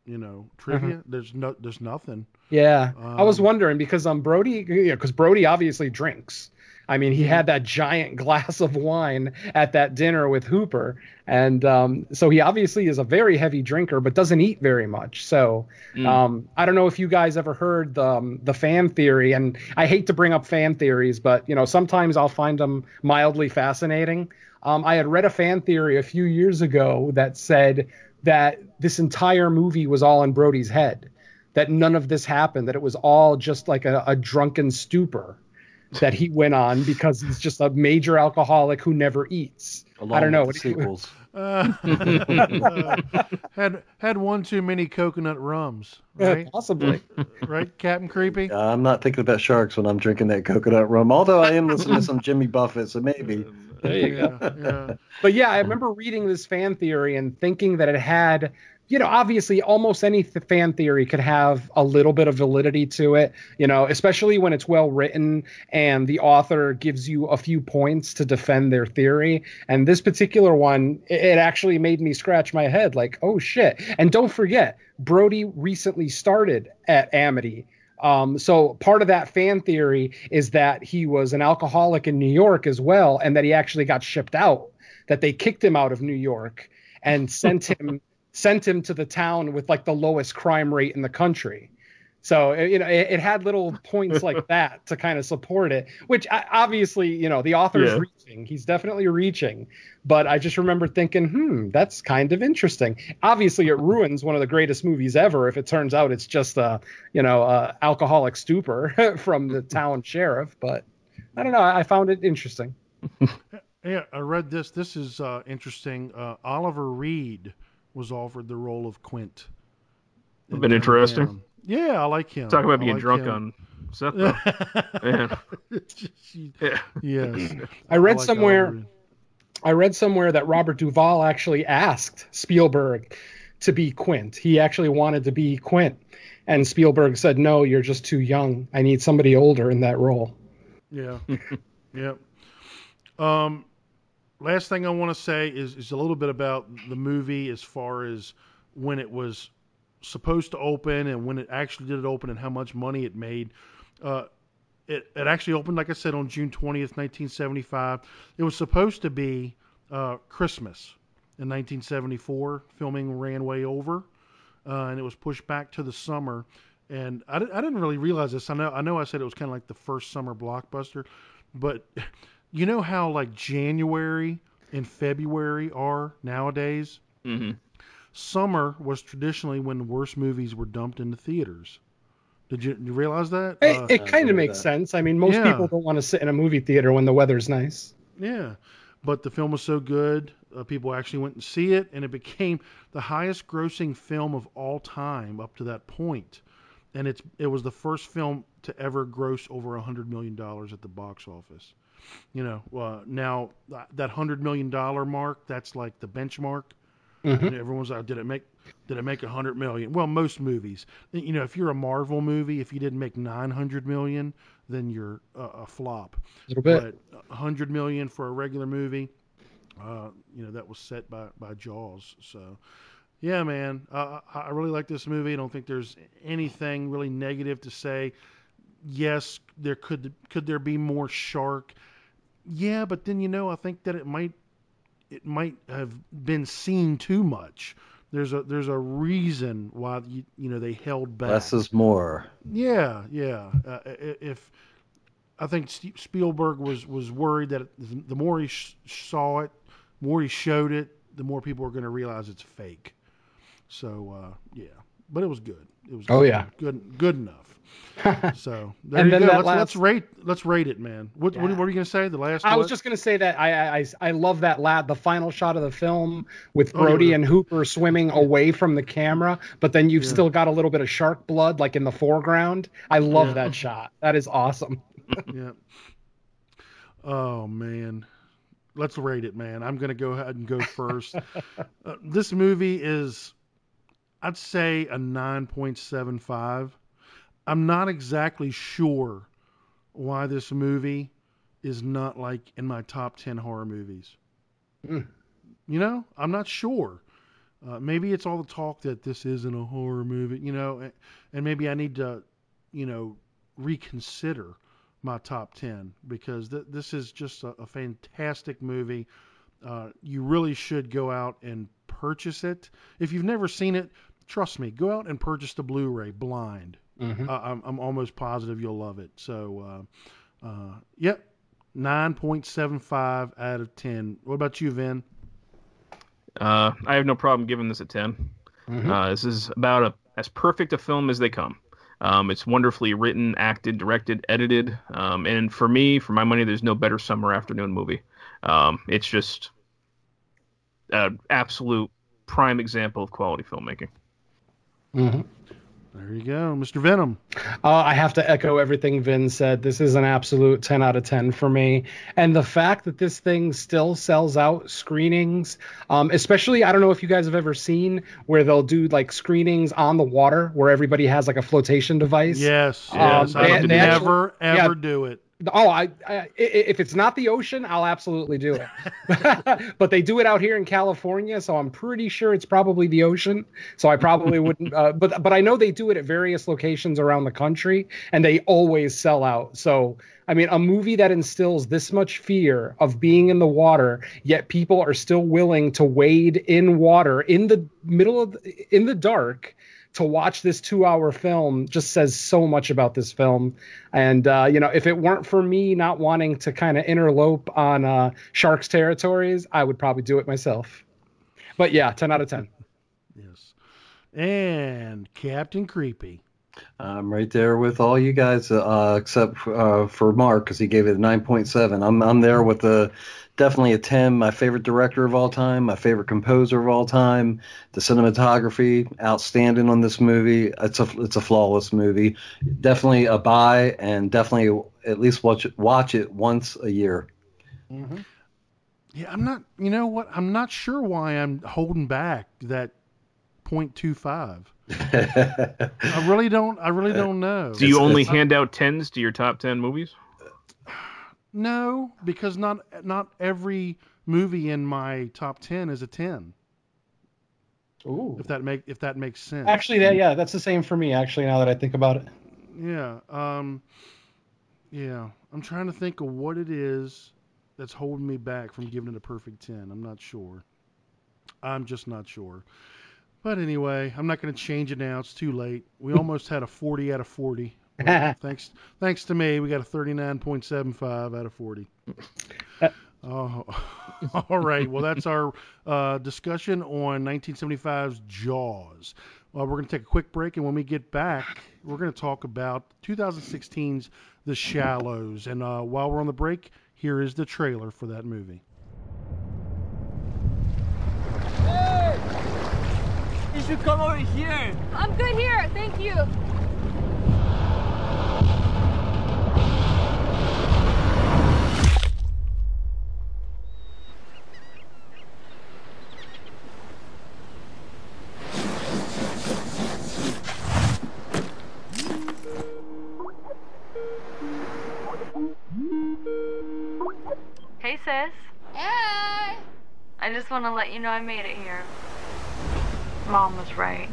Speaker 4: you know trivia. There's no, there's nothing.
Speaker 6: Yeah, I was
Speaker 4: Um,
Speaker 6: wondering because um Brody, yeah, because Brody obviously drinks. I mean, he had that giant glass of wine at that dinner with Hooper, and um, so he obviously is a very heavy drinker, but doesn't eat very much. So um, I don't know if you guys ever heard the um, the fan theory, and I hate to bring up fan theories, but you know sometimes I'll find them mildly fascinating. Um, I had read a fan theory a few years ago that said that this entire movie was all in Brody's head that none of this happened, that it was all just like a, a drunken stupor that he went on because he's just a major alcoholic who never eats. I don't know.
Speaker 5: with the sequels.
Speaker 4: Uh, had had one too many coconut rums,
Speaker 6: Yeah, possibly.
Speaker 4: right, Captain Creepy.
Speaker 5: Uh, I'm not thinking about sharks when I'm drinking that coconut rum. Although I am listening to some Jimmy Buffett, so maybe.
Speaker 6: There you go.
Speaker 4: Yeah, yeah.
Speaker 6: But yeah, I remember reading this fan theory and thinking that it had, you know, obviously almost any th- fan theory could have a little bit of validity to it, you know, especially when it's well written and the author gives you a few points to defend their theory. And this particular one, it, it actually made me scratch my head like, oh shit. And don't forget, Brody recently started at Amity. Um, so part of that fan theory is that he was an alcoholic in New York as well, and that he actually got shipped out. That they kicked him out of New York and sent him sent him to the town with like the lowest crime rate in the country. So you know, it, it had little points like that to kind of support it, which I, obviously, you know, the author's
Speaker 1: Yeah.
Speaker 6: reaching. He's definitely reaching. But I just remember thinking, hmm, that's kind of interesting. Obviously, it ruins one of the greatest movies ever if it turns out it's just a, you know, a alcoholic stupor from the town sheriff. But I don't know. I I found it interesting.
Speaker 4: Yeah, I read this. This is uh, interesting. Uh, Oliver Reed was offered the role of Quint.
Speaker 1: Would've been interesting.
Speaker 4: Yeah, I like him.
Speaker 1: Talk about being
Speaker 4: like
Speaker 1: drunk
Speaker 4: him.
Speaker 1: on set, though. Yeah.
Speaker 4: Yes.
Speaker 6: I read
Speaker 4: like
Speaker 6: somewhere
Speaker 4: Oliver
Speaker 6: I read somewhere that Robert Duvall actually asked Spielberg to be Quint. He actually wanted to be Quint. And Spielberg said, "No, you're just too young. I need somebody older in that role."
Speaker 4: Yeah. yeah. Um, last thing I want to say is, is a little bit about the movie as far as when it was supposed to open and when it actually did it open and how much money it made. Uh, it, it actually opened, like I said, on June 20th, 1975. It was supposed to be uh, Christmas in 1974. Filming ran way over, uh, and it was pushed back to the summer. And I, I didn't really realize this. I know I know I said it was kind of like the first summer blockbuster, but you know how like January and February are nowadays.
Speaker 1: Mm-hmm.
Speaker 4: Summer was traditionally when the worst movies were dumped into theaters. Did you, you realize that?
Speaker 6: It,
Speaker 4: Uh,
Speaker 6: it kind of makes sense. I mean, most
Speaker 4: Yeah.
Speaker 6: people don't want to sit in a movie theater when the weather's nice.
Speaker 4: Yeah, but the film was so good, uh, people actually went and see it, and it became the highest-grossing film of all time up to that point. And it's it was the first film to ever gross over a hundred million dollars at the box office. You know, uh, now uh, that hundred million dollar mark, that's like the benchmark.
Speaker 6: Mhm.
Speaker 4: And everyone's like, did it make did it make a hundred million? Well, most movies, you know, if you're a Marvel movie, if you didn't make nine hundred million, then you're a, a flop.
Speaker 6: Little bit.
Speaker 4: But a hundred million for a regular movie, uh, you know, that was set by by Jaws. So, yeah, man, uh, I I really like this movie. I don't think there's anything really negative to say. Yes, there could could there be more shark? Yeah, but then you know, I think that it might it might have been seen too much. There's a there's a reason why you you know they held back.
Speaker 5: Less is more.
Speaker 4: Yeah, yeah. Uh, if I think Spielberg was was worried that the more he sh- saw it, more he showed it, the more people are going to realize it's fake. So uh, yeah, but it was good. It was
Speaker 6: Oh,
Speaker 4: good,
Speaker 6: yeah.
Speaker 4: good good enough. so there
Speaker 6: And
Speaker 4: you go. Let's,
Speaker 6: last-
Speaker 4: let's rate let's rate it, man. What what, what were you going to say? The last
Speaker 6: I was
Speaker 4: what?
Speaker 6: just gonna say that I I, I, love that lad the final shot of the film with
Speaker 4: Oh,
Speaker 6: Brody
Speaker 4: yeah.
Speaker 6: and Hooper swimming away from the camera, but then you've
Speaker 4: Yeah.
Speaker 6: still got a little bit of shark blood like in the foreground. I love
Speaker 4: Yeah.
Speaker 6: that shot. That is awesome.
Speaker 4: yeah. Oh man, let's rate it, man. I'm gonna go ahead and go first. uh, this movie is, I'd say a 9.75. I'm not exactly sure why this movie is not like in my top 10 horror movies.
Speaker 6: Mm.
Speaker 4: You know, I'm not sure. Uh, maybe it's all the talk that this isn't a horror movie, you know, and, and maybe I need to, you know, reconsider my top 10 because th- this is just a, a fantastic movie. Uh, you really should go out and purchase it. If you've never seen it, trust me, go out and purchase the Blu ray blind.
Speaker 6: Mhm.
Speaker 4: Uh, I'm, I'm almost positive you'll love it. So, uh, uh, yep, 9.75 out of 10. What about you, Vin?
Speaker 1: Uh, I have no problem giving this a 10.
Speaker 4: Mhm.
Speaker 1: Uh, this is about a, as perfect a film as they come. Um, it's wonderfully written, acted, directed, edited. Um, and for me, for my money, there's no better summer afternoon movie. Um, it's just an absolute prime example of quality filmmaking.
Speaker 6: Mhm.
Speaker 4: There you go, Mr. Venom.
Speaker 6: Uh, I have to echo everything Vin said. This is an absolute 10 out of 10 for me. And the fact that this thing still sells out screenings, um, especially, I don't know if you guys have ever seen where they'll do like screenings on the water where everybody has like a flotation device.
Speaker 4: Yes,
Speaker 6: Um,
Speaker 4: yes. I
Speaker 6: they-
Speaker 4: would
Speaker 6: they actually-
Speaker 4: never,
Speaker 6: yeah,
Speaker 4: ever do it.
Speaker 6: Oh, I, I if it's not the ocean, I'll absolutely do it. but they do it out here in California, so I'm pretty sure it's probably the ocean. So I probably wouldn't. Uh, but but I know they do it at various locations around the country, and they always sell out. So I mean, a movie that instills this much fear of being in the water, yet people are still willing to wade in water in the middle of in the dark to watch this two-hour film just says so much about this film. And uh, you know, if it weren't for me not wanting to kind of interlope on uh, sharks territories, I would probably do it myself. But yeah, ten out of ten.
Speaker 4: Yes. And Captain Creepy.
Speaker 5: I'm right there with all you guys, uh, except uh, for Mark because he gave it a 9.7. I'm I'm there with a definitely a 10. My favorite director of all time, my favorite composer of all time. The cinematography, outstanding on this movie. It's a it's a flawless movie. Definitely a buy, and definitely at least watch it, watch it once a year.
Speaker 4: Mm-hmm. Yeah, I'm not. You know what? I'm not sure why I'm holding back that 0.25. I really don't. I really don't know.
Speaker 1: Do you
Speaker 5: It's-
Speaker 1: only
Speaker 5: it's-
Speaker 1: hand out tens to your top ten movies?
Speaker 4: No, because not not every movie in my top ten is a ten.
Speaker 6: Ooh.
Speaker 4: If that make if that makes sense.
Speaker 6: Actually, that yeah, that's the same for me. Actually, now that I think about it.
Speaker 4: Yeah. Um. Yeah. I'm trying to think of what it is that's holding me back from giving it a perfect ten. I'm not sure. I'm just not sure. But anyway, I'm not going to change it now. It's too late. We almost had a 40 out of 40. Well, thanks, thanks to me, we got a 39.75 out of 40. Oh, all right. Well, that's our uh, discussion on 1975's Jaws. Well, we're going to take a quick break, and when we get back, we're going to talk about 2016's The Shallows. And uh, while we're on the break, here is the trailer for that movie.
Speaker 3: You should come over here.
Speaker 13: I'm good here, thank you.
Speaker 14: I just want to let you know I made it here. Mom was right.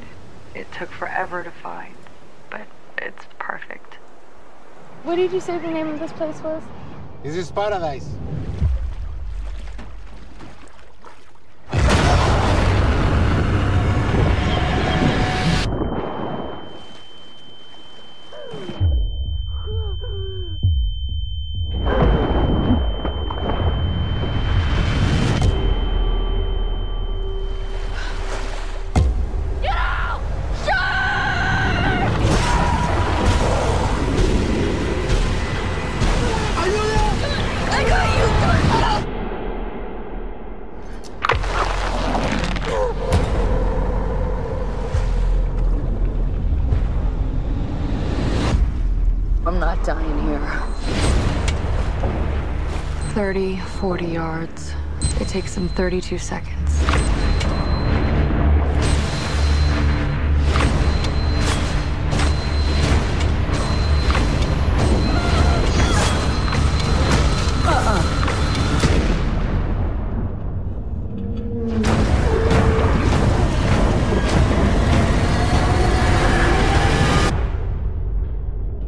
Speaker 14: It took forever to find, but it's perfect.
Speaker 13: What did you say the name of this place was?
Speaker 15: This is paradise.
Speaker 9: 40 yards. It takes them 32 seconds.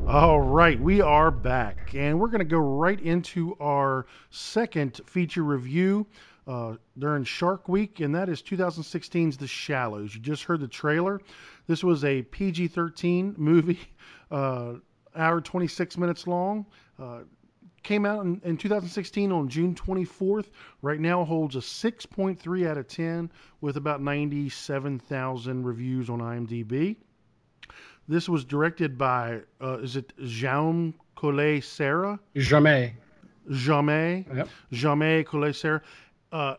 Speaker 4: All right, we are back, and we're going to go right into our second feature review uh, during Shark Week, and that is 2016's The Shallows. You just heard the trailer. This was a PG 13 movie, uh, hour 26 minutes long. Uh, came out in, in 2016 on June 24th. Right now holds a 6.3 out of 10 with about 97,000 reviews on IMDb. This was directed by, uh, is it Jean Collet Serra?
Speaker 6: Jamais.
Speaker 4: Jamais.
Speaker 6: Yep.
Speaker 4: Jamais Collet Serra. Uh,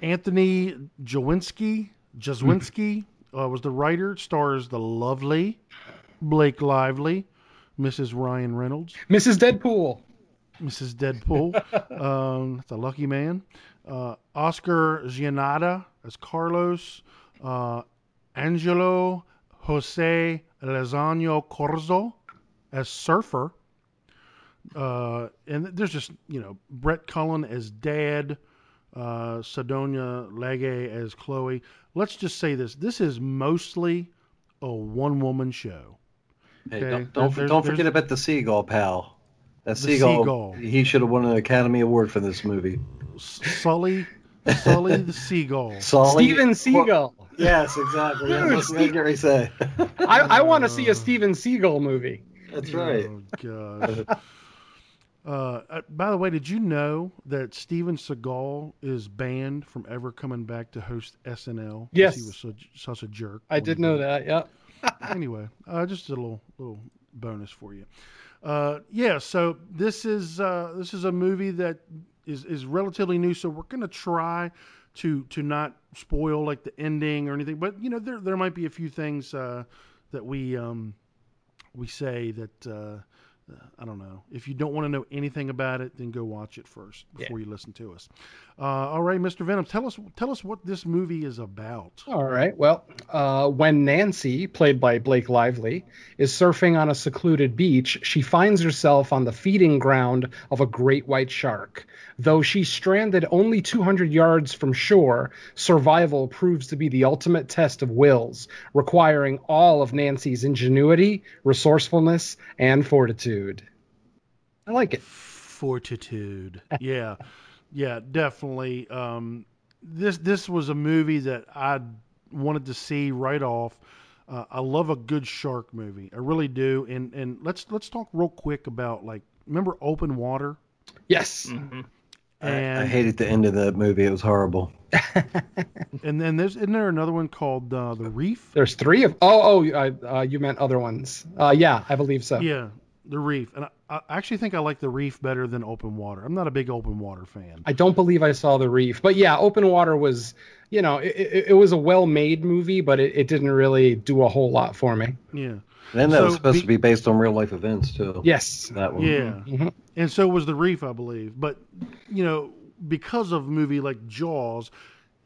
Speaker 4: Anthony Jawinski, Jaswinski uh, was the writer. Stars the lovely Blake Lively, Mrs. Ryan Reynolds,
Speaker 6: Mrs. Deadpool.
Speaker 4: Mrs. Deadpool. um, that's a lucky man. Uh, Oscar Jaenada as Carlos. Uh, Angelo Jose Lozano Corzo as Surfer. Uh, and there's just, you know, Brett Cullen as Dad. Uh, Sedona Legge as Chloe. Let's just say this. This is mostly a one woman show.
Speaker 5: Hey,
Speaker 4: Okay?
Speaker 5: don't don't,
Speaker 4: There's-
Speaker 5: don't
Speaker 4: there's-
Speaker 5: forget about the seagull, pal. That
Speaker 4: The
Speaker 5: seagull,
Speaker 4: seagull.
Speaker 5: he should have won an Academy Award for this movie.
Speaker 4: Sully Sully the Seagull.
Speaker 5: Sully-
Speaker 6: Steven Seagal.
Speaker 5: Yes, exactly.
Speaker 6: Dude,
Speaker 5: That's what I was say.
Speaker 6: I, I want to see a Steven Seagal movie.
Speaker 5: That's right.
Speaker 4: Oh gosh. Uh, uh, by the way, did you know that Steven Seagal is banned from ever coming back to host SNL?
Speaker 6: Yes.
Speaker 4: he was such, such a jerk.
Speaker 6: I did know that. Yeah.
Speaker 4: anyway, uh, just a little little bonus for you. Uh, yeah, so this is uh, this is a movie that is is relatively new, so we're gonna try to to not spoil like the ending or anything, but you know there there might be a few things uh, that we um, we say that. Uh, I don't know. If you don't want to know anything about it, then go watch it first before you listen to us. Uh, all right, Mr. Venom, tell us tell us what this movie is about.
Speaker 6: All right. Well, uh, when Nancy, played by Blake Lively, is surfing on a secluded beach, she finds herself on the feeding ground of a great white shark. Though she's stranded only 200 yards from shore, survival proves to be the ultimate test of wills, requiring all of Nancy's ingenuity, resourcefulness, and fortitude. I like it.
Speaker 4: Fortitude. Yeah, yeah, definitely. Um, this this was a movie that I wanted to see right off. Uh, I love a good shark movie. I really do. And and let's let's talk real quick about like remember Open Water.
Speaker 6: Yes.
Speaker 5: I, I hated the end of that movie. It was horrible.
Speaker 4: and then there's isn't there another one called uh, The Reef?
Speaker 6: There's three of. Oh, oh, uh, uh, you meant other ones. Uh, yeah, I believe so.
Speaker 4: Yeah, The Reef. And I, I actually think I like The Reef better than Open Water. I'm not a big Open Water fan.
Speaker 6: I don't believe I saw the reef, but yeah, Open Water was, you know, it, it, it was a well-made movie, but it, it didn't really do a whole lot for me.
Speaker 4: Yeah.
Speaker 5: And that was supposed
Speaker 4: be-
Speaker 5: to be based on real life events too.
Speaker 6: Yes.
Speaker 5: That one.
Speaker 4: Yeah. And so was The Reef, I believe. But, you know, because of a movie like Jaws,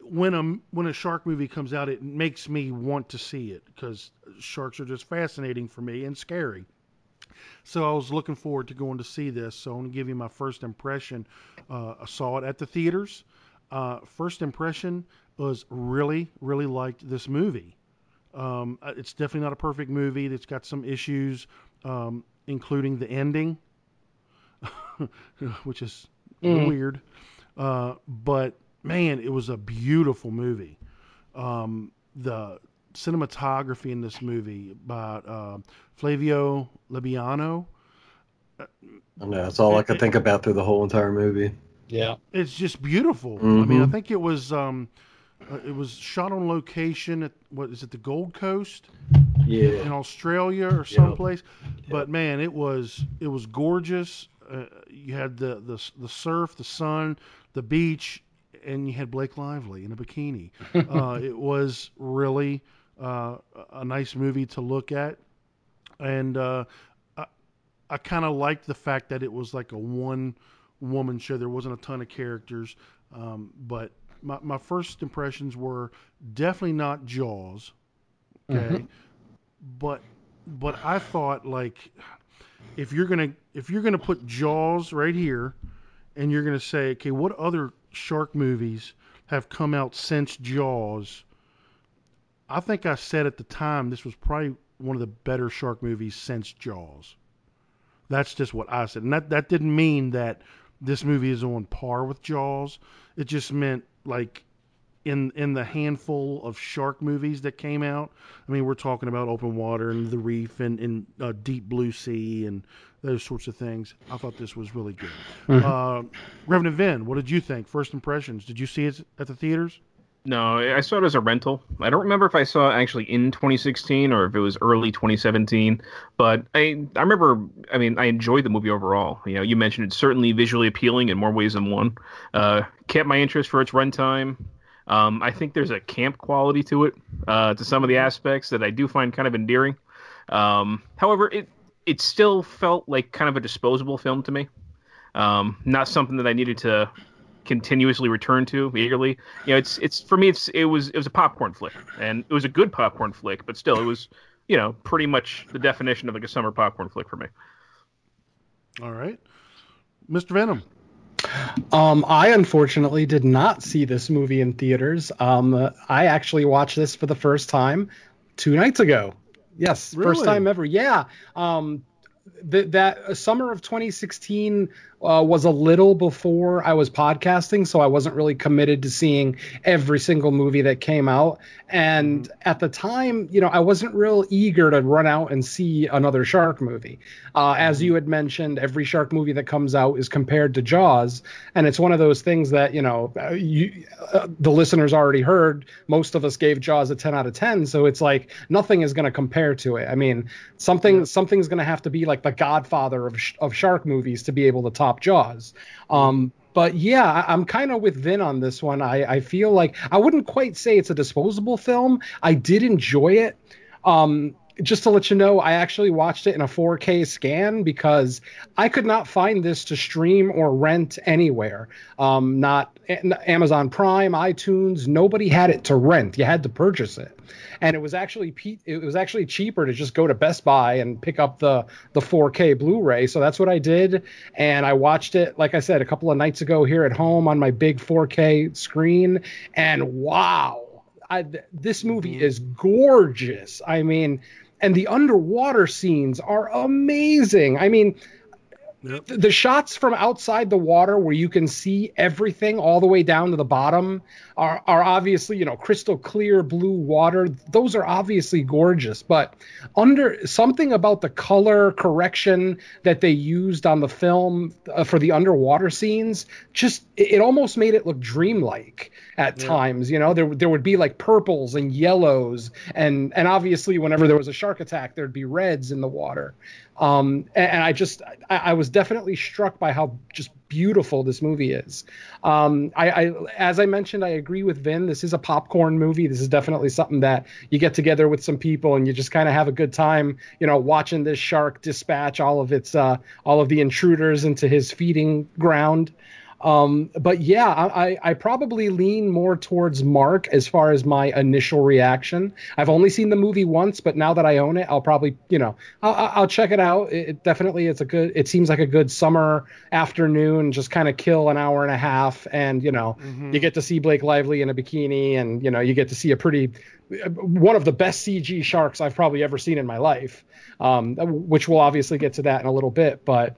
Speaker 4: when a, when a shark movie comes out, it makes me want to see it because sharks are just fascinating for me and scary. So I was looking forward to going to see this. So I'm going to give you my first impression. Uh, I saw it at the theaters. Uh, first impression was really, really liked this movie. Um, uh, it's definitely not a perfect movie. It's got some issues, um, including the ending, which is
Speaker 6: Mm.
Speaker 4: weird. Uh, but man, it was a beautiful movie. Um, the cinematography in this movie by uh, Flavio Labiano.
Speaker 5: I know. That's all I could think about through the whole entire movie.
Speaker 6: Yeah.
Speaker 4: It's just beautiful. I mean, I
Speaker 5: Mhm.
Speaker 4: think it was um, uh, it was shot on location at what is it, the Gold Coast?
Speaker 5: Yeah.
Speaker 4: in Australia or someplace. But man, it was it was gorgeous. Uh, you had the, the the surf, the sun, the beach, and you had Blake Lively in a bikini. uh, it was really uh, a nice movie to look at, and uh, I, I kind of liked the fact that it was like a one woman show. There wasn't a ton of characters, um, but my, my first impressions were definitely not Jaws. Okay,
Speaker 6: Mhm.
Speaker 4: but but I thought like if you're gonna if you're gonna put Jaws right here, and you're gonna say, okay, what other shark movies have come out since Jaws? I think I said at the time this was probably one of the better shark movies since Jaws. That's just what I said, and that that didn't mean that this movie is on par with Jaws. It just meant like in in the handful of shark movies that came out. I mean, we're talking about Open Water and The Reef and, and uh, Deep Blue Sea and those sorts of things. I thought this was really good.
Speaker 1: Mhm.
Speaker 4: Uh, Reverend Vin, what did you think? First impressions? Did you see it at the theaters?
Speaker 1: No, I saw it as a rental. I don't remember if I saw it actually in 2016 or if it was early 2017. But I, I remember. I mean, I enjoyed the movie overall. You know, you mentioned it's certainly visually appealing in more ways than one. Uh, kept my interest for its runtime. Um, I think there's a camp quality to it, uh, to some of the aspects that I do find kind of endearing. Um, however, it it still felt like kind of a disposable film to me. Um, not something that I needed to continuously return to eagerly. You know, it's it's for me it's it was it was a popcorn flick, and it was a good popcorn flick, but still it was you know pretty much the definition of like a summer popcorn flick for me.
Speaker 4: All right, Mr. Venom.
Speaker 6: Um, I unfortunately did not see this movie in theaters. Um, I actually watched this for the first time two nights ago. Yes, first time ever. Yeah. Um, th- that uh, summer of 2016 uh, was a little before I was podcasting, so I wasn't really committed to seeing every single movie that came out. And at the time, you know, I wasn't real eager to run out and see another shark movie. Uh, as you had mentioned, every shark movie that comes out is compared to Jaws, and it's one of those things that you know, uh, you, uh, the listeners already heard. Most of us gave Jaws a 10 out of 10, so it's like nothing is going to compare to it. I mean, something something's going to have to be like the Godfather of sh- of shark movies to be able to top Jaws. Um, but yeah, I'm kind of with Vin on this one. I, I feel like I wouldn't quite say it's a disposable film. I did enjoy it. Um, just to let you know, I actually watched it in a 4K scan because I could not find this to stream or rent anywhere. Um, not Amazon Prime, iTunes, nobody had it to rent. You had to purchase it, and it was actually it was actually cheaper to just go to Best Buy and pick up the the 4K Blu-ray. So that's what I did, and I watched it like I said a couple of nights ago here at home on my big 4K screen, and wow. I, this movie is gorgeous. I mean, and the underwater scenes are amazing. I mean, th- the shots from outside the water where you can see everything all the way down to the bottom are, are obviously, you know, crystal clear blue water. Those are obviously gorgeous, but under something about the color correction that they used on the film uh, for the underwater scenes, just it, it almost made it look dreamlike at times. You know, there there would be like purples and yellows, and and obviously whenever there was a shark attack, there'd be reds in the water. Um, and, and I just I, I was definitely struck by how just beautiful this movie is. Um, I, I as I mentioned, I agree with Vin. This is a popcorn movie. This is definitely something that you get together with some people and you just kind of have a good time. You know, watching this shark dispatch all of its uh, all of the intruders into his feeding ground. Um, but yeah, I, I- probably lean more towards Mark as far as my initial reaction. I've only seen the movie once, but now that I own it, I'll probably, you know, I'll, I'll I'll check it out. It, it definitely, it's a good. It seems like a good summer afternoon. Just kind of kill an hour and a half, and you know,
Speaker 4: Mhm.
Speaker 6: you get to see Blake Lively in a bikini, and you know, you get to see a pretty, one of the best CG sharks I've probably ever seen in my life. Um, which we'll obviously get to that in a little bit, but.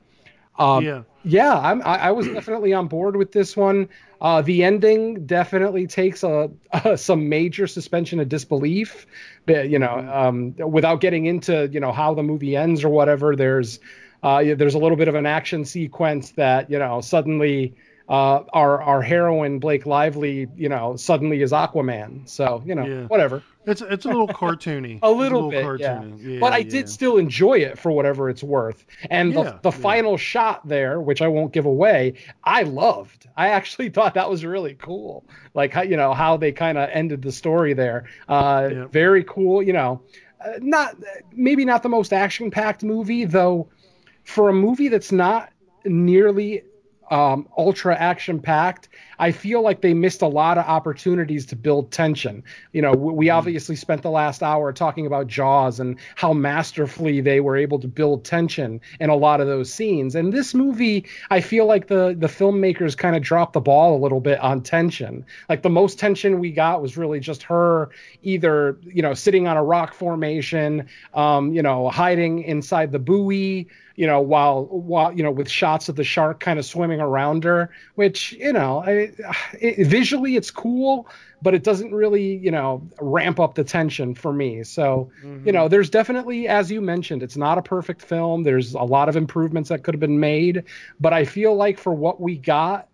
Speaker 6: Um,
Speaker 4: Yeah.
Speaker 6: yeah, I'm, I, I was definitely on board with this one. Uh, the ending definitely takes a, some major suspension of disbelief, but, you know, um, without getting into you know how the movie ends or whatever. There's uh, there's a little bit of an action sequence that you know suddenly uh, our our heroine Blake Lively you know suddenly is Aquaman. So you know
Speaker 4: Yeah.
Speaker 6: whatever.
Speaker 4: It's it's a little cartoony.
Speaker 6: A
Speaker 4: It's
Speaker 6: little, bit,
Speaker 4: cartoony.
Speaker 6: yeah. But I
Speaker 4: yeah.
Speaker 6: did still enjoy it for whatever it's worth. And
Speaker 4: Yeah,
Speaker 6: the, the final shot there, which I won't give away, I loved. I actually thought that was really cool. Like how you know how they kind of ended the story there. Uh, Very cool. You know, uh, not maybe not the most action packed movie though. For a movie that's not nearly um, ultra action packed. I feel like they missed a lot of opportunities to build tension. You know, we we obviously spent the last hour talking about Jaws and how masterfully they were able to build tension in a lot of those scenes. And this movie, I feel like the the filmmakers kind of dropped the ball a little bit on tension. Like the most tension we got was really just her either you know sitting on a rock formation, um, you know, hiding inside the buoy you know, while while you know, with shots of the shark kind of swimming around her, which you know, I, it, visually it's cool, but it doesn't really you know ramp up the tension for me. So you know, there's definitely, as you mentioned, it's not a perfect film. There's a lot of improvements that could have been made, but I feel like for what we got,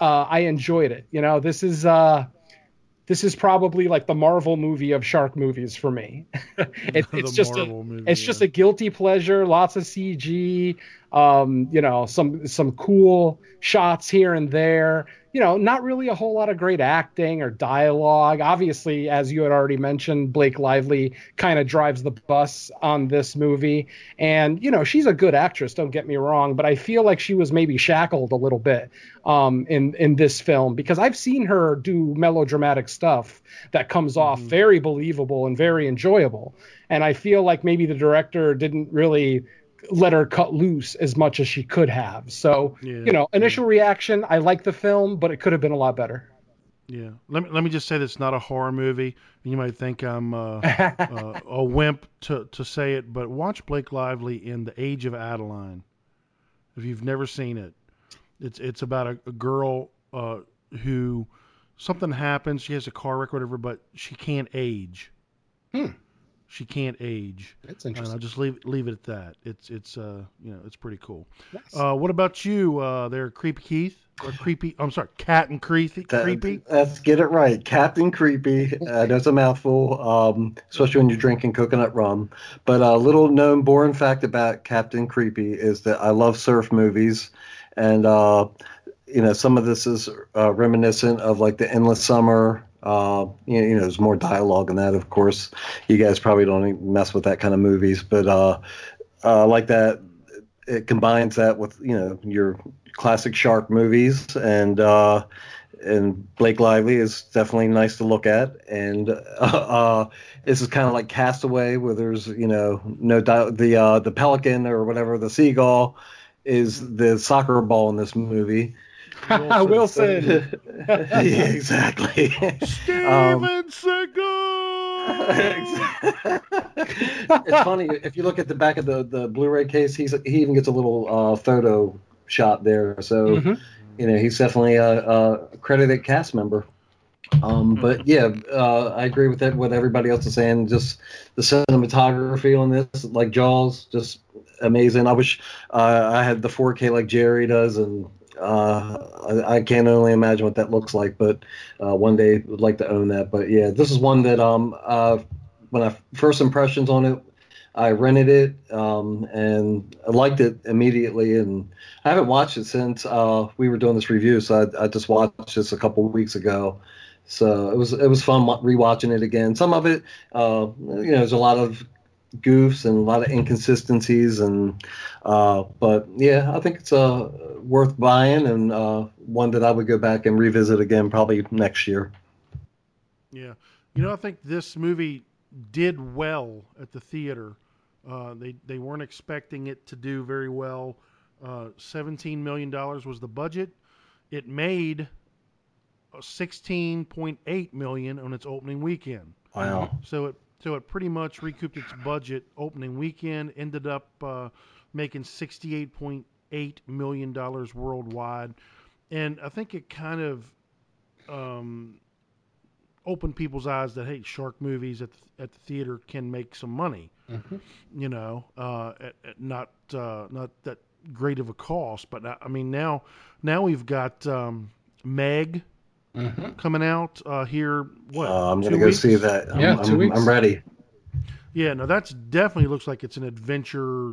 Speaker 6: uh, I enjoyed it. You know, this is. uh this is probably like the Marvel movie of shark movies for me. it, it's just a,
Speaker 4: movie,
Speaker 6: it's just a guilty pleasure. Lots of CG, um, you know, some some cool shots here and there. You know, not really a whole lot of great acting or dialogue. Obviously, as you had already mentioned, Blake Lively kind of drives the bus on this movie, and you know, she's a good actress. Don't get me wrong, but I feel like she was maybe shackled a little bit um, in in this film because I've seen her do melodramatic stuff that comes off very believable and very enjoyable. And I feel like maybe the director didn't really let her cut loose as much as she could have. So, you know, initial reaction, I like the film, but it could have been a lot better.
Speaker 4: Yeah. Let me let me just say that it's not a horror movie. You might think I'm uh, uh, a wimp to, to say it, but watch Blake Lively in The Age of Adaline. If you've never seen it, It's it's about a, a girl uh, who something happens. She has a car wreck, whatever, but she can't age.
Speaker 6: Hmm.
Speaker 4: She can't age.
Speaker 6: That's
Speaker 4: And
Speaker 6: interesting.
Speaker 4: I'll just leave leave it at that. It's it's uh you know it's pretty cool.
Speaker 6: Nice.
Speaker 4: Uh, what about you, uh, there, creepy Keith or creepy? I'm sorry, cat and creepy.
Speaker 5: That-
Speaker 4: creepy.
Speaker 5: Let's get it right. Captain Creepy. Uh, that's a mouthful, um, especially when you're drinking coconut rum. But a little known boring fact about Captain Creepy is that I love surf movies. And, uh, you know, some of this is uh, reminiscent of like the Endless Summer. Uh, you, know, you know, there's more dialogue in that, of course. You guys probably don't mess with that kind of movies. But uh, uh, like that, it combines that with, you know, your classic shark movies and uh, and Blake Lively is definitely nice to look at. And uh, this is kind of like Castaway, where there's you know no doubt the uh, the pelican or whatever the seagull is the soccer ball in this movie.
Speaker 6: Wilson.
Speaker 5: yeah, exactly.
Speaker 4: Steven
Speaker 5: it's funny if you look at the back of the, the Blu-ray case. He's he even gets a little uh, photo shot there. So
Speaker 6: Mhm.
Speaker 5: you know he's definitely a, a credited cast member. Um, but yeah, uh, I agree with that. What everybody else is saying, just the cinematography on this, like Jaws, just amazing. I wish uh, I had the 4K like Jerry does, and uh, I, I can't only imagine what that looks like. But uh, one day would like to own that. But yeah, this is one that um uh, when I first impressions on it, I rented it um, and I liked it immediately, and I haven't watched it since uh, we were doing this review. So I, I just watched this a couple weeks ago. So it was it was fun rewatching it again. Some of it, uh, you know, there's a lot of goofs and a lot of inconsistencies, and uh, but yeah, I think it's uh, worth buying and uh, one that I would go back and revisit again probably next year.
Speaker 4: Yeah, you know, I think this movie did well at the theater. Uh, they they weren't expecting it to do very well. Uh, Seventeen million dollars was the budget. It made uh, sixteen point eight million on its opening weekend.
Speaker 5: Wow.
Speaker 4: So it so it pretty much recouped its budget opening weekend. Ended up uh, making sixty eight point eight million dollars worldwide, and I think it kind of um, opened people's eyes that hey, shark movies at the, at the theater can make some money. You know, uh, at, at not uh, not that great of a cost, but I, I mean now now we've got um, Meg coming out uh, here. What?
Speaker 5: Uh, I'm gonna go
Speaker 4: weeks?
Speaker 5: see that. I'm,
Speaker 6: Yeah, two
Speaker 5: I'm,
Speaker 6: weeks.
Speaker 5: I'm ready.
Speaker 4: Yeah, no, that's definitely looks like it's an adventure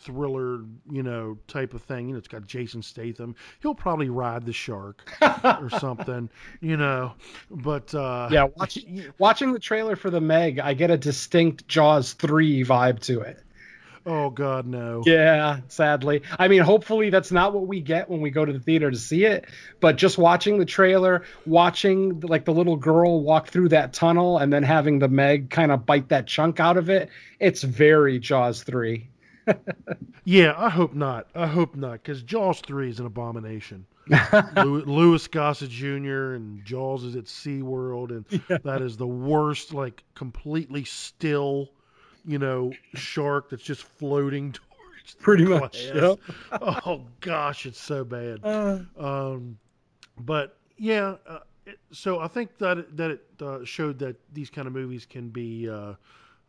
Speaker 4: thriller, you know, type of thing. You know, it's got Jason Statham. He'll probably ride the shark or something, you know. But uh
Speaker 6: Yeah, watching watching the trailer for the Meg, I get a distinct Jaws three vibe to it.
Speaker 4: Oh god, no.
Speaker 6: Yeah, sadly. I mean, hopefully that's not what we get when we go to the theater to see it. But just watching the trailer, watching like the little girl walk through that tunnel, and then having the Meg kind of bite that chunk out of it, it's very Jaws three.
Speaker 4: Yeah, I hope not. I hope not, because Jaws three is an abomination. Louis Gossett Jr. and Jaws is at SeaWorld, and that is the worst, like completely still, you know, shark that's just floating towards the
Speaker 6: Pretty much,
Speaker 4: glass. Oh gosh, it's so bad.
Speaker 6: Uh.
Speaker 4: Um, but yeah, uh, it, so I think that it, that it uh, showed that these kind of movies can be, uh,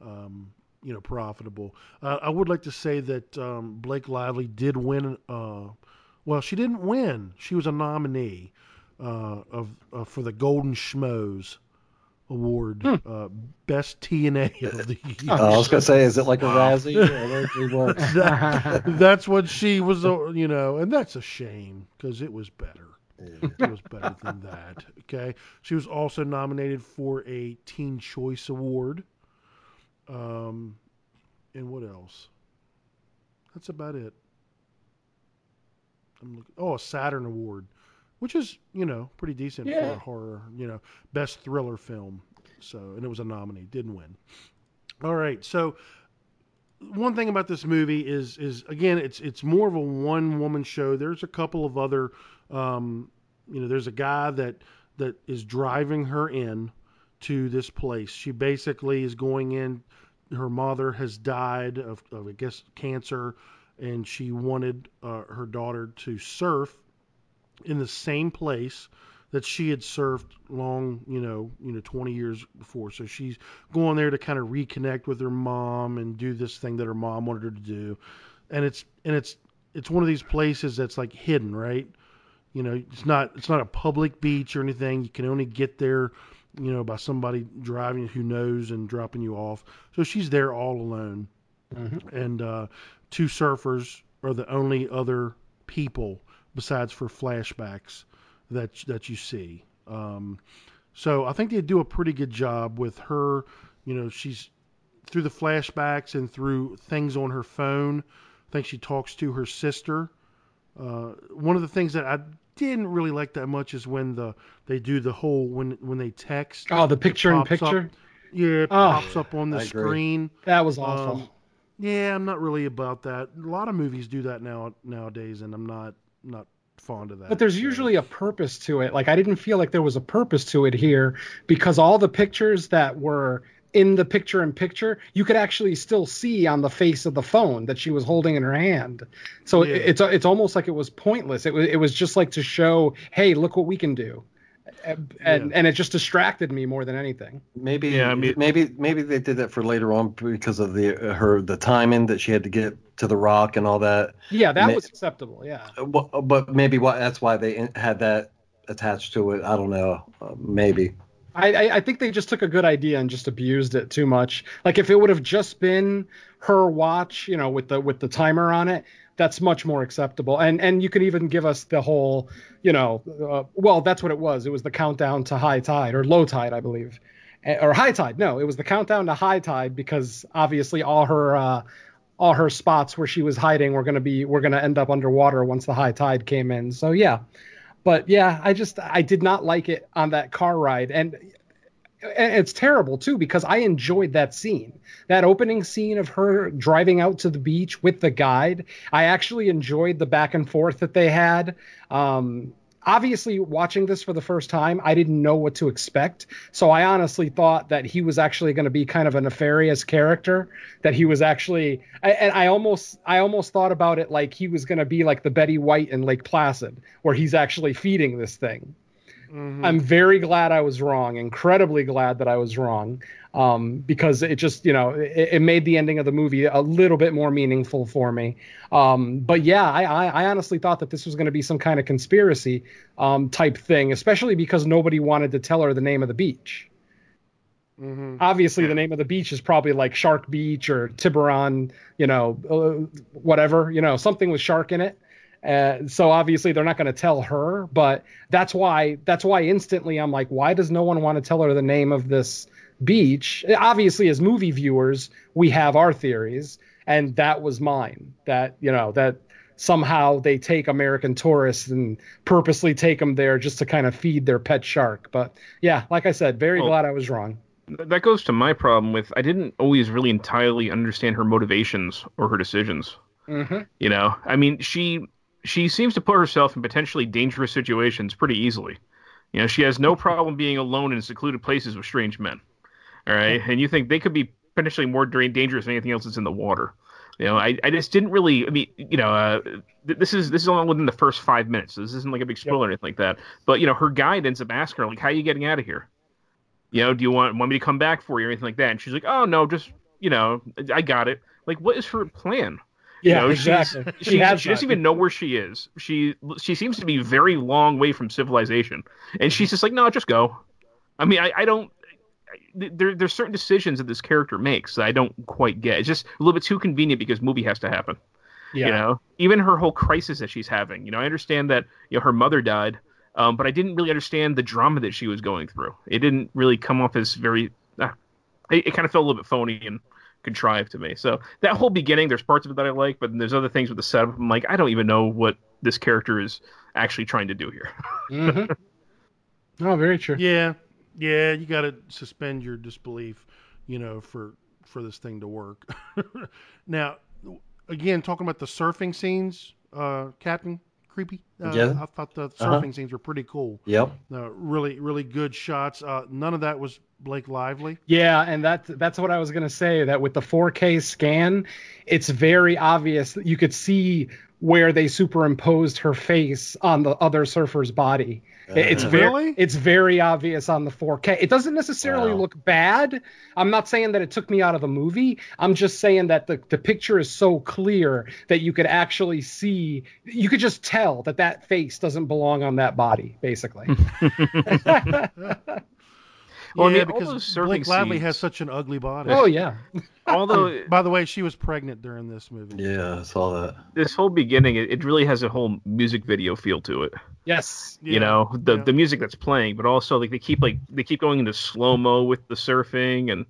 Speaker 4: um, you know, profitable. Uh, I would like to say that um, Blake Lively did win. Uh, well, she didn't win. She was a nominee uh, of uh, for the Golden Schmoes Award, uh, Best TNA of the year.
Speaker 5: Uh, I was gonna say, is it like a Razzie? Yeah, that actually works.
Speaker 4: That- that's what she was, uh, you know, and that's a shame because it was better. It was better than that. Okay. She was also nominated for a Teen Choice Award. Um, and what else? That's about it. I'm looking. Oh, a Saturn Award, which is you know pretty decent for a horror. You know, best thriller film. So, and it was a nominee, didn't win. All right, so one thing about this movie is is again it's it's more of a one woman show. There's a couple of other um, you know there's a guy that that is driving her in to this place. She basically is going in. Her mother has died of, of I guess cancer, and she wanted uh, her daughter to surf in the same place that she had served long, you know, you know, 20 years before. So she's going there to kind of reconnect with her mom and do this thing that her mom wanted her to do. And it's and it's it's one of these places that's like hidden, right? You know, it's not it's not a public beach or anything. You can only get there, you know, by somebody driving who knows and dropping you off. So she's there all alone. And uh, two surfers are the only other people besides for flashbacks that that you see. Um, so I think they do a pretty good job with her. You know, she's through the flashbacks and through things on her phone. I think she talks to her sister. Uh, one of the things that I didn't really like that much is when the they do the whole when when they text.
Speaker 6: Oh, the picture in
Speaker 4: pops up-
Speaker 6: picture?
Speaker 4: yeah, it
Speaker 6: Oh,
Speaker 4: pops up on the
Speaker 6: I agree.
Speaker 4: screen.
Speaker 6: That was awful.
Speaker 4: Um, yeah, I'm not really about that. A lot of movies do that now nowadays, and I'm not not fond of that.
Speaker 6: But there's usually a purpose to it. Like I didn't feel like there was a purpose to it here because all the pictures that were in the picture in picture, you could actually still see on the face of the phone that she was holding in her hand. So
Speaker 4: Yeah.
Speaker 6: it, it's it's almost like it was pointless. It was it was just like to show, hey, look what we can do. And and, and it just distracted me more than anything.
Speaker 5: Maybe,
Speaker 1: Yeah, I mean-
Speaker 5: maybe, maybe they did that for later on because of the uh, her the timing that she had to get to the rock and all that.
Speaker 6: Yeah, that
Speaker 5: Ma-
Speaker 6: was acceptable. Yeah.
Speaker 5: But, but maybe why that's why they had that attached to it. I don't know. Uh, maybe.
Speaker 6: I, I, I think they just took a good idea and just abused it too much. Like if it would have just been her watch, you know, with the with the timer on it, that's much more acceptable. And and you can even give us the whole, you know, uh, well, that's what it was. It was the countdown to high tide or low tide, I believe, Eh, or high tide. No, it was the countdown to high tide because obviously all her. Uh, all her spots where she was hiding were going to be were going to end up underwater once the high tide came in. So yeah, but yeah, I just I did not like it on that car ride, and and it's terrible too because I enjoyed that scene, that opening scene of her driving out to the beach with the guide. I actually enjoyed the back and forth that they had. Um, obviously, watching this for the first time, I didn't know what to expect, so I honestly thought that he was actually going to be kind of a nefarious character. That he was actually, I- and I almost I almost thought about it like he was going to be like the Betty White in Lake Placid, where he's actually feeding this thing. I'm very glad I was wrong, incredibly glad that I was wrong, um, because it just, you know, it, it made the ending of the movie a little bit more meaningful for me. Um, but yeah, I, I, I honestly thought that this was going to be some kind of conspiracy um, type thing, especially because nobody wanted to tell her the name of the beach.
Speaker 4: Mm-hmm.
Speaker 6: Obviously, the name of the beach is probably like Shark Beach or Tiburon, you know, uh, whatever, you know, something with shark in it. Uh, so obviously they're not going to tell her, but that's why that's why instantly I'm like, why does no one want to tell her the name of this beach? Obviously, as movie viewers, we have our theories, and that was mine. That you know that somehow they take American tourists and purposely take them there just to kind of feed their pet shark. But yeah, like I said, very
Speaker 1: Well-
Speaker 6: glad I was wrong.
Speaker 1: That goes to my problem with I didn't always really entirely understand her motivations or her decisions.
Speaker 6: Mm-hmm.
Speaker 1: You know, I mean, she she seems to put herself in potentially dangerous situations pretty easily. You know, she has no problem being alone in secluded places with strange men. All right, and you think they could be potentially more dangerous than anything else that's in the water. You know, I, I just didn't really. I mean, you know, uh, th- this is this is only within the first five minutes. So this isn't like a big spoiler or anything like that. But you know, her guide ends up asking her like, "How are you getting out of here? You know, do you want want me to come back for you or anything like that?" And she's like, "Oh no, just you know, I got it." Like, what is her plan? You
Speaker 6: Yeah,
Speaker 1: know, she's-
Speaker 6: exactly. She
Speaker 1: She,
Speaker 6: has
Speaker 1: she doesn't even know where she is. She she seems to be very long way from civilization, and she's just like, no, just go. I mean, I, I don't. I- There there's certain decisions that this character makes that I don't quite get. It's just a little bit too convenient because movie has to happen.
Speaker 6: Yeah.
Speaker 1: You know, even her whole crisis that she's having. You know, I understand that you know her mother died, um, but I didn't really understand the drama that she was going through. It didn't really come off as very. Uh, it, it kind of felt a little bit phony and contrived to me. So that whole beginning, there's parts of it that I like, but there's other things with the setup. I'm like, I don't even know what this character is actually trying to do here.
Speaker 6: Mm-hmm. Oh, very true.
Speaker 4: Yeah, yeah, you got to suspend your disbelief, you know, for for this thing to work. now, again, talking about the surfing scenes, uh, Captain Creepy. Uh,
Speaker 5: Yeah.
Speaker 4: I thought the surfing
Speaker 5: Uh-huh.
Speaker 4: scenes were pretty cool.
Speaker 5: Yep.
Speaker 4: Uh, really, really good shots. Uh, none of that was Blake Lively.
Speaker 6: Yeah, and that's that's what I was gonna say. That with the 4K scan, it's very obvious that you could see where they superimposed her face on the other surfer's body. It- It's
Speaker 4: Uh,
Speaker 6: very,
Speaker 4: Really?
Speaker 6: it's very obvious on the 4K. It doesn't necessarily
Speaker 5: Wow.
Speaker 6: look bad. I'm not saying that it took me out of the movie. I'm just saying that the, the picture is so clear that you could actually see, you could just tell that that face doesn't belong on that body, basically.
Speaker 1: Well, I
Speaker 4: yeah,
Speaker 1: mean, all
Speaker 4: because
Speaker 1: those surfing
Speaker 4: Blake Lively
Speaker 1: scenes-
Speaker 4: has such an ugly body.
Speaker 6: oh yeah,
Speaker 1: Although
Speaker 4: By the way, she was pregnant during this movie.
Speaker 5: Yeah, I saw that.
Speaker 1: this whole beginning, it, it really has a whole music video feel to it.
Speaker 6: yes,
Speaker 4: Yeah,
Speaker 1: you know the
Speaker 4: yeah.
Speaker 1: the music that's playing, but also like they keep like they keep going into slow mo with the surfing, and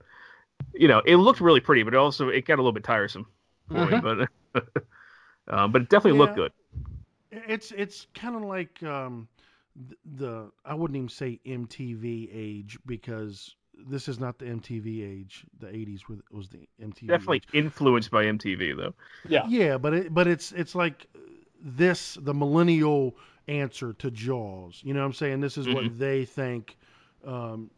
Speaker 1: you know it looked really pretty, but also it got a little bit tiresome for me. But uh, but it definitely looked good.
Speaker 4: It's it's kind of like um, th- the I wouldn't even say MTV age because this is not the MTV age. The 80s were, was the MTV.
Speaker 1: Definitely
Speaker 4: age.
Speaker 1: influenced by MTV though.
Speaker 6: yeah.
Speaker 4: Yeah, but it, but it's it's like this the millennial answer to Jaws. You know what I'm saying? This is what they think um,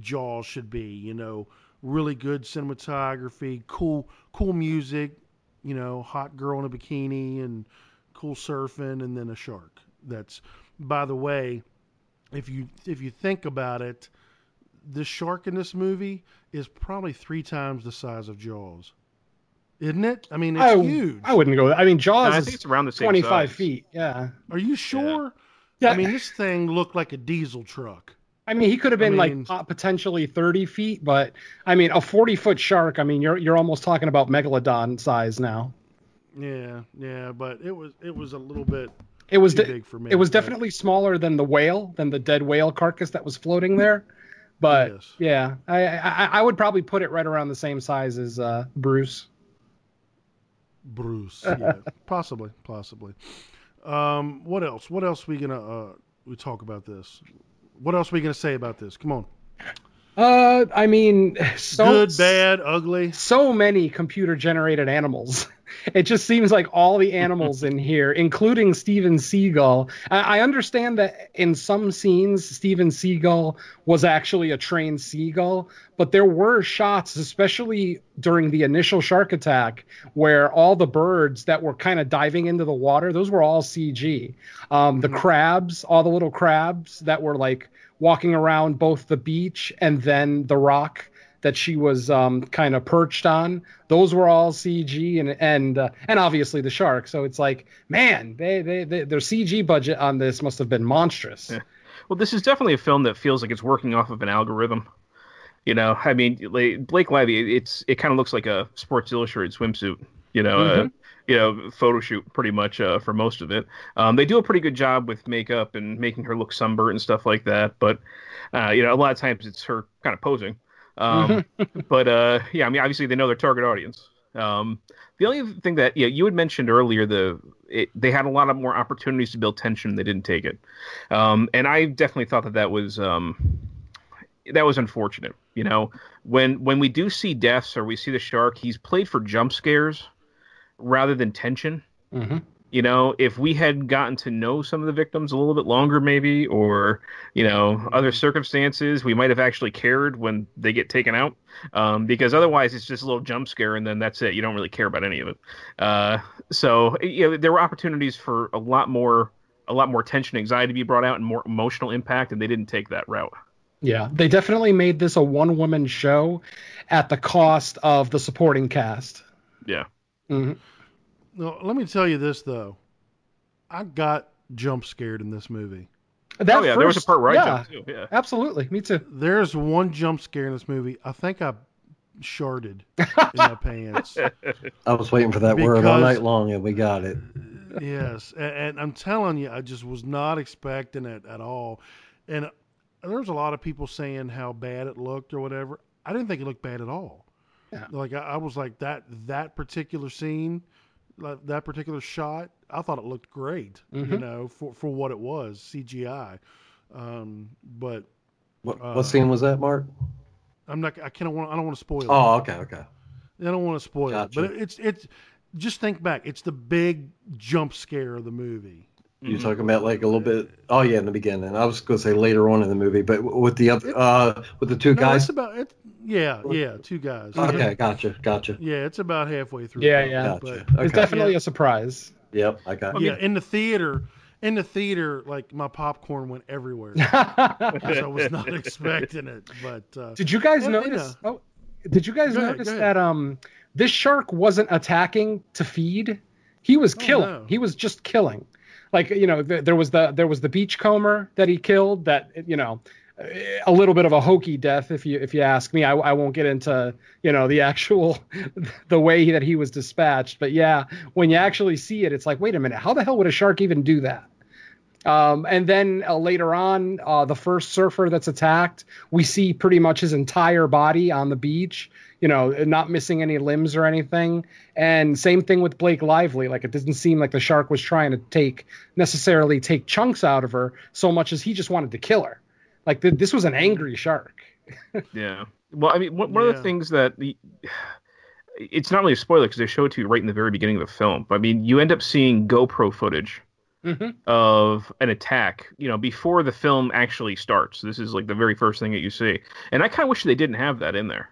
Speaker 4: Jaws should be. You know, really good cinematography, cool cool music. You know, hot girl in a bikini and cool surfing, and then a shark. That's by the way, if you if you think about it, the shark in this movie is probably three times the size of Jaws. Isn't it? I mean, it's
Speaker 6: I,
Speaker 4: huge.
Speaker 6: I wouldn't go. I mean, Jaws
Speaker 1: I
Speaker 6: is
Speaker 1: think it's around the same
Speaker 6: 25
Speaker 1: size.
Speaker 6: feet. Yeah.
Speaker 4: Are you sure?
Speaker 6: Yeah.
Speaker 4: I mean, this thing looked like a diesel truck.
Speaker 6: I mean, he could have been
Speaker 4: I mean-
Speaker 6: like potentially 30 feet, but I mean, a 40 foot shark. I mean, you're you're almost talking about megalodon size now.
Speaker 4: Yeah, yeah, but it was it was a little bit.
Speaker 6: It was de-
Speaker 4: big for me.
Speaker 6: it was
Speaker 4: but-
Speaker 6: definitely smaller than the whale, than the dead whale carcass that was floating there. But
Speaker 4: Yes.
Speaker 6: yeah, I, I I would probably put it right around the same size as uh, Bruce.
Speaker 4: Bruce. Yeah, possibly, possibly. Um, what else? What else we gonna uh, we talk about this? What else we gonna say about this? Come on.
Speaker 6: Uh, I mean, so
Speaker 4: Good, bad, ugly.
Speaker 6: so many computer generated animals. It just seems like all the animals in here, including Steven Seagal. I, I understand that in some scenes, Steven Seagal was actually a trained seagull, but there were shots, especially during the initial shark attack, where all the birds that were kind of diving into the water, those were all CG. Um, the crabs, all the little crabs that were like walking around both the beach and then the rock that she was um, kind of perched on. Those were all CG and and uh, and obviously the shark. So it's like, man, they, they, they their CG budget on this must have been monstrous.
Speaker 1: Well, this is definitely a film that feels like it's working off of an algorithm. You know, I mean, like, Blake Lively, it's it kind of looks like a Sports Illustrated swimsuit. You know, uh, you know, photo shoot pretty much uh, for most of it. Um, they do a pretty good job with makeup and making her look sunburnt and stuff like that. But uh, you know, a lot of times it's her kind of posing. Um, but uh, yeah, I mean, obviously they know their target audience. Um, the only thing that yeah, you had mentioned earlier, the it, they had a lot of more opportunities to build tension. They didn't take it, um, and I definitely thought that that was um, that was unfortunate. You know, when when we do see deaths or we see the shark, he's played for jump scares rather than tension.
Speaker 6: Mm-hmm.
Speaker 1: You know, if we had gotten to know some of the victims a little bit longer, maybe, or you know, other circumstances, we might have actually cared when they get taken out. Um, because otherwise, it's just a little jump scare, and then that's it. You don't really care about any of it. Uh, so, you know, there were opportunities for a lot more, a lot more tension, anxiety to be brought out, and more emotional impact, and they didn't take that route.
Speaker 6: Yeah, they definitely made this a one woman show at the cost of the supporting cast.
Speaker 1: Yeah.
Speaker 6: Hmm
Speaker 4: No, let me tell you this though. I got jump scared in this movie.
Speaker 6: That
Speaker 1: oh yeah, there was a part where
Speaker 6: yeah,
Speaker 1: jumped too. Yeah.
Speaker 6: Absolutely, me too.
Speaker 4: There's one jump scare in this movie. I think I sharded in my pants.
Speaker 5: I was waiting for that word all night long, and we got it.
Speaker 4: yes, and, and I'm telling you, I just was not expecting it at all. And there was a lot of people saying how bad it looked or whatever. I didn't think it looked bad at all.
Speaker 6: Yeah.
Speaker 4: Like I, I was like that that particular scene, like, that particular shot. I thought it looked great. You
Speaker 6: Mhm.
Speaker 4: know, for for what it was CGI. Um, but
Speaker 5: What,
Speaker 4: Uh,
Speaker 5: what scene was that, Mark?
Speaker 4: I'm not. I can't want. I don't want to spoil it.
Speaker 5: Oh, okay, okay.
Speaker 4: I don't want to spoil
Speaker 5: Gotcha.
Speaker 4: it, but it's it's just think back. It's the big jump scare of the movie.
Speaker 5: You're talking about like a little bit. Oh yeah, in the beginning. I was going to say later on in the movie, but with the other, uh, with the two
Speaker 4: No,
Speaker 5: guys.
Speaker 4: it's about it. Yeah, yeah, two guys.
Speaker 5: Okay, gotcha, gotcha.
Speaker 4: Yeah, it's about halfway through.
Speaker 6: Yeah, yeah.
Speaker 5: Gotcha.
Speaker 4: But
Speaker 6: It's definitely
Speaker 4: Yeah.
Speaker 6: a surprise.
Speaker 5: Yep, I got.
Speaker 4: yeah, in the theater, in the theater, like my popcorn went everywhere. 'Cause I was not expecting it. But uh,
Speaker 6: Did you guys
Speaker 4: yeah, you
Speaker 6: notice?
Speaker 4: know.
Speaker 6: Oh, did you guys
Speaker 4: Go ahead,
Speaker 6: notice
Speaker 4: go ahead.
Speaker 6: that um this shark wasn't attacking to feed? He was killing.
Speaker 4: Oh, no.
Speaker 6: He was just killing. Like you know, th- there was the there was the beachcomber that he killed. That you know, a little bit of a hokey death if you if you ask me. I, I won't get into you know the actual the way that he was dispatched. But yeah, when you actually see it, it's like, wait a minute, how the hell would a shark even do that? Um, and then uh, later on, uh, the first surfer that's attacked, we see pretty much his entire body on the beach, you know, not missing any limbs or anything. And same thing with Blake Lively. Like it doesn't seem like the shark was trying to take necessarily take chunks out of her so much as he just wanted to kill her. Like th- this was an angry shark.
Speaker 1: Yeah. Well, I mean, one, one of the things that the it's not really a spoiler because they show it to you right in the very beginning of the film. But I mean, you end up seeing GoPro footage
Speaker 6: Mhm.
Speaker 1: of an attack, you know, before the film actually starts. This is like the very first thing that you see, and I kind of wish they didn't have that in there.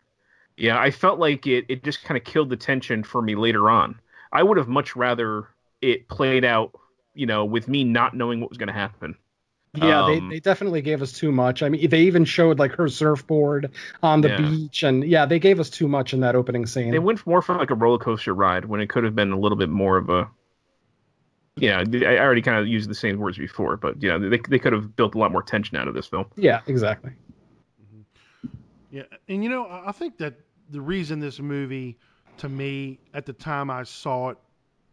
Speaker 1: Yeah, I felt like it it just kind of killed the tension for me later on. I would have much rather it played out, you know, with me not knowing what was going to happen.
Speaker 6: Yeah,
Speaker 1: Um,
Speaker 6: they, they definitely gave us too much. I mean, they even showed like her surfboard on the
Speaker 1: Yeah.
Speaker 6: beach, and yeah, they gave us too much in that opening scene.
Speaker 1: It went more for like a roller coaster ride when it could have been a little bit more of a. Yeah, I I already kind of used the same words before, but yeah, they they could have built a lot more tension out of this film.
Speaker 6: yeah, exactly. Mm-hmm.
Speaker 4: Yeah, and you know, I I think that the reason this movie, to me, at the time I saw it,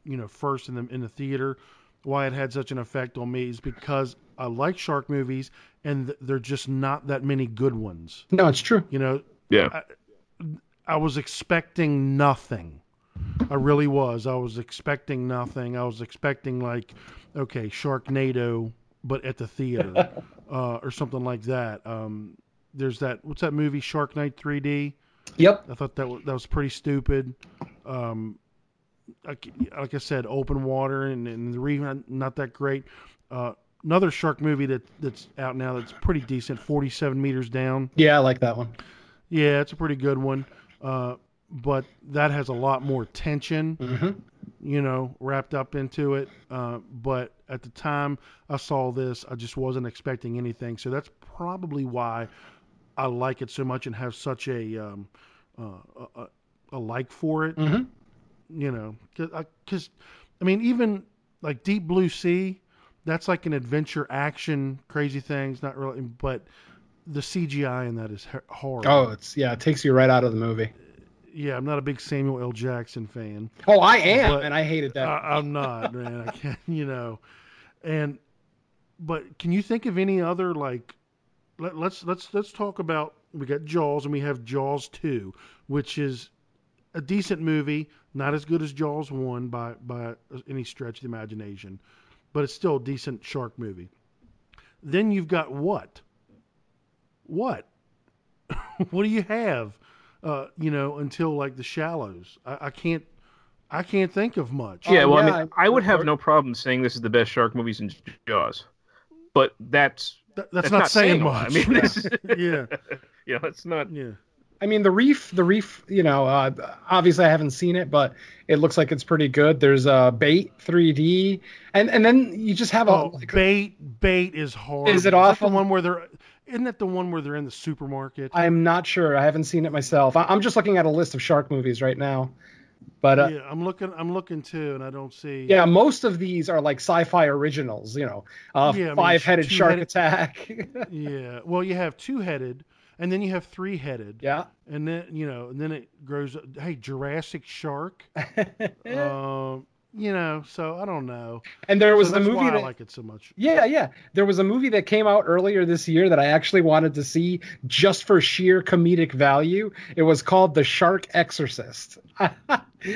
Speaker 4: you know, first in the in the theater, why it had such an effect on me is because I like shark movies, and th- they're just not that many good ones.
Speaker 6: No, it's true.
Speaker 4: You know,
Speaker 1: Yeah.
Speaker 4: I, I was expecting nothing. I really was. I was expecting nothing. I was expecting like, okay, Sharknado, but at the theater, uh, or something like that. Um, there's that. What's that movie? Shark Night 3D.
Speaker 6: Yep.
Speaker 4: I thought that was, that was pretty stupid. Um, like, like I said, open water and, and the reef not, not that great. Uh, another shark movie that that's out now that's pretty decent. 47 meters down.
Speaker 6: Yeah, I like that one.
Speaker 4: Yeah, it's a pretty good one. Uh, but that has a lot more tension,
Speaker 6: Mm-hmm.
Speaker 4: you know, wrapped up into it. Uh, but at the time I saw this, I just wasn't expecting anything. So that's probably why I like it so much and have such a um, uh, a, a, like for it.
Speaker 6: Mhm.
Speaker 4: You know, because I, I mean, even like Deep Blue Sea, that's like an adventure action crazy things. Not really, but the CGI in that is horrible.
Speaker 6: Oh, it's yeah, it takes you right out of the movie.
Speaker 4: Yeah, I'm not a big Samuel L. Jackson fan.
Speaker 6: Oh, I am, and I hated that.
Speaker 4: I, I'm not, man. I can't, you know. And but can you think of any other like? Let, let's let's let's talk about. We got Jaws, and we have Jaws two, which is a decent movie, not as good as Jaws one by by any stretch of the imagination, but it's still a decent shark movie. Then you've got what? What? what do you have? Uh, you know, until like the Shallows. I, I can't. I can't think of much.
Speaker 1: Yeah, well, I mean, I would have no problem saying this is the best shark movie since Jaws, but that's
Speaker 4: That- that's not saying
Speaker 1: a lot.
Speaker 4: much.
Speaker 1: I mean, this is,
Speaker 4: Yeah.
Speaker 1: yeah, that's not.
Speaker 4: Yeah.
Speaker 6: I mean, the reef, the reef, you know, uh, obviously I haven't seen it, but it looks like it's pretty good. There's uh, bait 3D, and and then you just have a
Speaker 4: Oh, bait, bait is hard.
Speaker 6: Is it
Speaker 4: that
Speaker 6: awful?
Speaker 4: the one where they're? Isn't that the one where they're in the supermarket?
Speaker 6: I'm not sure. I haven't seen it myself. I, I'm just looking at a list of shark movies right now, but uh,
Speaker 4: yeah, I'm looking. I'm looking too, and I don't see.
Speaker 6: yeah, most of these are like sci-fi originals. You know, uh,
Speaker 4: Yeah, I mean,
Speaker 6: five-headed shark attack.
Speaker 4: yeah. Well, you have two-headed, and then you have three-headed.
Speaker 6: Yeah.
Speaker 4: And then you know, and then it grows. Hey, Jurassic Shark. um, you know, so I don't know.
Speaker 6: And there was
Speaker 4: So
Speaker 6: the
Speaker 4: that's
Speaker 6: movie
Speaker 4: why I like it so much.
Speaker 6: Yeah, yeah. There was a movie that came out earlier this year that I actually wanted to see just for sheer comedic value. It was called The Shark Exorcist.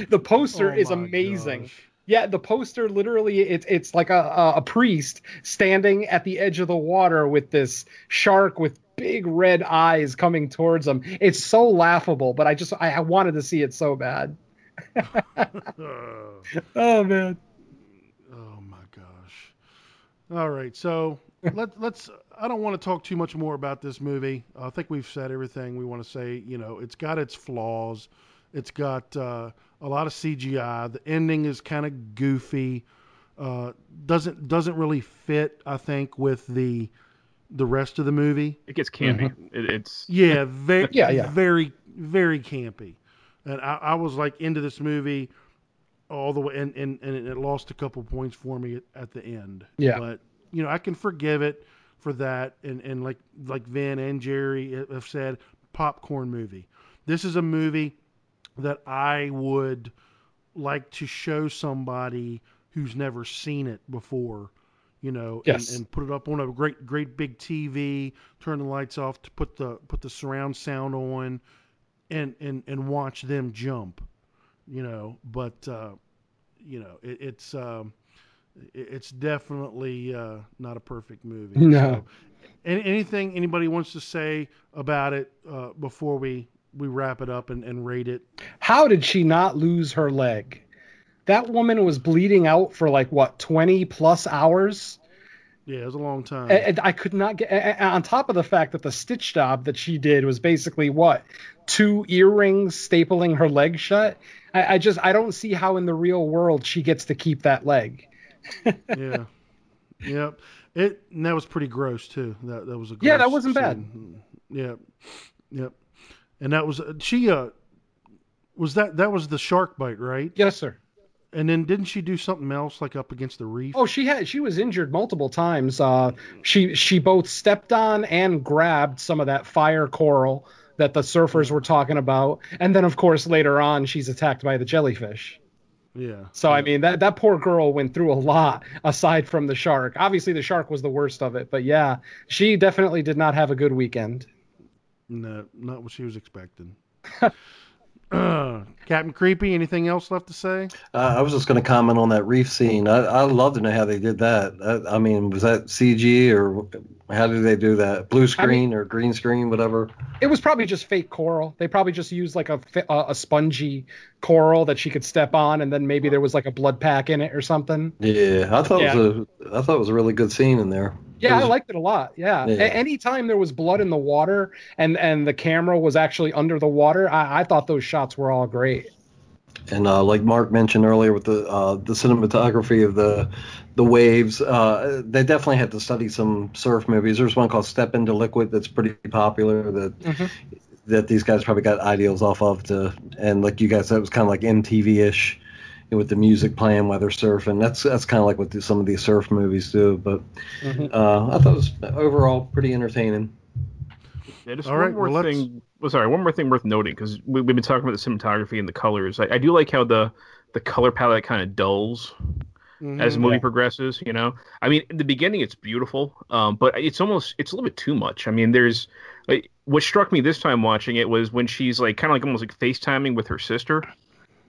Speaker 6: the poster
Speaker 4: Oh
Speaker 6: is amazing. Yeah, the poster literally it's it's like a, a priest standing at the edge of the water with this shark with big red eyes coming towards him. It's so laughable, but I just I wanted to see it so bad. oh man.
Speaker 4: Oh my gosh. All right, so let let's. I don't want to talk too much more about this movie. I think we've said everything we want to say. You know, it's got its flaws. It's got uh, a lot of CGI. The ending is kind of goofy. uh, doesn't doesn't really fit. I think with the the rest of the movie.
Speaker 1: It gets campy. It, it's
Speaker 4: Yeah, very,
Speaker 6: Yeah, yeah.
Speaker 4: very, very campy. And I, I was like into this movie all the way, and, and, and it lost a couple points for me at, the end.
Speaker 6: Yeah.
Speaker 4: But you know, I can forgive it for that. And, and like like Vin and Jerry have said, popcorn movie. This is a movie that I would like to show somebody who's never seen it before you know,
Speaker 6: Yes.
Speaker 4: and, and put it up on a great, great big TV, turn the lights off to put the put the surround sound on, and and and watch them jump, you know. But uh, you know, it, it's um, it- it's definitely uh, not a perfect movie.
Speaker 6: No.
Speaker 4: So, any, anything anybody wants to say about it uh, before we we wrap it up and, and rate it?
Speaker 6: How did she not lose her leg? That woman was bleeding out for like what 20 plus hours.
Speaker 4: Yeah, it was a long time.
Speaker 6: And I could not get on top of the fact that the stitch job that she did was basically what two earrings stapling her leg shut. I, I just I don't see how in the real world she gets to keep that leg.
Speaker 4: yeah. Yep. It and that was pretty gross too. That that was a gross.
Speaker 6: Yeah, that wasn't bad.
Speaker 4: scene. Yep. Yep. And that was she uh was that that was the shark bite, right?
Speaker 6: Yes, sir.
Speaker 4: And then didn't she do something else like up against the reef?
Speaker 6: Oh, she had she was injured multiple times. Uh, she she both stepped on and grabbed some of that fire coral that the surfers were talking about, and then of course later on she's attacked by the jellyfish.
Speaker 4: Yeah.
Speaker 6: So I mean that that poor girl went through a lot aside from the shark. Obviously the shark was the worst of it, but yeah, she definitely did not have a good weekend.
Speaker 4: No, not what she was expecting. uh, Captain Creepy, anything else left to say?
Speaker 5: Uh, I was just going to comment on that reef scene. I, I love to know how they did that. I, I mean, was that CG or how did they do that? Blue screen or green screen, whatever.
Speaker 6: It was probably just fake coral. They probably just used like a a a spongy coral that she could step on, and then maybe there was like a blood pack in it or something.
Speaker 5: Yeah, I thought
Speaker 6: Yeah.
Speaker 5: it was a I thought it was a really good scene in there.
Speaker 6: Yeah,
Speaker 5: It
Speaker 6: I liked it a lot. Yeah.
Speaker 5: Yeah.
Speaker 6: A- anytime there was blood in the water and and the camera was actually under the water, I, I thought those shots were all great.
Speaker 5: And uh, like Mark mentioned earlier, with the uh, the cinematography of the the waves, uh, they definitely had to study some surf movies. There's one called Step into Liquid that's pretty popular that that these guys probably got ideals off of. To and like you guys, said, it was kind of like MTV ish with the music playing while they're surfing. That's that's kind of like what the, some of these surf movies do. But uh, I thought it was overall pretty entertaining.
Speaker 1: Yeah, just
Speaker 4: All
Speaker 1: one
Speaker 4: right,
Speaker 1: more
Speaker 4: well,
Speaker 1: thing. Well, sorry, one more thing worth noting because we, we've been talking about the cinematography and the colors. I, I do like how the the color palette kind of dulls as the movie
Speaker 6: Yeah.
Speaker 1: progresses. You know, I mean, in the beginning it's beautiful, um, but it's almost it's a little bit too much. I mean, there's like what struck me this time watching it was when she's like kind of like almost like FaceTiming with her sister.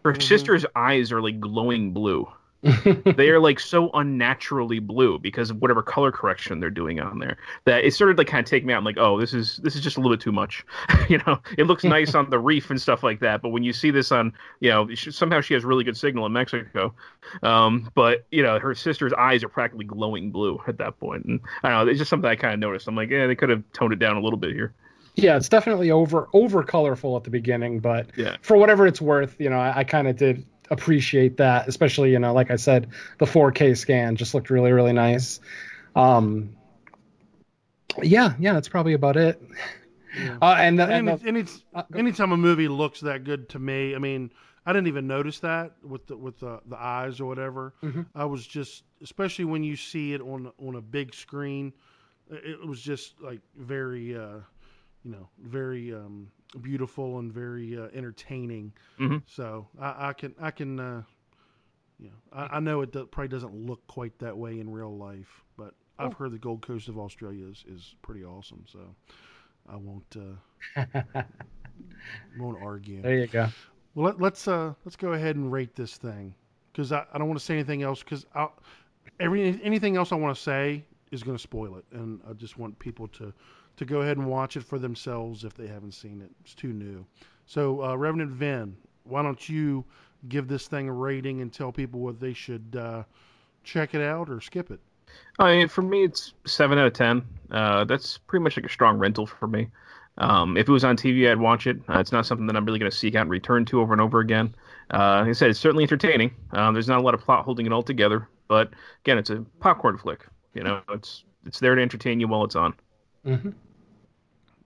Speaker 1: Her sister's eyes are like glowing blue. they are like so unnaturally blue because of whatever color correction they're doing on there that it started like kind of take me out. I'm like, oh, this is this is just a little bit too much. you know, it looks nice on the reef and stuff like that, but when you see this on, you know, she, somehow she has really good signal in Mexico. Um, but you know, her sister's eyes are practically glowing blue at that point, and I don't know, it's just something I kind of noticed. I'm like, yeah, they could have toned it down a little bit here.
Speaker 6: Yeah, it's definitely over over colorful at the beginning, but
Speaker 1: Yeah.
Speaker 6: for whatever it's worth, you know, I, I kind of did appreciate that, especially you know, like I said, the 4K scan just looked really really nice. Um, yeah, yeah, that's probably about it. Uh, and the, and
Speaker 4: And
Speaker 6: the-
Speaker 4: any, any, anytime a movie looks that good to me, I mean, I didn't even notice that with the with the, the eyes or whatever.
Speaker 6: Mhm.
Speaker 4: I was just, especially when you see it on on a big screen, it, it was just like very, uh, you know, very um, beautiful and very uh, entertaining.
Speaker 1: Mhm.
Speaker 4: So I, I can I can, uh, you know, I, I know it do, probably doesn't look quite that way in real life, but I've heard the Gold Coast of Australia is, is pretty awesome. So I won't uh, won't argue.
Speaker 6: there you go.
Speaker 4: Well, let, let's uh let's go ahead and rate this thing because I, I don't want to say anything else because every anything else I want to say is going to spoil it, and I just want people to to go ahead and watch it for themselves if they haven't seen it. It's too new. So, uh, Revenant Vin, why don't you give this thing a rating and tell people what they should uh, check it out or skip it?
Speaker 1: I mean, for me, it's seven out of ten. Uh, that's pretty much like a strong rental for me. Um, if it was on TV, I'd watch it. Uh, it's not something that I'm really going to seek out and return to over and over again. Uh, like I said, it's certainly entertaining. Um, there's not a lot of plot holding it all together, But again, it's a popcorn flick. You know, it's it's there to entertain you while it's on.
Speaker 6: Mhm.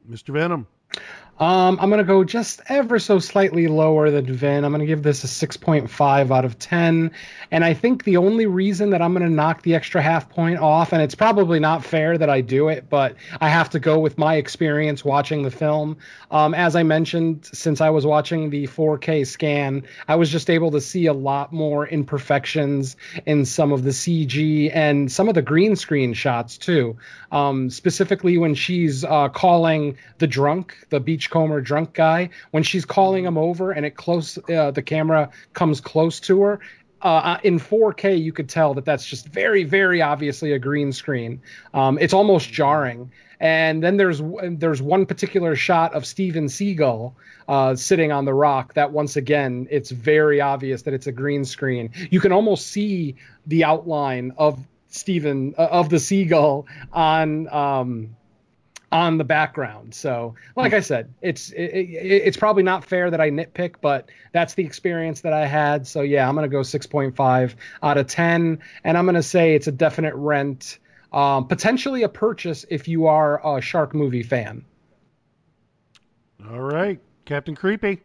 Speaker 4: Mr. Venom.
Speaker 6: Um, I'm gonna go just ever so slightly lower than Vin. I'm gonna give this a 6.5 out of 10, and I think the only reason that I'm gonna knock the extra half point off, and it's probably not fair that I do it, but I have to go with my experience watching the film. Um, as I mentioned, since I was watching the 4K scan, I was just able to see a lot more imperfections in some of the CG and some of the green screen shots too. Um, specifically when she's uh, calling the drunk, the beachcomber drunk guy, when she's calling him over and it close, uh, the camera comes close to her. Uh, in 4K, you could tell that that's just very, very obviously a green screen. Um, it's almost jarring. And then there's there's one particular shot of Steven Seagal uh, sitting on the rock that once again it's very obvious that it's a green screen. You can almost see the outline of Steven uh, of the seagull on um, on the background. So, like I said, it's it, it, it's probably not fair that I nitpick, but that's the experience that I had. So yeah, I'm gonna go 6.5 out of 10, and I'm gonna say it's a definite rent, um, potentially a purchase if you are a shark movie fan.
Speaker 4: All right, Captain Creepy.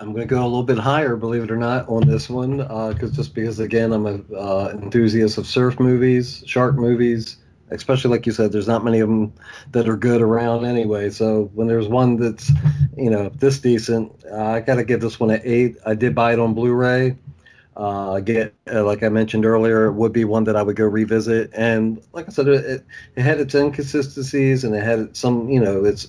Speaker 5: I'm going to go a little bit higher, believe it or not, on this one, because just because again I'm a uh, enthusiast of surf movies, shark movies, especially like you said, there's not many of them that are good around anyway. So when there's one that's you know this decent, uh, I got to give this one an eight. I did buy it on Blu-ray. Uh, get uh, like I mentioned earlier, it would be one that I would go revisit. And like I said, it, it had its inconsistencies and it had some you know its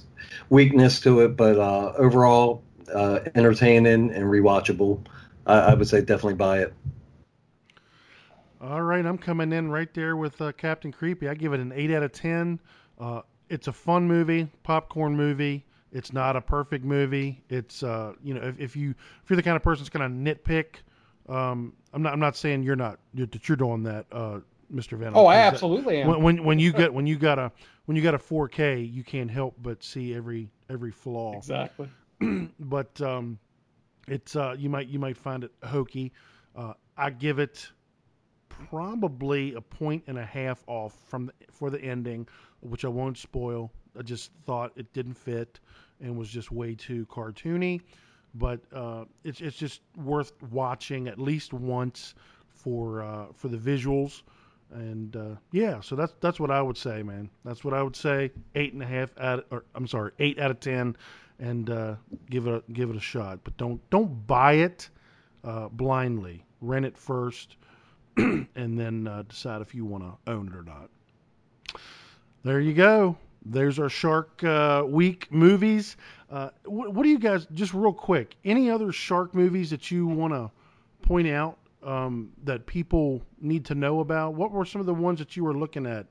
Speaker 5: weakness to it, but uh, overall uh, entertaining and rewatchable. I, I would say definitely buy it.
Speaker 4: All right, I'm coming in right there with uh, Captain Creepy. I give it an eight out of ten. Uh, it's a fun movie, popcorn movie. It's not a perfect movie. It's uh, you know, if, if you if you're the kind of person that's gonna nitpick, um, I'm not I'm not saying you're not that you're doing that, uh, Mr. Venom.
Speaker 6: Oh, I
Speaker 4: 'cause that-
Speaker 6: absolutely am.
Speaker 4: When, when when you get when you got a when you got a 4K, you can't help but see every every flaw.
Speaker 6: Exactly.
Speaker 4: but um, it's uh, you might you might find it hokey. Uh, I give it probably a point and a half off from the, for the ending, which I won't spoil. I just thought it didn't fit and was just way too cartoony. But uh, it's it's just worth watching at least once for uh, for the visuals. And uh, yeah, so that's that's what I would say, man. That's what I would say. Eight and a half out, or I'm sorry, eight out of ten, and uh, give it a, give it a shot. But don't don't buy it uh, blindly. Rent it first, and then uh, decide if you want to own it or not. There you go. There's our Shark uh, Week movies. Uh, what, what do you guys just real quick? Any other shark movies that you want to point out um, that people need to know about? What were some of the ones that you were looking at,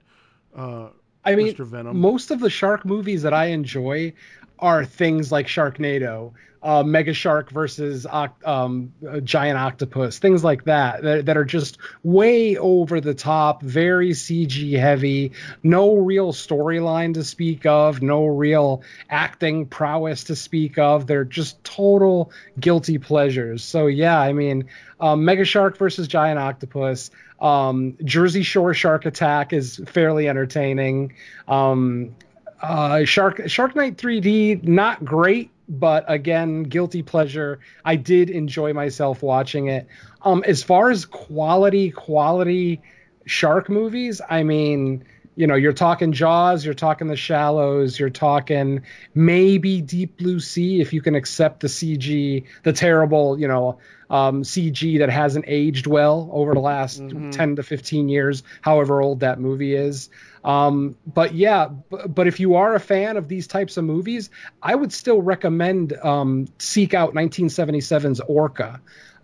Speaker 4: uh,
Speaker 6: I mean,
Speaker 4: Mr. Venom?
Speaker 6: most of the shark movies that I enjoy are things like Sharknado, uh, Mega Shark versus um, giant octopus, things like that, that, that are just way over the top, very CG heavy, no real storyline to speak of, no real acting prowess to speak of. They're just total guilty pleasures. So yeah, I mean, um, Mega Shark versus Giant Octopus. Um, Jersey Shore Shark Attack is fairly entertaining. Um, uh, Shark Shark Night 3D not great, but again guilty pleasure. I did enjoy myself watching it. Um, as far as quality quality shark movies, I mean, you know, you're talking Jaws, you're talking The Shallows, you're talking maybe Deep Blue Sea if you can accept the CG, the terrible, you know, um, CG that hasn't aged well over the last 10 to 15 years, however old that movie is. Um, but yeah, b- but if you are a fan of these types of movies, I would still recommend um, seek out 1977's Orca.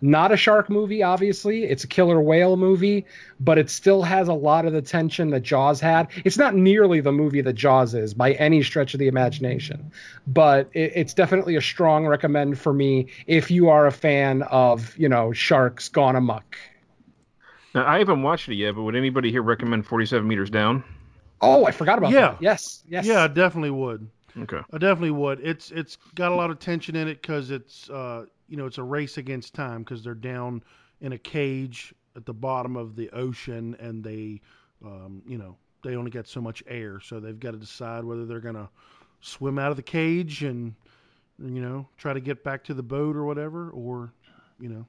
Speaker 6: Not a shark movie, obviously. It's a killer whale movie, but it still has a lot of the tension that Jaws had. It's not nearly the movie that Jaws is by any stretch of the imagination, but it, it's definitely a strong recommend for me if you are a fan of, you know, sharks gone amuck.
Speaker 1: Now, I haven't watched it yet, but would anybody here recommend 47 Meters Down?
Speaker 6: Oh, I forgot about
Speaker 4: Yeah.
Speaker 6: that. Yes, yes.
Speaker 4: Yeah, I definitely would.
Speaker 1: Okay.
Speaker 4: I definitely would. It's it's got a lot of tension in it because it's uh you know it's a race against time because they're down in a cage at the bottom of the ocean, and they, um, you know, they only get so much air, so they've got to decide whether they're gonna swim out of the cage and, you know, try to get back to the boat or whatever, or, you know,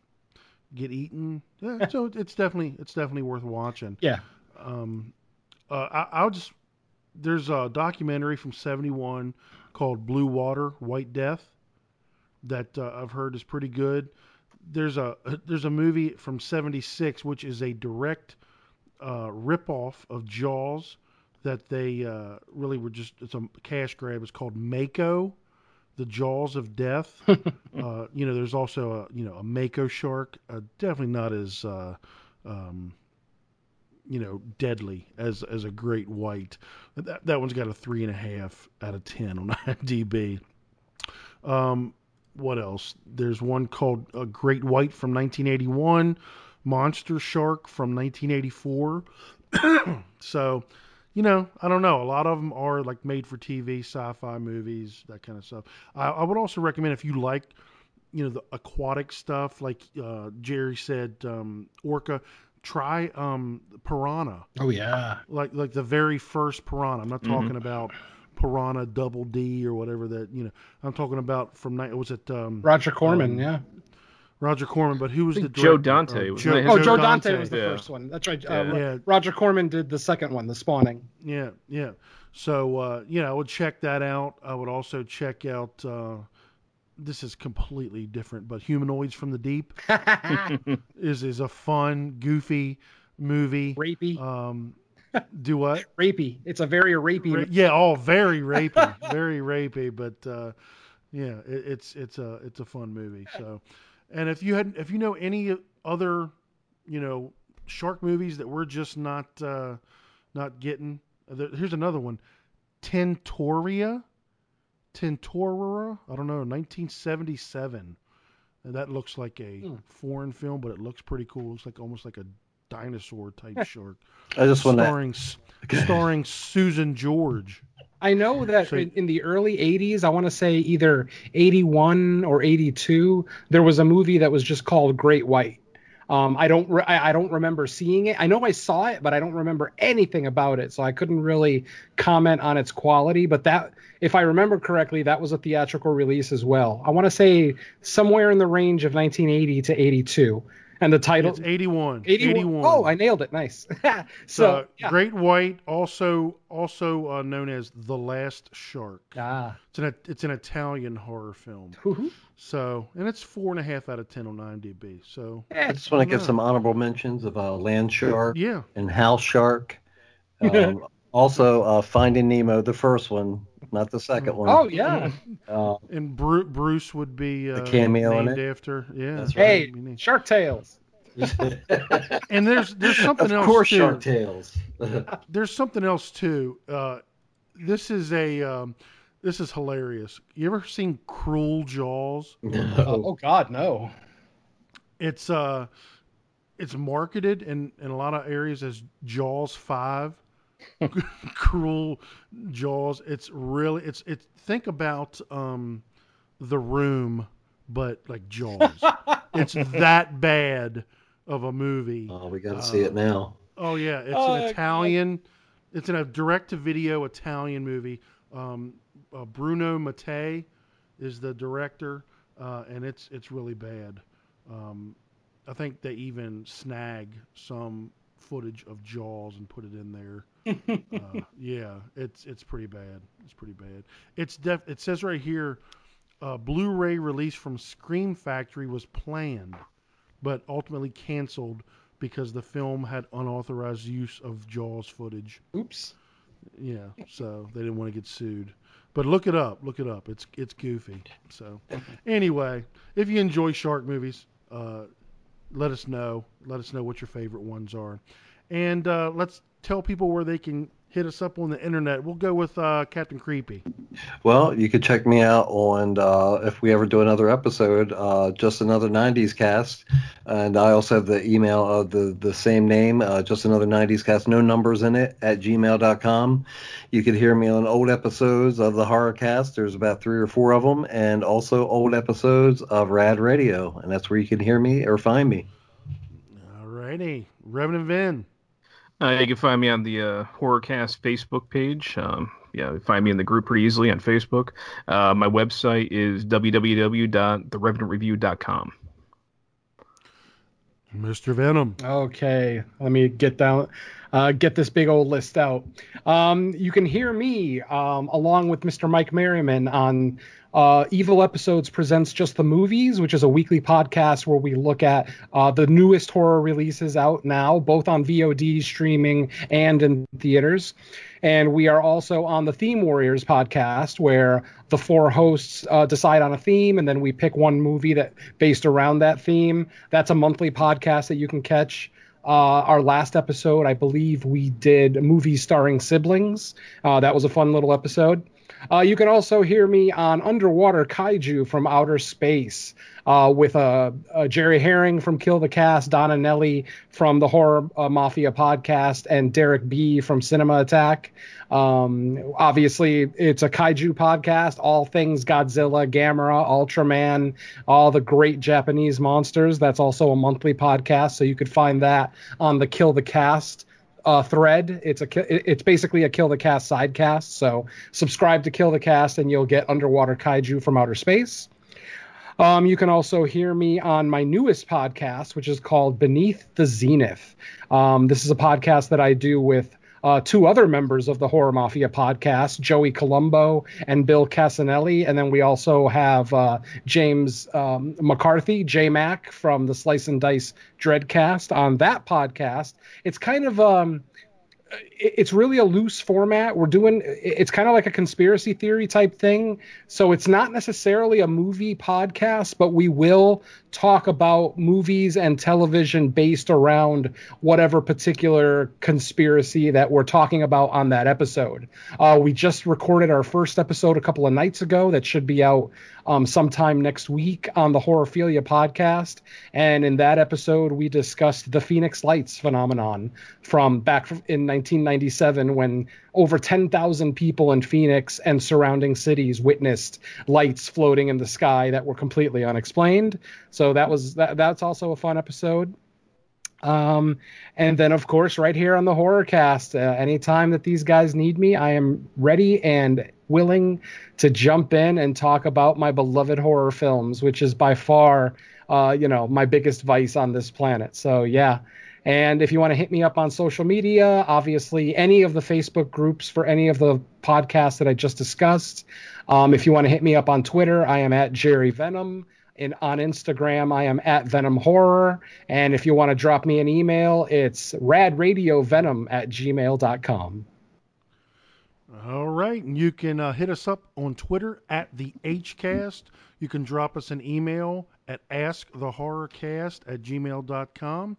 Speaker 4: get eaten. Yeah, so it's definitely it's definitely worth watching.
Speaker 6: Yeah.
Speaker 4: Um, uh, I, I'll just there's a documentary from '71 called Blue Water, White Death that uh, I've heard is pretty good. There's a there's a movie from '76 which is a direct uh, ripoff of Jaws that they uh, really were just it's a cash grab. It's called Mako, the Jaws of Death. uh, you know, there's also a you know a Mako shark. Uh, definitely not as uh, um, you know deadly as as a great white. That that one's got a three and a half out of ten on IMDb. Um, what else? There's one called a Great White from 1981, Monster Shark from 1984. so, you know, I don't know. A lot of them are like made for TV, sci-fi movies, that kind of stuff. I, I would also recommend if you like, you know, the aquatic stuff, like uh, Jerry said, um, orca. Try um, piranha.
Speaker 6: Oh yeah.
Speaker 4: Like like the very first piranha. I'm not
Speaker 6: Mhm.
Speaker 4: talking about piranha double D or whatever that you know. I'm talking about from night. Was it um,
Speaker 6: Roger Corman,
Speaker 4: um,
Speaker 6: yeah.
Speaker 4: Roger Corman, but who was the
Speaker 1: think Joe? Dante
Speaker 4: Uh,
Speaker 1: was
Speaker 4: Joe,
Speaker 6: Oh,
Speaker 4: Joe
Speaker 6: Joe Dante, was the
Speaker 1: Yeah.
Speaker 6: first one. That's right. Uh,
Speaker 1: Yeah.
Speaker 6: Ro-
Speaker 4: Yeah.
Speaker 6: Roger Corman did the second one, The Spawning.
Speaker 4: Yeah, yeah. So uh, you know, I would check that out. I would also check out. Uh, this is completely different, but Humanoids from the Deep is is a fun, goofy movie.
Speaker 6: Rapey.
Speaker 4: Um, do what?
Speaker 6: Rapey. It's a very rapey.
Speaker 4: Ra- yeah, all very rapey, very rapey. But uh, yeah, it, it's it's a it's a fun movie. So, and if you had if you know any other, you know, shark movies that we're just not uh, not getting, there, here's another one, Tentoria, Tentora. I don't know, 1977. And that looks like a
Speaker 6: Hmm.
Speaker 4: foreign film, but it looks pretty cool. It's like almost like a dinosaur type shark.
Speaker 5: I just wanna-
Speaker 4: starring s- starring Susan George.
Speaker 6: I know that
Speaker 4: So-
Speaker 6: in, in the early 80s, I want to say either 81 or 82, there was a movie that was just called Great White. Um, I don't re- I, I don't remember seeing it. I know I saw it, but I don't remember anything about it, so I couldn't really comment on its quality. But that, if I remember correctly, that was a theatrical release as well. I want to say somewhere in the range of 1980 to 82, and the title
Speaker 4: It's 81.
Speaker 6: 81.
Speaker 4: 81.
Speaker 6: Oh, I nailed it. Nice. so
Speaker 4: So,
Speaker 6: yeah.
Speaker 4: Great White, also also uh, known as The Last Shark.
Speaker 6: Ah.
Speaker 4: It's an it's an Italian horror film. So, and it's four and a half out of ten on IMDb. So,
Speaker 5: I just want to give some honorable mentions of uh, Land Shark
Speaker 4: Yeah.
Speaker 5: and House Shark. Um, also, uh, Finding Nemo, the first one, not the second one.
Speaker 6: Oh yeah.
Speaker 5: Uh,
Speaker 4: and Bru- Bruce would be uh,
Speaker 5: cameo in
Speaker 4: named
Speaker 5: it?
Speaker 4: after. Yeah.
Speaker 5: That's
Speaker 6: Hey, Shark Tales.
Speaker 4: And there's there's something
Speaker 5: of
Speaker 4: else
Speaker 5: course,
Speaker 4: too.
Speaker 5: Shark Tales.
Speaker 4: there's something else too. Uh, this is a um, this is hilarious. You ever seen Cruel Jaws?
Speaker 6: Uh, oh God, no.
Speaker 4: It's uh, it's marketed in in a lot of areas as Jaws Five. Cruel Jaws. It's really it's it's think about um, the Room, but like Jaws. it's that bad of a movie.
Speaker 5: Oh, we got to see it now.
Speaker 4: Oh yeah, it's
Speaker 6: Oh,
Speaker 4: an
Speaker 6: God.
Speaker 4: Italian. It's in a direct-to-video Italian movie. Um, uh, Bruno Mattei is the director, uh, and it's it's really bad. Um, I think they even snag some footage of Jaws and put it in there. Uh, yeah, it's it's pretty bad. It's pretty bad. It's def. It says right here, uh, Blu-ray release from Scream Factory was planned, but ultimately canceled because the film had unauthorized use of Jaws footage.
Speaker 6: Oops.
Speaker 4: Yeah, so they didn't want to get sued. But look it up. Look it up. It's it's goofy. So anyway, if you enjoy shark movies, uh, let us know. Let us know what your favorite ones are, and uh, let's tell people where they can hit us up on the internet. We'll go with uh, Captain Creepy.
Speaker 5: Well, you could check me out on uh, if we ever do another episode, uh, just another '90s cast, and I also have the email of the the same name, uh, just another '90s cast, no numbers in it at gmail.com. You could hear me on old episodes of the horror cast. There's about three or four of them, and also old episodes of Rad Radio, and that's where you can hear me or find me.
Speaker 4: All right. righty, Revenant Vin.
Speaker 1: Uh, you can find me on the uh, Horrorcast Facebook page. Um, yeah, you find me in the group pretty easily on Facebook. Uh, my website is www.therevenantreview.com.
Speaker 4: Mr. Venom.
Speaker 6: Okay, let me get down, uh, get this big old list out. Um, you can hear me um, along with Mr. Mike Merriman on uh, Evil Episodes Presents Just the Movies, which is a weekly podcast where we look at uh, the newest horror releases out now, both on VOD, streaming, and in theaters. And we are also on the Theme Warriors podcast, where the four hosts uh, decide on a theme, and then we pick one movie that based around that theme. That's a monthly podcast that you can catch. Uh, our last episode, I believe we did movies starring siblings. Uh, that was a fun little episode. Uh, you can also hear me on Underwater Kaiju from Outer Space uh, with uh, uh, Jerry Herring from Kill the Cast, Donna Nelly from the Horror Mafia podcast, and Derek B from Cinema Attack. Um, obviously, it's a kaiju podcast, all things Godzilla, Gamera, Ultraman, all the great Japanese monsters. That's also a monthly podcast, so you could find that on the Kill the Cast uh, thread. It's a it's basically a Kill the Cast sidecast. So subscribe to Kill the Cast, and you'll get Underwater Kaiju from Outer Space. Um, you can also hear me on my newest podcast, which is called Beneath the Zenith. Um, this is a podcast that I do with uh, two other members of the Horror Mafia podcast, Joey Colombo and Bill Casanelli. And then we also have uh, James um, McCarthy, J Mac from the Slice and Dice Dreadcast on that podcast. It's kind of. Um, it's really a loose format. We're doing it's kind of like a conspiracy theory type thing. So it's not necessarily a movie podcast, but we will talk about movies and television based around whatever particular conspiracy that we're talking about on that episode. Uh, we just recorded our first episode a couple of nights ago that should be out um, sometime next week on the Horrorphilia podcast. And in that episode, we discussed the Phoenix Lights phenomenon from back in 1997 when over 10,000 people in Phoenix and surrounding cities witnessed lights floating in the sky that were completely unexplained. So that was that, that's also a fun episode. Um, and then, of course, right here on the horror cast, uh, anytime that these guys need me, I am ready and willing to jump in and talk about my beloved horror films, which is by far, uh, you know, my biggest vice on this planet. So, yeah. And if you want to hit me up on social media, obviously any of the Facebook groups for any of the podcasts that I just discussed. Um, if you want to hit me up on Twitter, I am at Jerry Venom. And on Instagram, I am at Venom Horror. And if you want to drop me an email, it's radradiovenom at gmail.com.
Speaker 4: All right. And you can uh, hit us up on Twitter at the HCast. You can drop us an email at askthehorrorcast at gmail.com.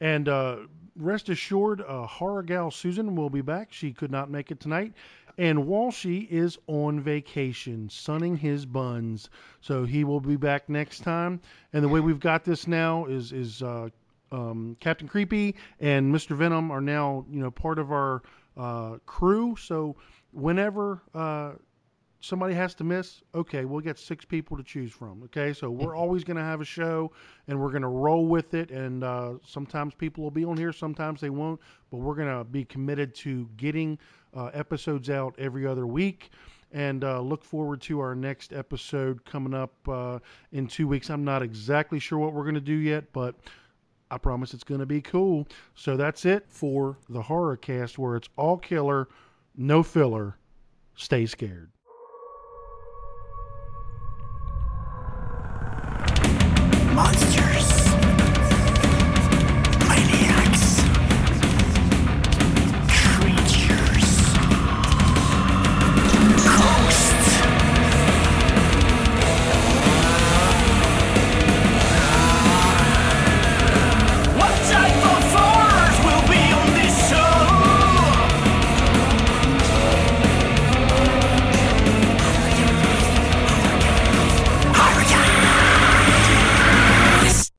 Speaker 4: And uh, rest assured, uh, Horror Gal Susan will be back. She could not make it tonight. And Walshy is on vacation, sunning his buns. So he will be back next time. And the way we've got this now is is uh, um, Captain Creepy and Mr. Venom are now you know part of our uh, crew. So whenever uh, somebody has to miss, okay, we'll get six people to choose from. Okay, so we're always going to have a show and we're going to roll with it. And uh, sometimes people will be on here, sometimes they won't, but we're going to be committed to getting uh, episodes out every other week. And uh, look forward to our next episode coming up uh, in two weeks. I'm not exactly sure what we're going to do yet, but I promise it's going to be cool. So that's it for the horror cast, where it's all killer, no filler. Stay scared. Monster.